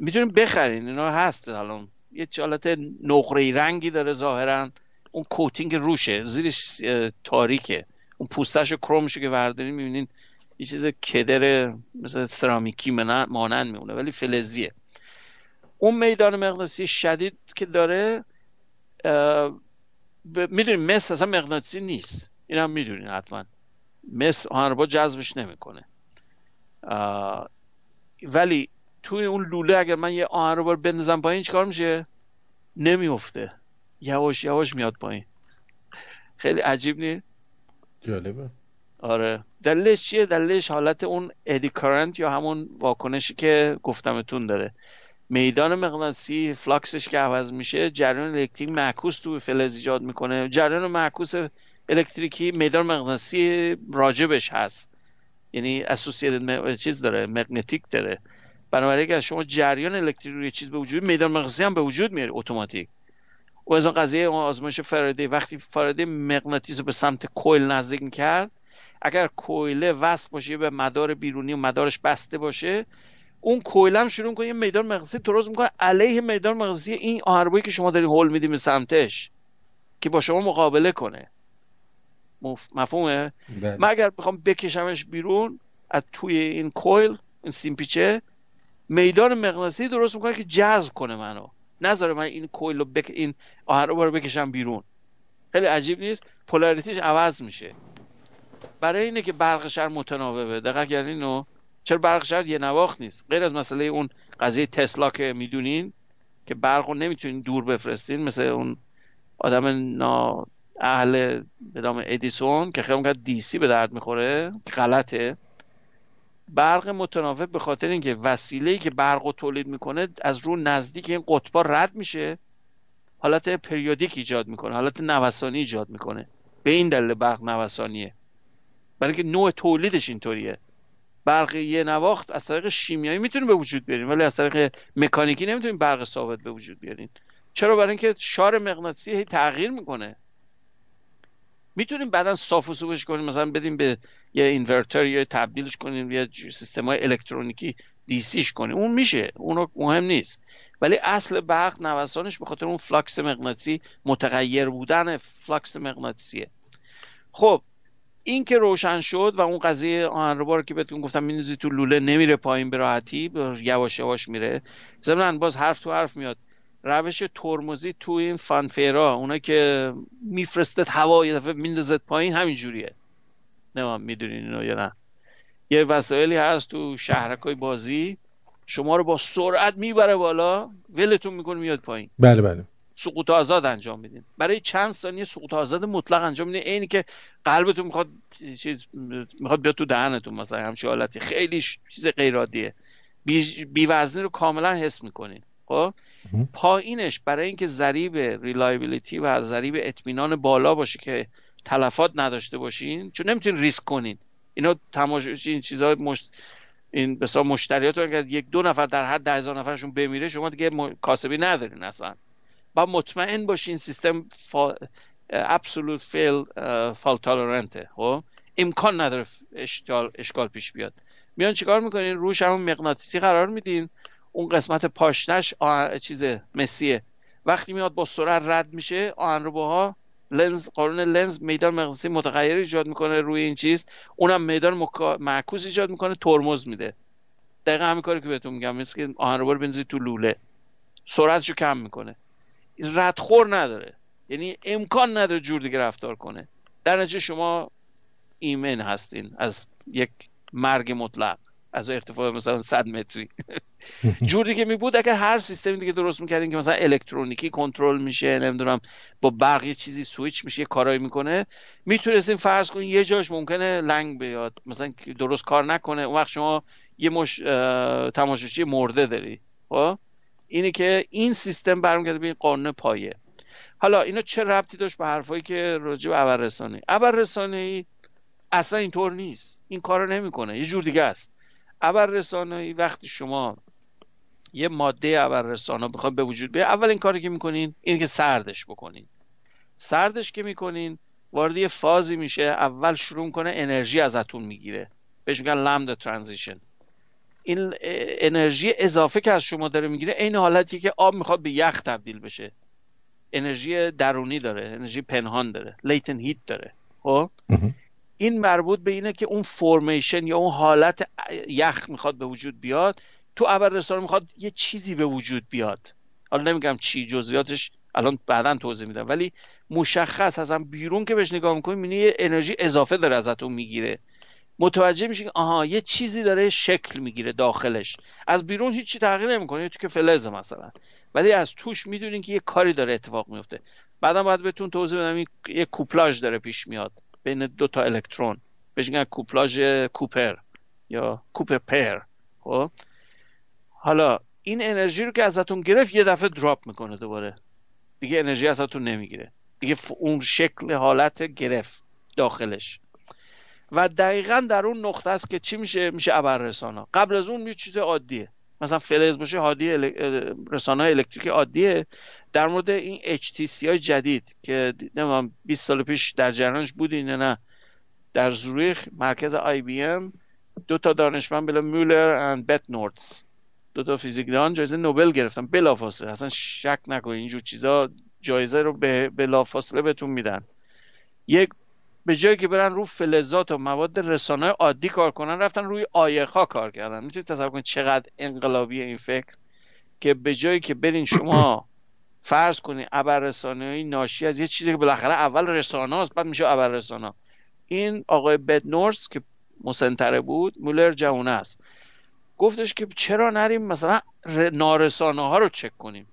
می‌تونیم بخرین اینا هست الان. یه حالت نقره رنگی داره ظاهرا. اون کوتینگ روشه زیرش تاریکه. اون پوستش و کرومشو که وردارین می‌بینین یه چیز کدر مثل سرامیکی مانند میمونه ولی فلزیه. اون میدان مغناطیسی شدید که داره می‌دونین مس اصلا مغناطیسی نیست. این هم می‌دونین حتما. مس با جذبش نمی‌کنه. ولی توی اون لوله اگر من یه رو بندازم پایین چیکار میشه؟ نمیفته یواش یواش میاد پایین. خیلی عجیب نیست جالبه. آره. دلیلش چیه؟ دلیلش حالت اون ادی کارنت یا همون واکنشی که گفتمتون داره. میدان مغناطیسی flux ش که عوض میشه جریان الکتریک معکوس تو فلز ایجاد می‌کنه. جریان معکوس الکتریکی میدان مغناطیسی راجبش هست. یعنی associated چیز داره magnetic داره. بنابراین اگر شما جریان الکتریکی روی چیز به وجود میدان مغناطیسی هم به وجود میاره اتوماتیک. و از قضیه آزمایش فارادی وقتی فارادی مغناطیس به سمت coil نزدیک کرد اگر coil ه وصل باشه به مدار بیرونی و مدارش بسته باشه اون کویله هم شروع کنه یه میدان مغناطیسی درست می‌کنه. علیه میدان مغناطیسی این آهربایی که شما دارین هول میدیم به سمتش که با شما مقابله کنه. مفهومه؟ بله. من اگر بخوام بکشمش بیرون از توی این کویل این سیمپیچه میدان مغناطیسی درست می‌کنه که جذب کنه منو. نذاره من این کویل رو بک... این آهن رو بکشم بیرون. خیلی عجیب نیست. پولاریتیش عوض میشه. برای اینه که برق شهر متناوبه. دقیق کردین اینو؟ چرا برق شهر یه نواخت نیست؟ غیر از مسئله اون قضیه تسلا که می‌دونین که برق رو نمی‌تونین دور بفرستین مثل اون آدم نا اهل به نام ادیسون که خیلی دی سی به درد می‌خوره غلطه. برق متناوب به خاطر اینکه وسیله که برق رو تولید می‌کنه از رو نزدیک این قطبا رد میشه حالت پریودیک ایجاد می‌کنه حالت نوسانی ایجاد می‌کنه. به این دلیل برق نوسانیه. برای اینکه نوع تولیدش اینطوریه. برق یه نواخت از طریق شیمیایی می‌تونیم به وجود بیاریم ولی از طریق مکانیکی نمی‌تونیم برق ثابت به وجود بیاریم چرا؟ برای اینکه شار مغناطیسی تغییر می‌کنه. می‌تونیم بعدا صاف و صوفش کنیم مثلا بدیم به یه اینورتر یا تبدیلش کنیم یه سیستم های الکترونیکی DC ش کنیم. اون میشه اون مهم نیست. ولی اصل برق نوسانش به خاطر اون flux مغناطیسی متغیر بودن flux مغناطیسیه. خب این که روشن شد و اون قضیه آهنربا رو که بهتون گفتم مینوزی تو لوله نمیره پایین به راحتی یواش یواش میره. ضمن باز حرف تو حرف میاد. روش ترمزی تو این فانفیرا اونا که میفرستت هوا یه دفعه میندازت پایین همین جوریه. نه می‌دونین اینو یا نه. یه وسایلی هست تو شهرکای بازی شما رو با سرعت می‌بره بالا ولتون می‌کنه میاد پایین. بله بله. سقوط آزاد انجام میدین. برای چند ثانیه سقوط آزاد مطلق انجام میدین. اینی که قلبتون می‌خواد چیز می‌خواد بیاد تو دهنتون مثلا همچین حالتی. خیلی چیز غیر عادیه بی, وزنی رو کاملا حس می‌کنین. خب؟ پایینش برای اینکه ضریب reliability و ضریب اطمینان بالا باشه که تلفات نداشته باشین چون نمی‌تونین ریسک کنین. اینا تماشا این چیزها مش... این بسا مشتریات اگر یک دو نفر در هر ده هزار نفرشون بمیره شما دیگه کاسبی ندارین اصلا. با مطمئن باشین سیستم فا... ابسولوت فیل فال تالرنته خب؟ امکان نداره اشکال, اشکال پیش بیاد. میان چیکار می‌کنین؟ روش همون مغناطیسی قرار میدین. اون قسمت پاشنش چیز مسیه. وقتی میاد با سرعت رد میشه آهنرباها لنز قانون لنز میدان مغناطیسی متغیر ایجاد می‌کنه روی این چیز. اونم میدان مکا... معکوس ایجاد می‌کنه ترمز میده. دقیقا همین کاری که بهتون میگم مثل که آهنربا رو بنزید تو لوله. سرعتشو کم می‌کنه. ردخور نداره. یعنی امکان نداره جور دیگه رفتار کنه. در نتیجه شما ایمن هستین از یک مرگ مطلق. از ارتفاع مثلا 100 متری. جور دیگه می بود اگر هر سیستمی دیگه درست می‌کردین که مثلا الکترونیکی کنترل میشه نمی‌دونم با برق چیزی سویچ میشه یه کارایی می‌کنه می‌تونستین فرض کنین یه جاش ممکنه لنگ بیاد. مثلا درست کار نکنه اون وقت شما یه مش... تماشاچی مرده داری. خب؟ اینه که این سیستم برمیگرده به این قانون پایه. حالا اینا چه ربطی داشت به حرفایی که راجع به ابررسانی؟ ابررسانی اصلا اینطور نیست. این کارو نمی‌کنه. یه جور دیگه است. ابررسانی وقتی شما یه ماده ابررسانا بخواد به وجود بیاد اولین کاری که می‌کنین اینه که سردش بکنین. سردش که می‌کنین وارد یه فازی میشه اول شروع کنه انرژی ازتون می‌گیره. بهش میگن لامدا ترانزیشن. این انرژی اضافه که از شما داره می‌گیره این حالتی که آب می‌خواد به یخ تبدیل بشه. انرژی درونی داره انرژی پنهان داره لیتن هیت داره. خب؟ این مربوط به اینه که اون فرمیشن یا اون حالت یخ می‌خواد به وجود بیاد تو اول رسانه می‌خواد یه چیزی به وجود بیاد. حالا نمیگم چی جزئیاتش الان بعدا توضیح میدم. ولی مشخص ازم بیرون که بهش نگاه می‌کنی می‌بینی یه انرژی اضافه داره ازتون می‌گیره. متوجه میشین آها یه چیزی داره شکل می‌گیره داخلش. از بیرون هیچی تغییر نمی‌کنه تو که فلزه مثلا. ولی از توش می‌دونین که یه کاری داره اتفاق میفته بعدا باید بهتون توضیح بدم یه کوپلاژ داره پیش میاد. بین دو تا الکترون. بهش میگن کوپلاژ کوپر یا کوپر پر خب؟ حالا این انرژی رو که ازتون گرفت یه دفعه دراپ می‌کنه دوباره. دیگه انرژی ازتون نمی‌گیره. دیگه اون شکل حالت گرفت داخلش. و دقیقا در اون نقطه است که چی میشه؟ میشه ابررسانا. قبل از اون یه چیز عادیه. مثلا فلز باشه هادی رسانه الکتریکی عادیه. در مورد این HTC های جدید که نمی‌دونم 20 سال پیش در جریانش بودین نه در زوریخ مرکز آی بی ام دو تا دانشمند بلا مولر و بت نورتس دو تا فیزیکدان جایزه نوبل گرفتن بلافاصله. اصلا شک نکنید اینجور چیزا جایزه رو به بلافاصله بهتون میدن. یک به جایی که برن رو فلزات و مواد رسانه عادی کار کنن رفتن روی آیخا کار کردن. می‌تونید تصور کنید چقدر انقلابی این فکر که به جایی که برین شما <clears throat> فرض کنید ابررسانه ناشی از یه چیزی که بالاخره اول رسانه است بعد میشه ابررسانه. این آقای نورس که مسنتره بود مولر جوونه است. گفتش که چرا نریم مثلا نارسانه ها رو چک کنیم؟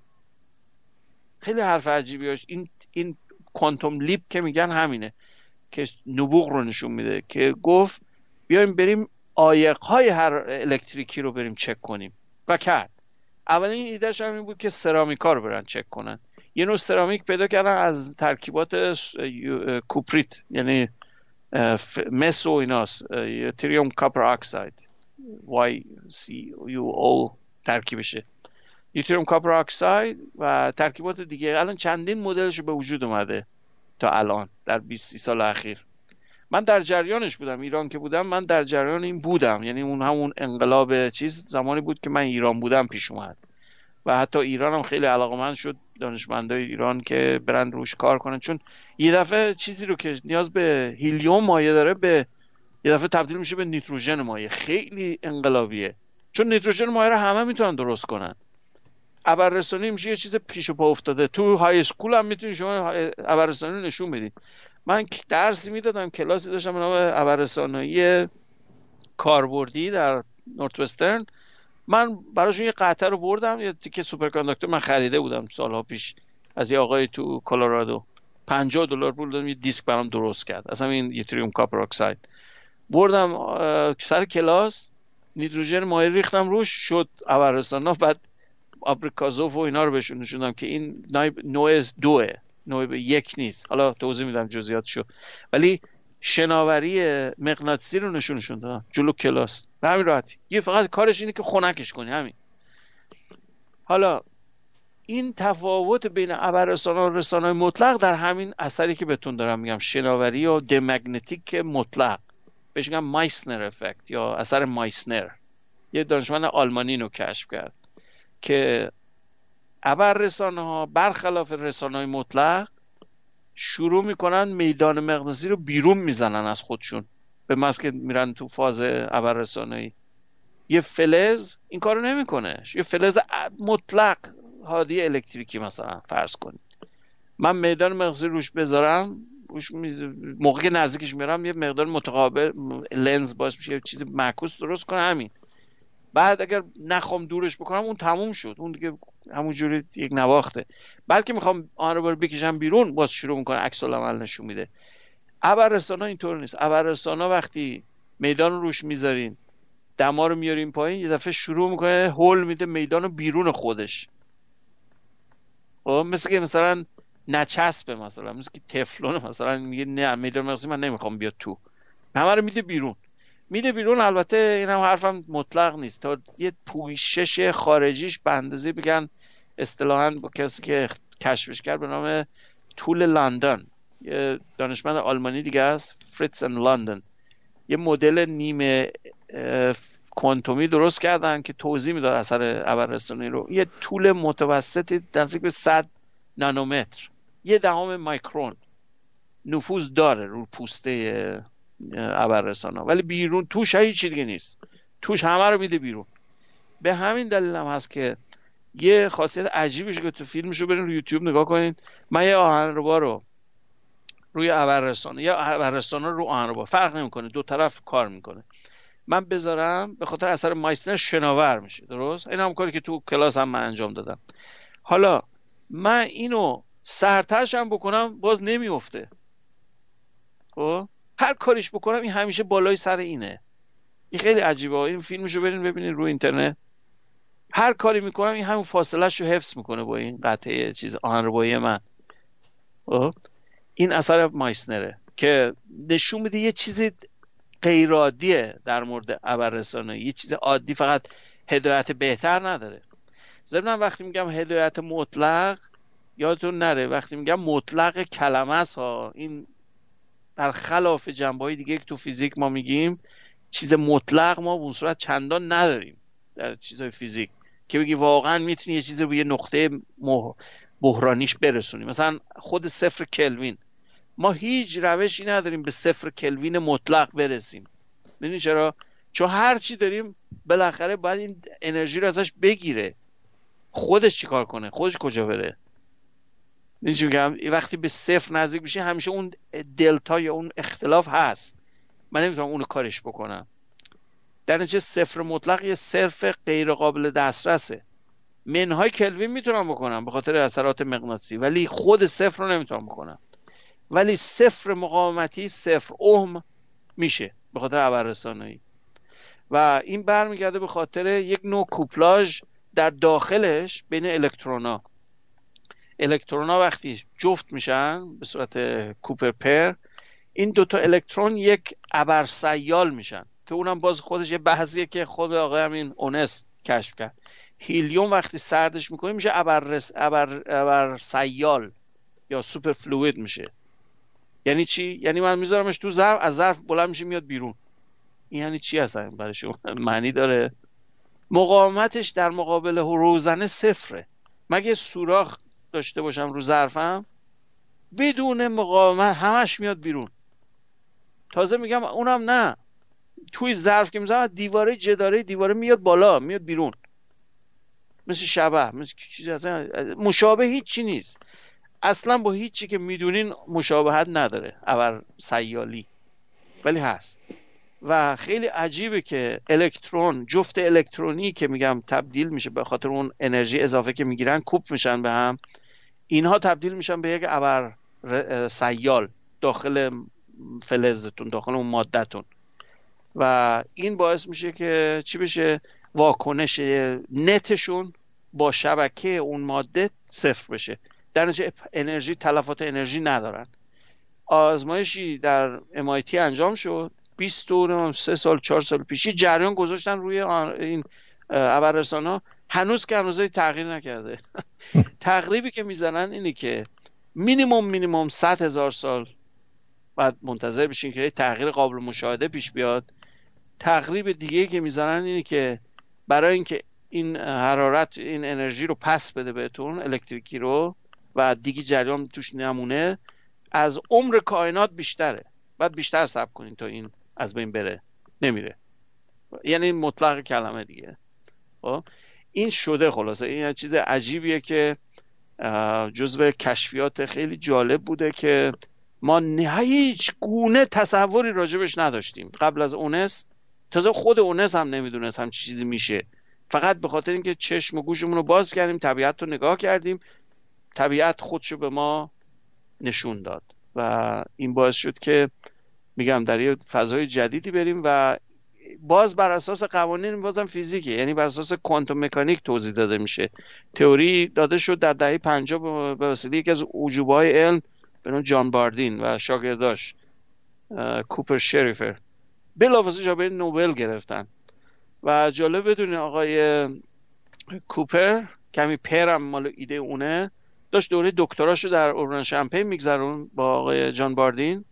خیلی حرف عجیبی این این کوانتوم لیپ که میگن همینه که نبوغ رو نشون میده که گفت بیایم بریم آیق های هر الکتریکی رو بریم چک کنیم. و کرد. اولین ایدهش هم این بود که سرامیکا رو برن چک کنن. یه نوع سرامیک پیدا کردن از ترکیبات cuprate یعنی مس و ایناست. yttrium copper oxide YCUO ترکیبشه. yttrium copper oxide و ترکیبات دیگه. الان چندین مدلش به وجود اومده تا الان در 20 سال اخیر. من در جریانش بودم. ایران که بودم من در جریان این بودم. یعنی اون همون انقلاب چیز زمانی بود که من ایران بودم پیش اومد. و حتی ایران هم خیلی علاقمند شد دانشمندای ایران که برن روش کار کنن. چون یه دفعه چیزی رو که نیاز به هیلیوم مایه داره به یه دفعه تبدیل میشه به نیتروژن مایع. خیلی انقلابیه. چون نیتروژن مایع رو همه می‌تونن درست کنن. ابررسانی میشه یه چیز پیش و پا افتاده. تو های اسکول هم می‌تونی شما ابررسانی نشون بدید. من درسی می‌دادم کلاسی داشتم به نام ابررسانی کاربردی در نورت وسترن من براشون یه قطعه رو بردم یه تیکه سوپر من خریده بودم سالها پیش. از یه آقای تو کلرادو 50 دلار پول دادم یه دیسک برام درست کرد. اصلا این yttrium copper oxide بردم سر کلاس نیتروژن مایع ریختم روش شد ابررسانا بعد آبریکوسوف و اینا رو بهشون نشون دادم که این نوع دوه. نوع یک نیست. حالا توضیح میدم جزئیاتشو. ولی شناوری مغناطیسی رو نشون دادم جلو کلاس. به همین راحتی. یه فقط کارش اینه که خنکش کنی. همین. حالا این تفاوت بین ابررسان و رسانه مطلق در همین اثری که بهتون دارم میگم. شناوری و دمگنتیک مطلق. بهش میگن مایسنر افکت یا اثر مایسنر. یه دانشمند آلمانی رو کشف کرد که ابر رسانه ها برخلاف رسانه های مطلق شروع می‌کنن میدان مغناطیسی رو بیرون می‌زنن از خودشون. به محض که میرن تو فاز ابر رسانه یه فلز این کارو نمی‌کنه. یه فلز مطلق هادی الکتریکی مثلا فرض کنید. من میدان مغناطیسی روش بذارم موقع نزدیکش میرم یه مقدار متقابل لنز باش میشه یه چیز معکوس درست کنه همین. بعد اگر نخوام دورش بکنم اون تموم شد. اون دیگه همونجوری یک نواخته. بعد که می‌خوام آن رو بکشم بیرون باز شروع می‌کنه عکس عمل نشون میده. ابرستان ها اینطور نیست. ابرستان ها وقتی میدان روش می‌ذارین دما رو میاریم پایین یه دفعه شروع می‌کنه هول میده میدان رو بیرون خودش. خب مثل که مثلا نچسبه مثلا مثل که تفلون مثلا میگه نه میدان مغزی من نمی‌خوام بیاد تو. همه رو میده بیرون. میده بیرون. البته این هم حرفم مطلق نیست. تا یه پوشش خارجیش به اندازه بگن اصطلاحا با کسی که کشفش کرد به نام طول لندن. یه دانشمند آلمانی دیگه است فریتز لندن. یه مدل نیمه کوانتومی درست کردن که توضیح می‌داد اثر ابررسانی رو. یه طول متوسطی نزدیک به 100 نانومتر. یه دهم مایکرون. نفوذ داره رو پوسته ابررسان ولی بیرون توش هیچ دیگه نیست. توش همه رو میده بیرون. به همین دلیل هم هست که یه خاصیت عجیبش که تو فیلمشو برین رو یوتیوب نگاه کنین. من یه آهنربا رو روی ابررسانه یا ابررسانه رو آهنربا. فرق نمی‌کنه. دو طرف کار می‌کنه. من بذارم به خاطر اثر مایستر شناور میشه. درست؟ این هم کاری که تو کلاس هم من انجام دادم. حالا من اینو سرترش هم بکنم باز نمیفته خب؟ هر کاریش بکنم این همیشه بالای سر اینه. این خیلی عجیبه. این فیلمشو برین ببینین رو اینترنت. هر کاری می‌کنم این همون فاصلهش رو حفظ می‌کنه با این قطعه چیز آهنربایی من. خب؟ این اثر مایسنره که نشون میده یه چیزی غیرعادیه در مورد ابررسانه. یه چیز عادی فقط هدایت بهتر نداره. ضمن وقتی میگم هدایت مطلق یادتون نره وقتی میگم مطلق کلمه ها این در خلاف جنبه های دیگه که تو فیزیک ما میگیم چیز مطلق ما به صورت چندان نداریم در چیزهای فیزیک. که بگی واقعا می‌تونی یه چیز رو یه نقطه بحرانیش برسونی. مثلا خود صفر کلوین. ما هیچ روشی نداریم به صفر کلوین مطلق برسیم. می‌دونی چرا؟ چون هر چی داریم بالاخره باید این انرژی رو ازش بگیره. خودش چیکار کنه؟ خودش کجا بره؟ میگم وقتی به صفر نزدیک میشه همیشه اون دلتا یا اون اختلاف هست. من نمی‌تونم اونو کارش بکنم. در نتیجه صفر مطلق یه صرف غیر قابل دسترسه. منهای کلوین می‌تونم بکنم به خاطر اثرات مغناطیسی ولی خود صفر رو نمی‌تونم بکنم. ولی صفر مقاومتی صفر اوم میشه به خاطر ابررسانایی. و این برمیگرده به خاطر یک نوع کوپلاژ در داخلش بین الکترونا. الکترونا وقتی جفت میشن به صورت کوپر پر این دوتا الکترون یک ابر سیال میشن که اونم باز خودش یه بحثیه که خود آقای همین اونس کشف کرد. هیلیوم وقتی سردش می‌کنی میشه ابر, ابر سیال یا سوپر فلوید میشه. یعنی چی؟ یعنی من میذارمش تو ظرف از ظرف بلند میشه میاد بیرون. این یعنی چی اصلا برای شما معنی داره؟ مقاومتش در مقابل روزنه صفره. مگه سوراخ داشته باشم رو ظرفم بدون مقاومت همش میاد بیرون. تازه میگم اونم نه. توی ظرف که می‌زنم دیواره جداره دیواره میاد بالا میاد بیرون. مثل شبه مثل چیزی اصلا مشابه هیچی نیست. اصلا با هیچی که می‌دونین مشابهت نداره. ابر سیالی. ولی هست. و خیلی عجیبه که الکترون جفت الکترونی که میگم تبدیل میشه به خاطر اون انرژی اضافه که می‌گیرن کوپ میشن به هم. اینها تبدیل میشن به یک ابر سیال داخل فلزتون داخل اون مادهتون. و این باعث میشه که چی بشه؟ واکنش نتشون با شبکه اون ماده صفر بشه. در نتیجه انرژی تلفات انرژی ندارن. آزمایشی در MIT انجام شد. 20 دور سه سال چهار سال پیشی جریان گذاشتن روی این ابررسان ها هنوز که هنوز تغییر نکرده. <laughs> <laughs> تقریبی که می‌زنن اینه که مینیموم مینیموم 100 هزار سال بعد منتظر بشین که تغییر قابل مشاهده پیش بیاد. تقریب دیگه که می‌زنن اینه که برای اینکه این حرارت این انرژی رو پس بده بهتون الکتریکی رو و دیگه جریان توش نمونه از عمر کائنات بیشتره. بعد بیشتر صبر کنین تا این از بین بره. نمیره. یعنی مطلق کلمه دیگه. خب؟ این شده خلاصه. این چیز عجیبیه که جزو کشفیات خیلی جالب بوده که ما هیچ گونه تصوری راجبش نداشتیم. قبل از اونس تازه خود اونس هم نمی‌دونست هم چیزی میشه. فقط به خاطر اینکه چشم و گوشمون رو باز کردیم طبیعت رو نگاه کردیم طبیعت خودشو به ما نشون داد. و این باعث شد که میگم در یه فضای جدیدی بریم و باز بر اساس قوانین بازم فیزیکه. یعنی بر اساس کوانتوم مکانیک توضیح داده میشه. تئوری داده شد در دهه 50 به وسیله یکی از عجوبه های علم به نام جان باردین و شاگرداش کوپر شریفر. بلافاصله جایزه نوبل گرفتن. و جالب بدونی آقای کوپر کمی پرم مال ایده اونه داشت دوره دکتراشو در اوران شمپین میگذرون با آقای جان باردین.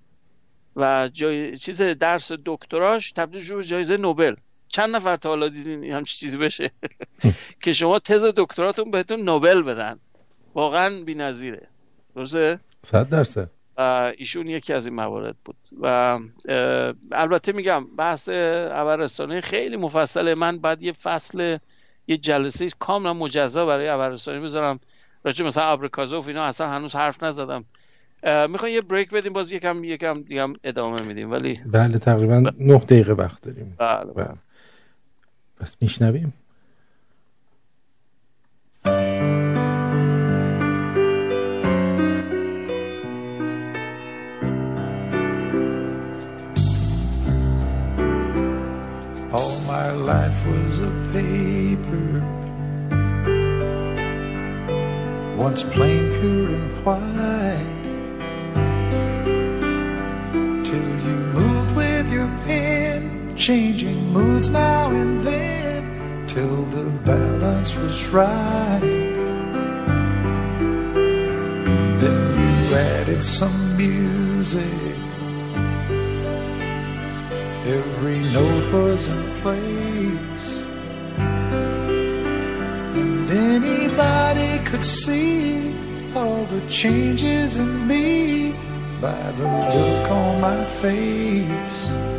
و جای چیز درس دکتراش تبدیل شد جایزه نوبل. چند نفر تا حالا دیدین همچی چیزی بشه؟ <laughs> که شما تز دکتراتون بهتون نوبل بدن. واقعا بی‌نظیره. درسته؟ صد درصد. ایشون یکی از این موارد بود. و البته میگم بحث ابرستانی خیلی مفصله. من بعد یه فصل یه جلسه کاملا مجزا برای ابرستانی بذارم. راجع مثلا ابرکازوف اینا اصلا هنوز حرف نزدم. می‌خوان یه بریک بدیم؟ باز یکم یکم دیگه ادامه میدیم ولی بله تقریبا نه دقیقه وقت داریم. بله, بله. بس میشنویم؟ All my life was a paper. Once plain, pure and white. Changing moods now and then till the balance was right. Then you added some music. Every note was in place. And anybody could see all the changes in me by the look on my face.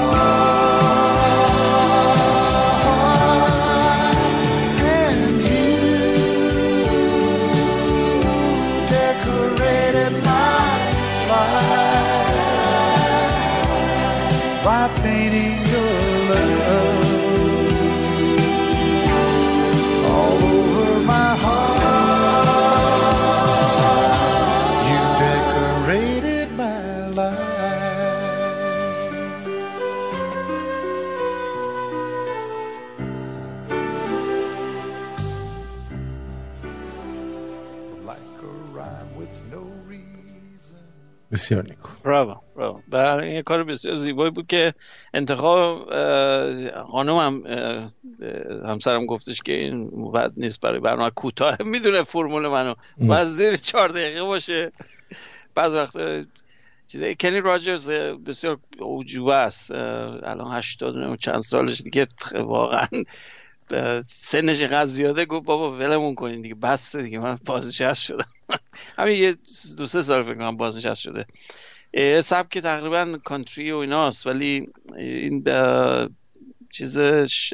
بسیار نیکو. براو براو بله این کار بسیار زیبایی بود که انتخاب خانمم همسرم گفتش که این بد نیست برای برنامه کوتاه. <laughs> می‌دونه فرمول منو. بعد زیر چهار دقیقه باشه. بعض وقت چیزه کنی راجرز بسیار اوجوبه است. الان هشتاد و چند سالش دیگه واقعا سنش اینقدر زیاده گفت بابا ولمون کنین دیگه بس دیگه من بازنشست شدم. <laughs> همین یه دو سه سال فکر کنم بازنشست شده. سبک تقریبا کانتری و ایناست ولی این چیزش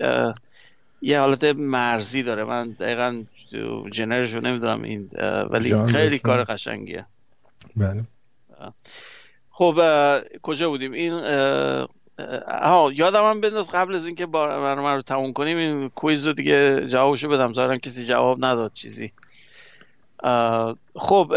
یه حالت مرزی داره. من دقیقا جنرش رو نمی‌دونم این ولی خیلی کار قشنگیه. بله. خب کجا بودیم؟ این ها یادم هم بنداز قبل از اینکه برنامه رو تموم کنیم این کویز رو دیگه جوابشو بدم. ظاهرا کسی جواب نداد چیزی. خب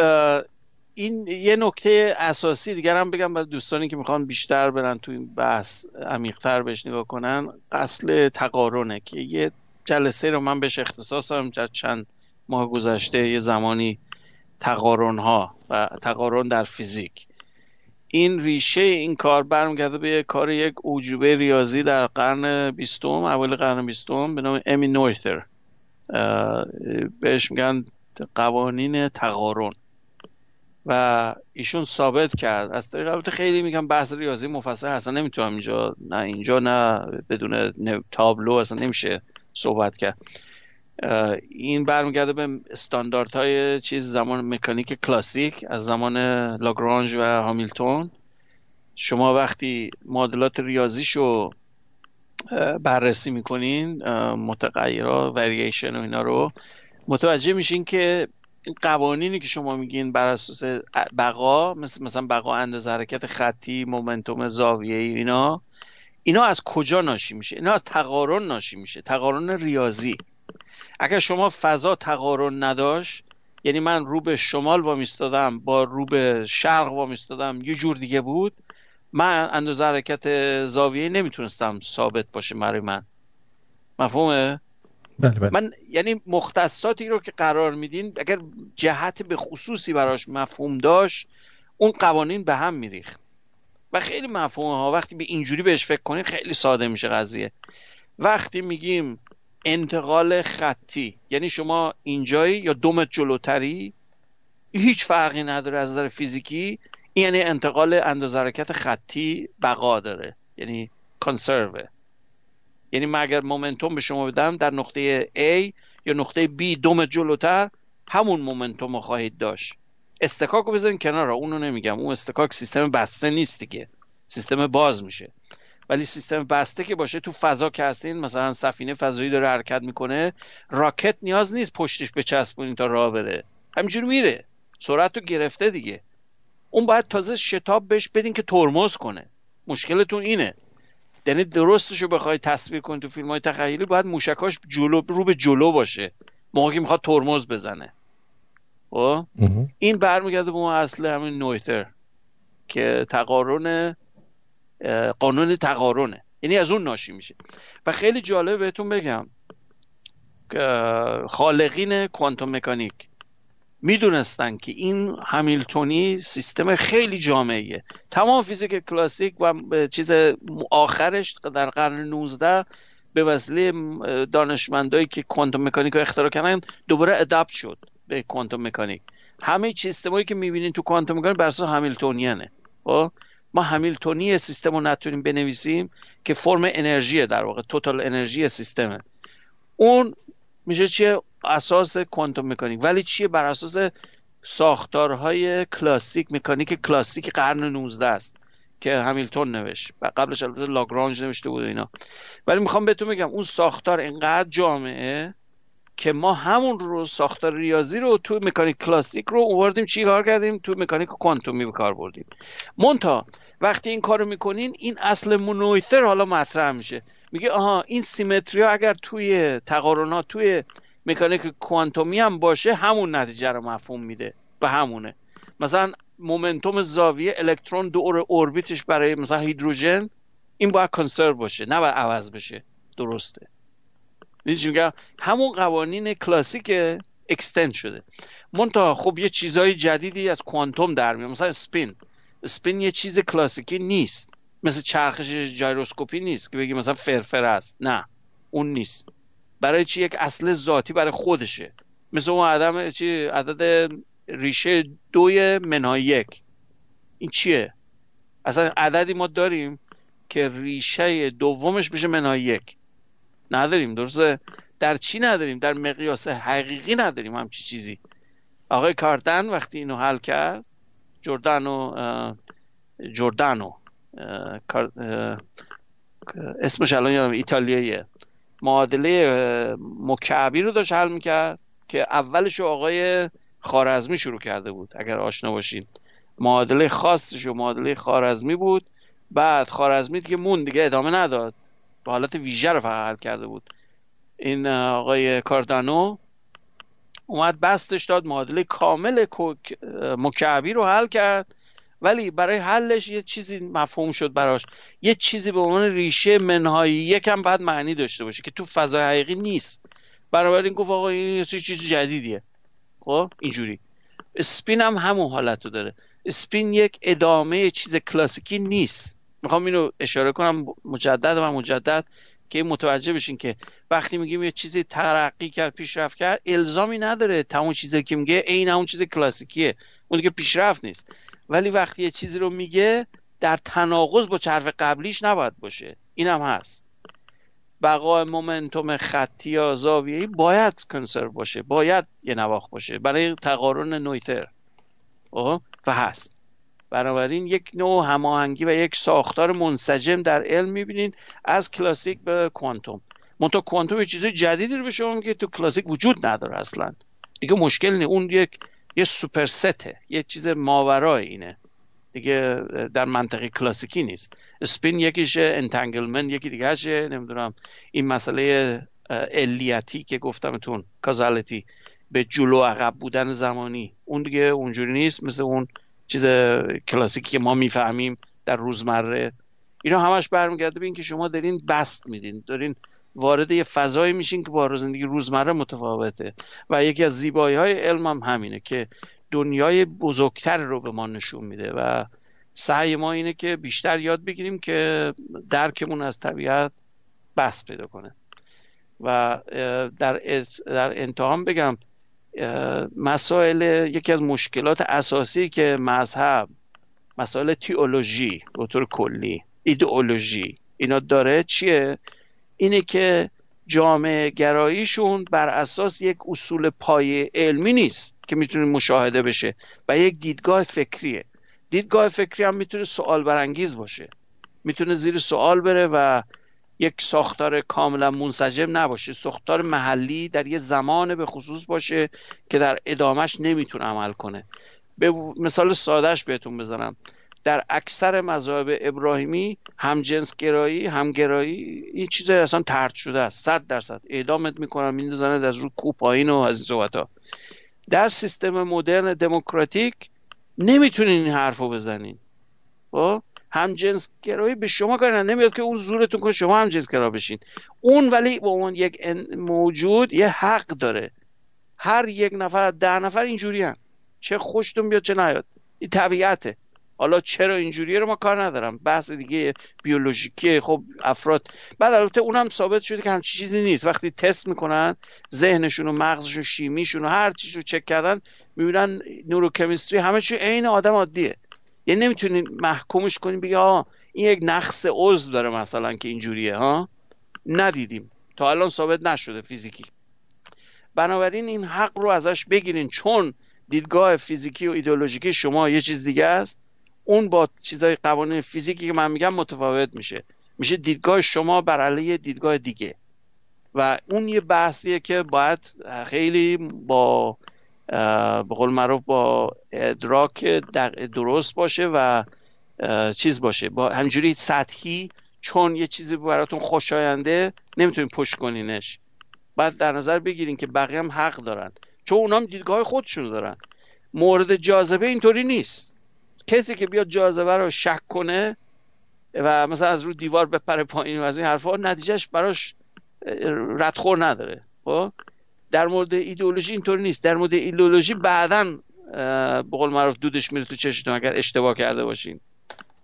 این یه نکته اساسی دیگر هم بگم برای دوستانی که می‌خوان بیشتر برن تو این بحث عمیقتر بهش نگاه کنن اصل تقارنه که یه جلسه رو من بهش اختصاص دارم چند ماه گذشته یه زمانی تقارن ها و تقارن در فیزیک. این ریشه این کار برمیگرده به کار یک اوجوبه ریاضی در قرن بیستم اول قرن بیستم به نام امی نویتر. بهش میگن قوانین تقارن. و ایشون ثابت کرد. از طریق خیلی میگم بحث ریاضی مفصل اصلا نمی‌تونم اینجا نه اینجا نه بدون تابلو اصلا نمیشه صحبت کرد. این برمیگرده به استانداردهای چیز زمان مکانیک کلاسیک از زمان لاگرانژ و هامیلتون. شما وقتی معادلات ریاضیشو بررسی می‌کنین متغیرها ورییشن و اینا رو متوجه میشین که این قوانینی که شما میگین بر اساس بقا مثل مثلا بقا اندازه حرکت خطی مومنتوم زاویه اینا اینا از کجا ناشی میشه؟ اینا از تقارن ناشی میشه. تقارن ریاضی. اگر شما فضا تقارن نداشت یعنی من رو به شمال وامیستادم با رو به شرق وامیستادم یه جور دیگه بود من اندازه حرکت زاویه نمی‌تونستم ثابت باشه برای من. مفهومه؟ بله بله. من یعنی مختصاتی رو که قرار میدین اگر جهت به خصوصی براش مفهوم داشت اون قوانین به هم میریخت. و خیلی مفهومه ها وقتی به اینجوری بهش فکر کنید خیلی ساده میشه قضیه. وقتی میگیم انتقال خطی یعنی شما اینجایی یا دومت جلوتری هیچ فرقی نداره از نظر فیزیکی یعنی انتقال اندازه حرکت خطی بقا داره. یعنی کنسروه یعنی من اگر مومنتوم به شما بدم در نقطه A یا نقطه B دوم جلوتر همون مومنتوم رو خواهید داشت. استکاک رو بزنین کنار اونو نمیگم. اون استکاک سیستم بسته نیست دیگه. سیستم باز میشه. ولی سیستم بسته که باشه تو فضا که هستین مثلا سفینه فضایی داره حرکت می‌کنه راکت نیاز نیست پشتش بچسبونین تا راه بره. همینجور میره. سرعت رو گرفته دیگه. اون باید تازه شتاب بهش بدین که ترمز کنه. مشکلتون اینه. یعنی درستش رو بخوای تصویر کنی تو فیلم های تخیلی باید موشکاش جلو رو به جلو باشه. موقعی که می‌خواد ترمز بزنه. و خب؟ این برمیگرده به ما اصل همین نویتر که تقارن قانون تقارنه. یعنی از اون ناشی میشه. و خیلی جالبه بهتون بگم خالقین کوانتوم مکانیک می‌دونستن که این همیلتونی سیستم خیلی جامعیه تمام فیزیک کلاسیک و چیز آخرش در قرن 19 به وسیله دانشمندایی که کوانتوم مکانیک رو اختراع کردن دوباره ادپت شد به کوانتوم مکانیک. همه سیستمایی که می‌بینین تو کوانتوم مکانیک بر اساس همیلتونیانه. خب؟ ما همیلتونی سیستم رو نتونیم بنویسیم که فرم انرژی در واقع توتال انرژی سیستمه. اون میشه چیه؟ اساس کوانتوم مکانیک. ولی چیه؟ بر اساس ساختارهای کلاسیک مکانیک کلاسیک قرن 19 است که همیلتون نوشت. و قبلش البته لاگرانژ نوشته بود اینا. ولی می‌خوام بهتون بگم اون ساختار انقدر جامعه که ما همون رو ساختار ریاضی رو تو مکانیک کلاسیک رو اووردیم. چی کار کردیم؟ تو مکانیک کوانتومی به کار بردیم. مونتا وقتی این کارو می‌کنین این اصل مونویتر حالا مطرح میشه. میگه آها این سیمتری اگر توی تقارنات توی مکانیک کوانتومی هم باشه همون نتیجه رو مفهوم میده. و همونه. مثلا مومنتوم زاویه الکترون دور اوربیتش برای مثلا هیدروژن این باید کنسرو باشه نه باید عوض بشه. درسته. میگم؟ همون قوانین کلاسیک اکستند شده. منتها خب یه چیزای جدیدی از کوانتوم در میاد. مثلا سپین. سپین یه چیز کلاسیکی نیست. مثل چرخش جایروسکوپی نیست که بگی مثلا فرفر است. نه. اون نیست. برای چی یک اصل ذاتی برای خودشه؟ مثل اون عدم چی؟ عدد ریشه دوی منهای یک. این چیه؟ اصلا عددی ما داریم که ریشه دومش بشه منهای یک. نداریم درسته؟ در چی نداریم؟ در مقیاس حقیقی نداریم همچی چیزی. آقای کاردن وقتی اینو حل کرد جردانو جردانو اسمش الان یادم ایتالیاییه. معادله مکعبی رو داشت حل می‌کرد که اولش آقای خارزمی شروع کرده بود اگر آشنا باشین. معادله خاصش و معادله خارزمی بود. بعد خارزمی دیگه مون دیگه ادامه نداد. به حالت ویژه رو فقط حل کرده بود. این آقای کاردانو اومد بستش داد معادله کامل مکعبی رو حل کرد. ولی برای حلش یه چیزی مفهوم شد براش. یه چیزی به عنوان ریشه منهایی یکم بعد معنی داشته باشه که تو فضای حقیقی نیست. این گفت آقا این چیز جدیدیه. خب اینجوری. اسپین هم همون حالت رو داره. اسپین یک ادامه چیز کلاسیکی نیست. می‌خوام اینو اشاره کنم مجدد و مجدد که متوجه بشین که وقتی میگیم یه چیزی ترقی کرد پیشرفت کرد الزامی نداره تمام چیزی که میگه عین همون چیز کلاسیکیه. اون که پیشرفت نیست. ولی وقتی یه چیزی رو میگه در تناقض با چرف قبلیش نباید باشه. اینم هست. بقای مومنتوم خطی یا زاویه‌ای باید کنسرو باشه. باید یه نواخ باشه. برای تقارن نویتر. خب؟ و هست. بنابراین یک نوع هماهنگی و یک ساختار منسجم در علم می‌بینین از کلاسیک به کوانتوم. منتها کوانتوم یه چیز جدیدی رو به شما میگه تو کلاسیک وجود نداره اصلا. دیگه مشکل نه اون یک یه سوپر سته یه چیز ماورای اینه. دیگه در منطقه کلاسیکی نیست. سپین یکیش انتنگلمن یکی دیگه هشه نمی‌دونم. این مسئله علیتی که گفتمتون کازالتی به جلو عقب بودن زمانی. اون دیگه اونجوری نیست. مثل اون چیز کلاسیکی که ما می‌فهمیم در روزمره. اینا همش برمیگرده به اینکه شما دارین بست میدین. دارین وارد یه فضایی میشین که با زندگی روزمره متفاوته. و یکی از زیبایی های علم هم همینه که دنیای بزرگتر رو به ما نشون میده و سعی ما اینه که بیشتر یاد بگیریم که درکمون از طبیعت بست پیدا کنه. و در, در انتهام بگم مسائل یکی از مشکلات اساسی که مذهب مسائل تیولوژی به طور کلی ایدئولوژی اینا داره چیه؟ اینه که جامعه گراییشون بر اساس یک اصول پایه علمی نیست که می‌تونه مشاهده بشه و یک دیدگاه فکریه. دیدگاه فکری هم می‌تونه سوال برانگیز باشه. می‌تونه زیر سوال بره و یک ساختار کاملا منسجم نباشه. ساختار محلی در یه زمان به خصوص باشه که در ادامش نمی‌تونه عمل کنه. به مثال سادهش بهتون بزنم. در اکثر مذاهب ابراهیمی هم جنس گرایی هم گرایی این چیز اصلا ترد شده است. صد درصد. اعدامت می‌کنن میندازن از رو کو پایین و از این صحبت ها. در سیستم مدرن دموکراتیک نمی‌تونین این حرف رو بزنین. خب؟ هم جنس گرایی به شما کار نمیاد که اون زورتون کنه شما هم جنس گرا بشین. اون ولی به عنوان یک موجود یه حق داره. هر یک نفر ده نفر اینجوری هم. چه خوشتون بیاد چه نیاد. این طبیعته. حالا چرا اینجوریه رو ما کار ندارم. بحث دیگه بیولوژیکی خب افراد. بعد البته اونم ثابت شده که همچی چیزی نیست. وقتی تست می‌کنن ذهنشون و مغزشون شیمیشون و هر چیز رو چک کردن می‌بینن نوروکمیستری همه چی عین آدم عادیه. یعنی نمی‌تونین محکومش کنین بگی آه این یک نقص عضو داره مثلا که اینجوریه ها؟ ندیدیم. تا الان ثابت نشده فیزیکی. بنابراین این حق رو ازش بگیرین چون دیدگاه فیزیکی و ایدئولوژیکی شما یه چیز دیگه است. اون با چیزای قوانین فیزیکی که من میگم متفاوت میشه. میشه دیدگاه شما بر علیه دیدگاه دیگه. و اون یه بحثیه که باید خیلی با به قول معروف با ادراک درست باشه و چیز باشه. با همجوری سطحی چون یه چیزی براتون خوشاینده نمی‌تونین پشت کنینش. بعد در نظر بگیرین که بقیه هم حق دارن. چون اونا هم دیدگاه خودشون دارن. مورد جاذبه اینطوری نیست. کسی که بیاد جاذبه رو شک کنه و مثلا از رو دیوار بپره پایین و از این حرفا نتیجهش براش ردخور نداره. خب؟ در مورد ایدئولوژی اینطوری نیست. در مورد ایدئولوژی بعدا به قول معروف دودش میره تو چشتون اگر اشتباه کرده باشین.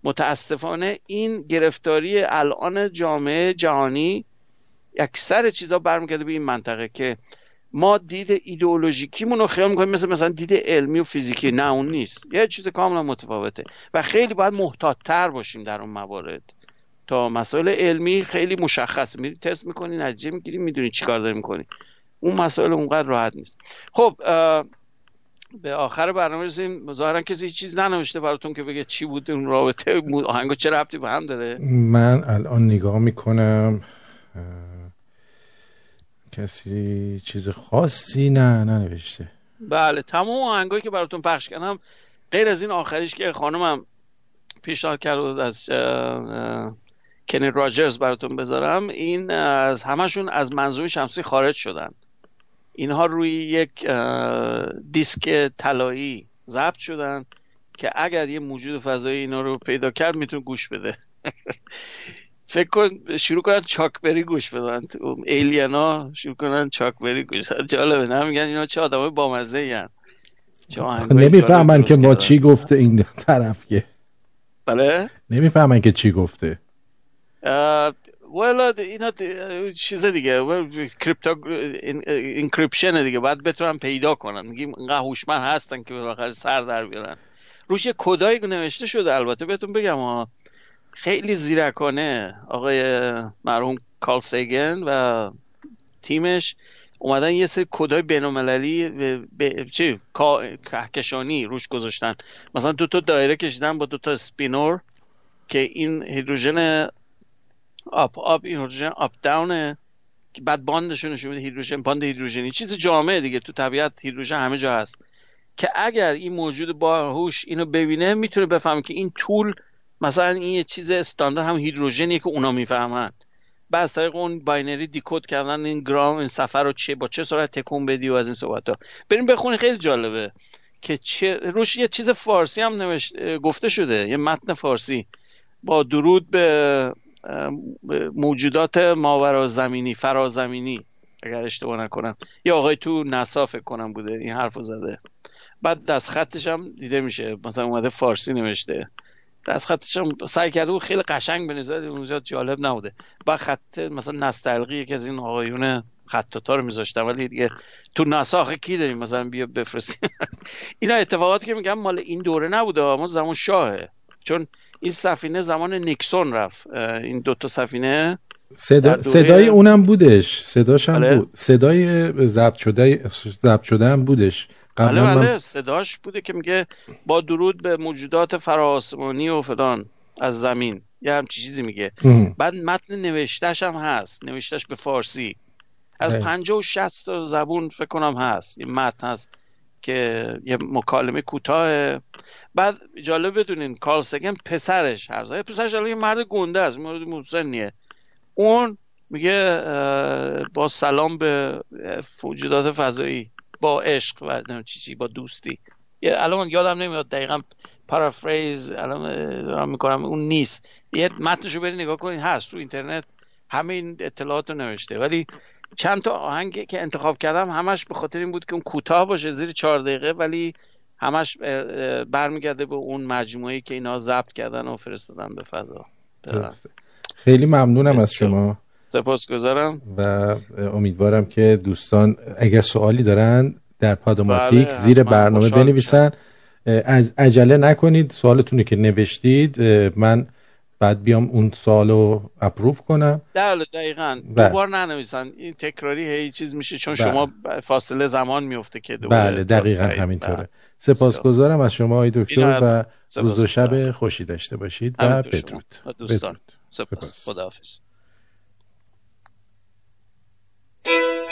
متاسفانه این گرفتاری الان جامعه جهانی اکثر چیزا برمیگرده به این منطقه که ما دید ایدئولوژیکیمون رو خیال می‌کنیم مثل مثلا دید علمی و فیزیکی. نه اون نیست. یه چیز کاملا متفاوته. و خیلی باید محتاط باشیم در اون موارد. تا مسائل علمی خیلی مشخص. میری تست می‌کنی نتیجه می‌گیری می‌دونی چیکار داری می‌کنی. اون مسائل اونقدر راحت نیست. خب به آخر برنامه رسیم ظاهرا کسی چیز ننوشته براتون که بگه چی بود اون رابطه. آهنگا چه ربطی به هم داره؟ من الان نگاه می‌کنم. کسی چیز خاصی نه ننوشته. بله تمام آهنگایی که براتون پخش کردم غیر از این آخریش که خانمم پیشنهاد کرد از کنی راجرز براتون بذارم این از همشون از منظومه شمسی خارج شدن. اینها روی یک دیسک طلایی ضبط شدن که اگر یه موجود فضایی اینا رو پیدا کرد می‌تونه گوش بده. <laughs> فکر کن شروع کنن چاکبری گوش بدن. ایلینا شروع کنن چاکبری گوش بدن. جالبه نه؟ میگن اینا چه آدمای بامزه این نمی‌فهمن که ما چی گفته این طرف که بله؟ نمی‌فهمن که چی گفته. والا اینا چیز دیگه crypto encryption دیگه. بعد بتونن پیدا کنن. میگیم اینقدر هوشمند هستن که بالاخره سر در بیارن. روش یه کدایی نوشته شده البته. بهتون بگم ها خیلی زیرکانه. آقای مرحوم کارل سیگن و تیمش اومدن یه سری کدای بینالمللی ب... چی؟ کهکشانی روش گذاشتن. مثلا دو تا دایره کشیدن با دو تا spinor که این هیدروژن up up این هیدروژن up down ه بعد bond شون نشون میده hydrogen bond هیدروژنی. چیز جامعه دیگه. تو طبیعت هیدروژن همه جا هست. که اگر این موجود باهوش اینو ببینه می‌تونه بفهمه که این طول مثلا این یه چیز استاندارد هم هیدروژنیه که اونا می‌فهمن. بعد از طریق اون binary decode کردن این گرام این صفحه رو چه با چه سرعت تکون بدی و از این صحبت ها بریم بخونی خیلی جالبه. که چه روش یه چیز فارسی هم نوشت گفته شده یه متن فارسی. با درود به موجودات ماورا زمینی فرازمینی اگر اشتباه نکنم. یه آقای تو نسا فکر کنم بوده این حرفو زده. بعد دست خطش هم دیده میشه. مثلا اومده فارسی نوشته. دست خطش هم سعی کرده و خیلی قشنگ به نظر جالب نبوده. با خط مثلا نستلقی که از این آقایون خطاتا رو میذاشتم ولی دیگه تو نساخ کی داریم مثلا بیا بفرستیم؟ <laughs> اینا اتفاقاتی که میگم مال این دوره نبوده. اما زمان شاهه. چون این سفینه زمان نیکسون رفت. این دوتا سفینه صدا... صدای اونم بودش. صداش هم بله. بود. صدای ضبط شده ضبط شده هم بودش. بله بله صداش بوده که میگه با درود به موجودات فراسمانی و فلان از زمین. یه همچی چیزی میگه. بعد متن نوشتهش هم هست. نوشتهش به فارسی. از پنجاه و شست زبون فکر کنم هست. یه متن هست که یه مکالمه کوتاه. بعد جالب بدونین کارل سگن پسرش هر پسرش یه مرد گنده است. مرد مسنیه اون میگه با سلام به موجودات فضایی. با عشق و چی چی با دوستی. الان یادم نمیاد دقیقا پارافریز الان می‌کنم اون نیست. یه متنشو بری نگاه کنید هست تو اینترنت. همه این اطلاعات رو نوشته. ولی چند تا آهنگ که انتخاب کردم همش به خاطر این بود که اون کوتاه باشه زیر چهار دقیقه ولی همش برمیگرده به اون مجموعه که اینا ضبط کردن و فرستادن به فضا. خیلی ممنونم از شما. سپاسگزارم. و امیدوارم که دوستان اگر سوالی دارن در پادوماتیک بله، زیر برنامه بنویسن. عجله نکنید سوالتونی که نوشتید من بعد بیام اون سالو اپروف کنم. بله دقیقا. بله. دوبار ننویسن. این تکراری هی چیز میشه چون بله. شما فاصله زمان میفته که دوباره بله دقیقا همینطوره. بله. سپاسگزارم از شما آقای دکتر و روز و شب خوشی داشته باشید و بدرود. دوستان. سپاس. خداحافظ. Thank you.